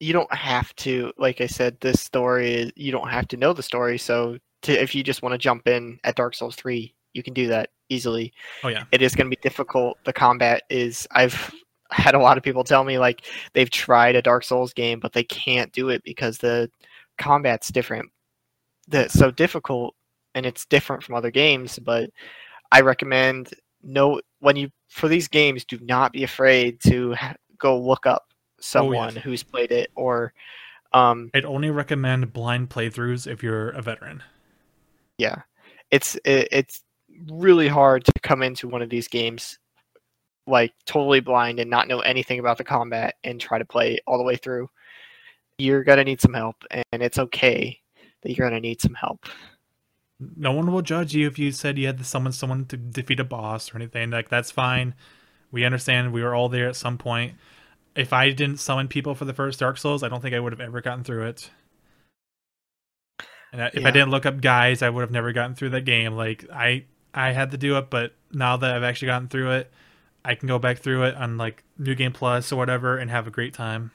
you don't have to like i said this story is you don't have to know the story so to, if you just want to jump in at dark souls 3 you can do that easily Oh yeah. it is going to be difficult. The combat is. I've had a lot of people tell me like they've tried a Dark Souls game, but they can't do it because the combat's different. That's so difficult, and it's different from other games. But I recommend no when you for these games, do not be afraid to ha- go look up someone who's played it or. Um, I'd only recommend blind playthroughs if you're a veteran. yeah, it's it, it's really hard to come into one of these games like totally blind and not know anything about the combat and try to play all the way through. You're gonna need some help, and it's okay that you're gonna need some help. No one will judge you if you said you had to summon someone to defeat a boss or anything. Like that's fine. We understand. We were all there at some point. If I didn't summon people for the first Dark Souls, I don't think I would have ever gotten through it. And if I didn't look up guys, I would have never gotten through that game. Like I, I had to do it, but now that I've actually gotten through it, I can go back through it on like New Game Plus or whatever and have a great time.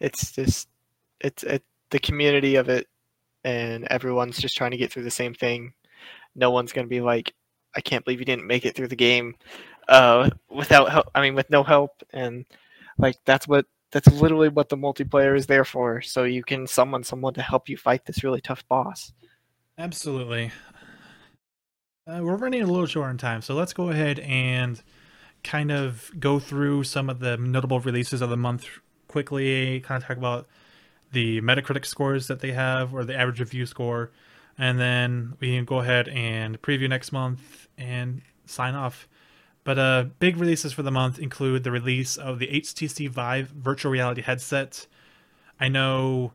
It's just it's it, the community of it, and everyone's just trying to get through the same thing. No one's gonna be like, "I can't believe you didn't make it through the game," uh, without help. I mean, with no help, and like that's what that's literally what the multiplayer is there for. So you can summon someone to help you fight this really tough boss. Absolutely. Uh, we're running a little short on time, so let's go ahead and kind of go through some of the notable releases of the month quickly. Kind of talk about the Metacritic scores that they have, or the average review score, and then we can go ahead and preview next month and sign off. But uh, big releases for the month include the release of the HTC Vive virtual reality headset. I know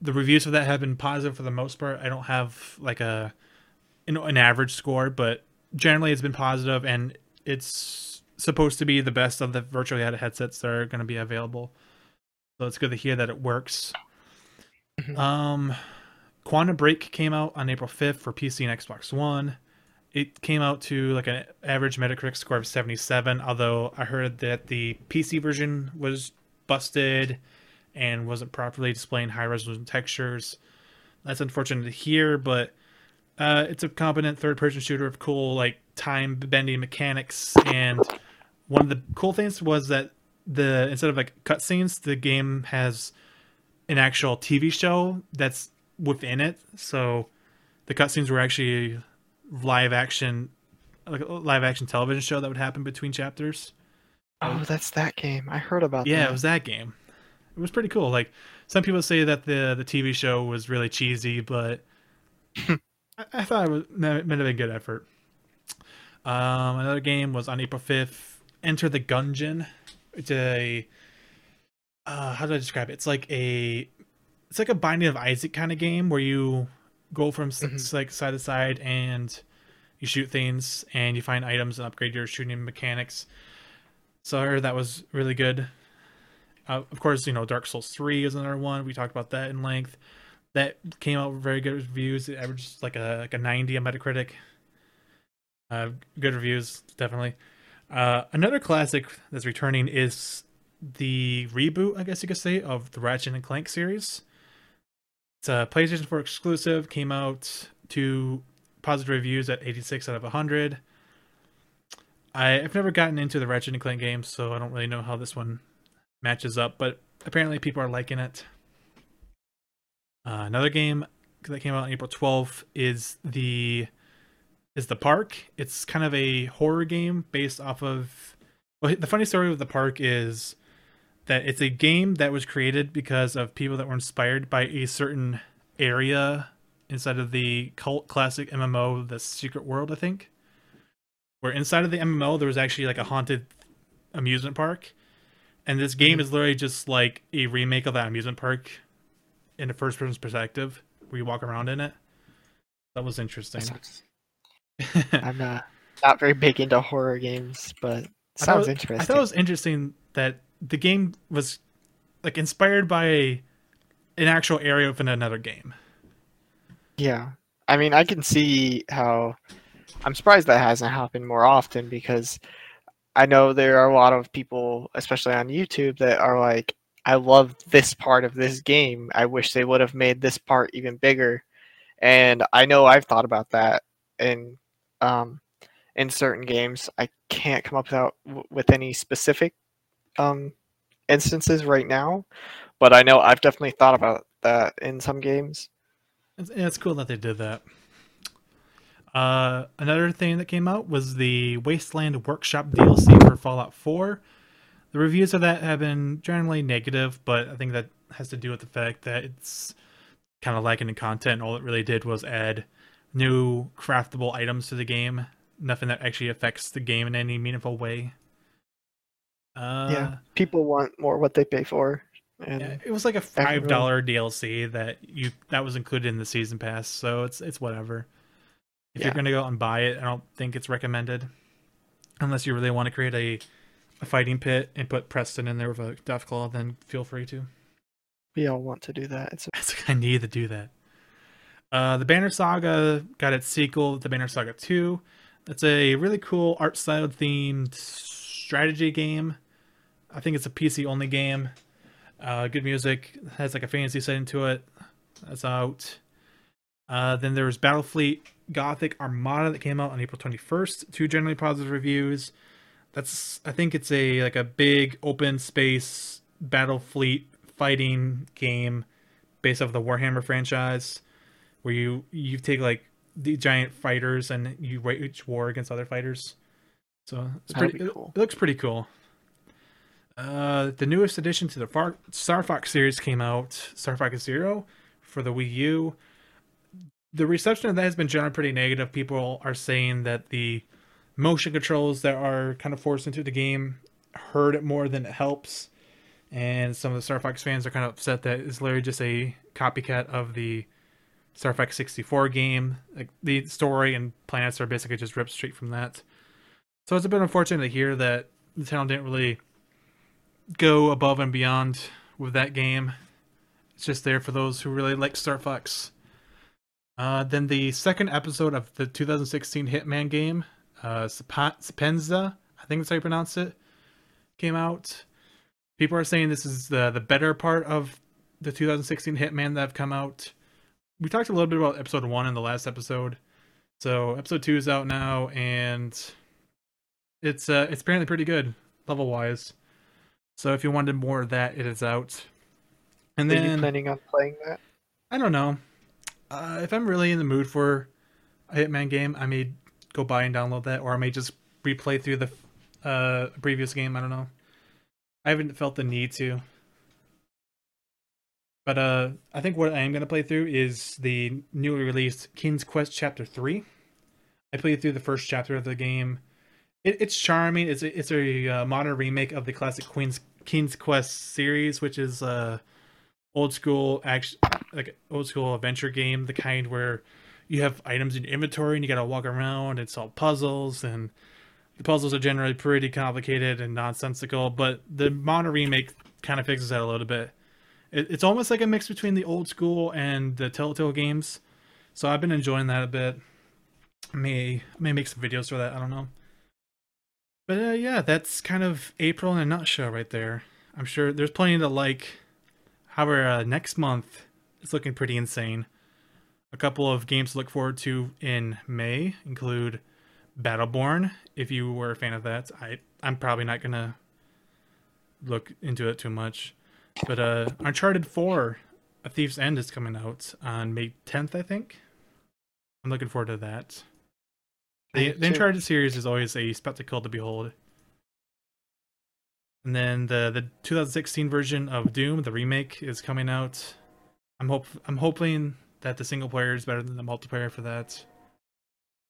the reviews for that have been positive for the most part. I don't have like a know an average score, but generally it's been positive, and it's supposed to be the best of the virtual reality headsets that are going to be available. So it's good to hear that it works. Mhm. Um, Quantum Break came out on April 5th for PC and Xbox One. It came out to like an average Metacritic score of 77, although I heard that the PC version was busted and wasn't properly displaying high resolution textures. That's unfortunate to hear, but uh, it's a competent third person shooter with cool like time bending mechanics. And one of the cool things was that the instead of like cutscenes, the game has an actual TV show that's within it. So the cutscenes were actually live action, like a live action television show that would happen between chapters. Oh, that's that game. I heard about Yeah, that. it was that game. It was pretty cool. Like some people say that the the TV show was really cheesy, but <laughs> I, I thought it was meant to be a good effort. Um, another game was on April fifth. Enter the Gungeon. It's a uh, how do I describe it? It's like a it's like a Binding of Isaac kind of game where you go from s Mhm. like side to side and you shoot things and you find items and upgrade your shooting mechanics. So I heard that was really good. Uh, of course, you know Dark Souls Three is another one. We talked about that in length. That came out with very good reviews. It averaged like a like a ninety on Metacritic. Uh, good reviews, definitely. Uh, another classic that's returning is the reboot, I guess you could say, of the Ratchet and Clank series. It's a PlayStation 4 exclusive. Came out to positive reviews at 86 out of 100. I, I've never gotten into the Ratchet and Clank games, so I don't really know how this one matches up. But apparently, people are liking it. Uh, another game that came out on April 12th is the is the park. It's kind of a horror game based off of. Well, the funny story with the park is that it's a game that was created because of people that were inspired by a certain area inside of the cult classic MMO, The Secret World, I think. Where inside of the MMO there was actually like a haunted amusement park, and this game is literally just like a remake of that amusement park in a first person perspective, where you walk around in it. That was interesting. That sounds- <laughs> I'm not not very big into horror games, but I sounds was- interesting. I thought it was interesting that the game was like inspired by a, an actual area within another game. Yeah. I mean, I can see how. I'm surprised that hasn't happened more often because I know there are a lot of people, especially on YouTube, that are like, I love this part of this game. I wish they would have made this part even bigger. And I know I've thought about that in um, in certain games. I can't come up without, with any specific um, instances right now, but I know I've definitely thought about that in some games. It's, it's cool that they did that. Uh, another thing that came out was the Wasteland Workshop DLC for Fallout 4. The reviews of that have been generally negative, but I think that has to do with the fact that it's kind of lacking in content. All it really did was add new craftable items to the game. Nothing that actually affects the game in any meaningful way. Uh, yeah, people want more what they pay for. And yeah, it was like a five dollar DLC that you that was included in the season pass, so it's it's whatever. If you're gonna go out and buy it, I don't think it's recommended, unless you really want to create a a fighting pit and put Preston in there with a death Deathclaw. Then feel free to. we all want to do that. It's It's like, I need to do that. Uh, the Banner Saga got its sequel, The Banner Saga 2. That's a really cool art style themed strategy game. I think it's a PC only game. Uh, good music, has like a fantasy setting to it. That's out. Uh, then there was Battlefleet Gothic Armada that came out on April 21st. Two generally positive reviews. That's I think it's a like a big open space Battlefleet fighting game based off the Warhammer franchise, where you you take like the giant fighters and you wage war against other fighters. So it's pretty. be it- cool. It, looks pretty cool. Uh, the newest addition to the Far- Star Fox series came out, Star Fox Zero, for the Wii U. The reception of that has been generally pretty negative. People are saying that the motion controls that are kind of forced into the game hurt it more than it helps and some of the Star Fox fans are kind of upset that it's literally just a copycat of the Star Fox 64 game. Like the story and planets are basically just ripped straight from that. So it's a bit unfortunate to hear that the town didn't really go above and beyond with that game. It's just there for those who really like Star Fox. Uh, then the second episode of the 2016 Hitman game, uh, Sap- I think that's how you pronounce it, came out. People are saying this is the the better part of the 2016 Hitman that have come out. We talked a little bit about episode one in the last episode, so episode two is out now, and it's uh it's apparently pretty good level wise. So if you wanted more of that, it is out. And then, Are you planning on playing that? I don't know. Uh, if I'm really in the mood for a Hitman game, I may go buy and download that, or I may just replay through the uh, previous game. I don't know. I haven't felt the need to. But uh, I think what I am gonna play through is the newly released King's Quest Chapter Three. I played through the first chapter of the game. It, it's charming. It's a, it's a uh, modern remake of the classic Queen's King's Quest series, which is uh old school action like old school adventure game, the kind where you have items in your inventory and you gotta walk around and solve puzzles and the puzzles are generally pretty complicated and nonsensical, but the modern remake kind of fixes that a little bit. It, it's almost like a mix between the old school and the Telltale games, so I've been enjoying that a bit. May may make some videos for that. I don't know. But uh, yeah, that's kind of April in a nutshell right there. I'm sure there's plenty to like. However, uh, next month it's looking pretty insane. A couple of games to look forward to in May include Battleborn. If you were a fan of that, I I'm probably not gonna look into it too much. But uh, Uncharted 4, A Thief's End is coming out on May 10th, I think. I'm looking forward to that. The, the. Uncharted series is always a spectacle to behold. And then the the 2016 version of Doom, the remake, is coming out. I'm hope I'm hoping that the single player is better than the multiplayer for that.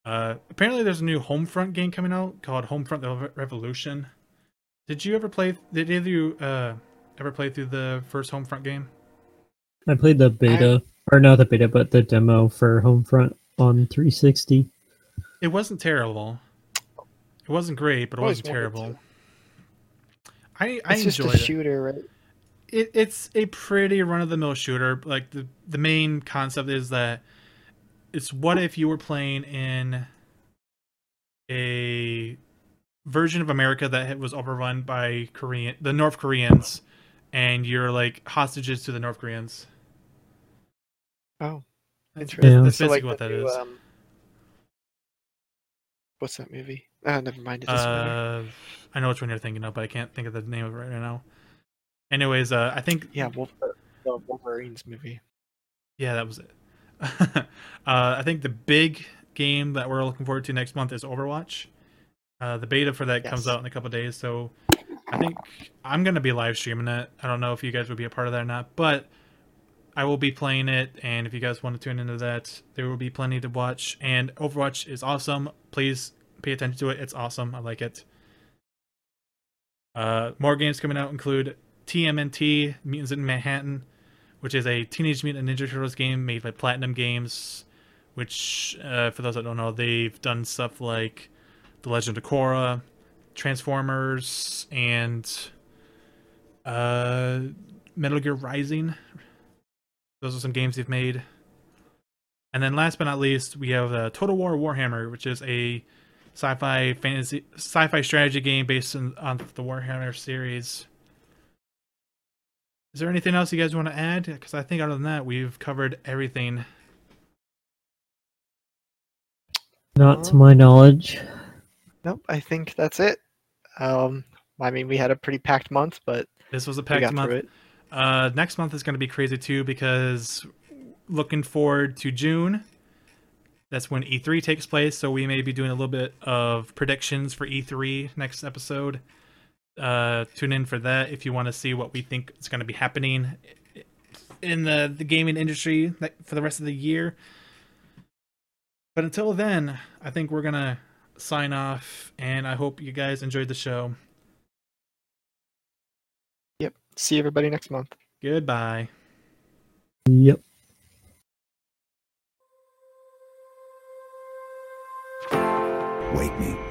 Uh, apparently, there's a new Homefront game coming out called Homefront: The Revolution. Did you ever play? Did either of you uh, ever play through the first Homefront game? I played the beta, or not the beta, but the demo for Homefront on 360. It wasn't terrible. It wasn't great, but it wasn't terrible. to. I I It's just enjoyed a it. shooter, right? It. It's a pretty run of the mill shooter. Like the the main concept is that it's what if you were playing in a version of America that was overrun by Korean the North Koreans, and you're like hostages to the North Koreans. Oh, That's, interesting. Yeah. that's So, like, what the that new, is. um, what's that movie? Ah, never mind. It doesn't matter. Uh, I know which one you're thinking of, but I can't think of the name of it right now. Anyways, uh, I think Yeah, Wolf, the Wolverines movie. yeah, that was it. <laughs> uh, I think the big game that we're looking forward to next month is Overwatch. Uh, the beta for that comes out in a couple days, so I think I'm gonna be live streaming it. I don't know if you guys would be a part of that or not, but I will be playing it, and if you guys want to tune into that, there will be plenty to watch. And Overwatch is awesome. Please pay attention to it. It's awesome. I like it. Uh, more games coming out include TMNT Mutants in Manhattan, which is a Teenage Mutant Ninja Turtles game made by Platinum Games. Which, uh, for those that don't know, they've done stuff like The Legend of Korra, Transformers, and uh, Metal Gear Rising. Those are some games they've made. And then last but not least, we have uh, Total War Warhammer, which is a sci-fi fantasy sci-fi strategy game based on, on the Warhammer series. Is there anything else you guys want to add? Because I think other than that, we've covered everything. Not to my knowledge. Nope, I think that's it. Um, I mean, we had a pretty packed month, but This was a packed month. through it. Uh, next month is going to be crazy too because looking forward to June. That's when E3 takes place, so we may be doing a little bit of predictions for E3 next episode. Uh, tune in for that if you want to see what we think is going to be happening in the, the gaming industry that- for the rest of the year. But until then, I think we're going to sign off, and I hope you guys enjoyed the show. Yep. See everybody next month. Goodbye. Yep. Wake me when you need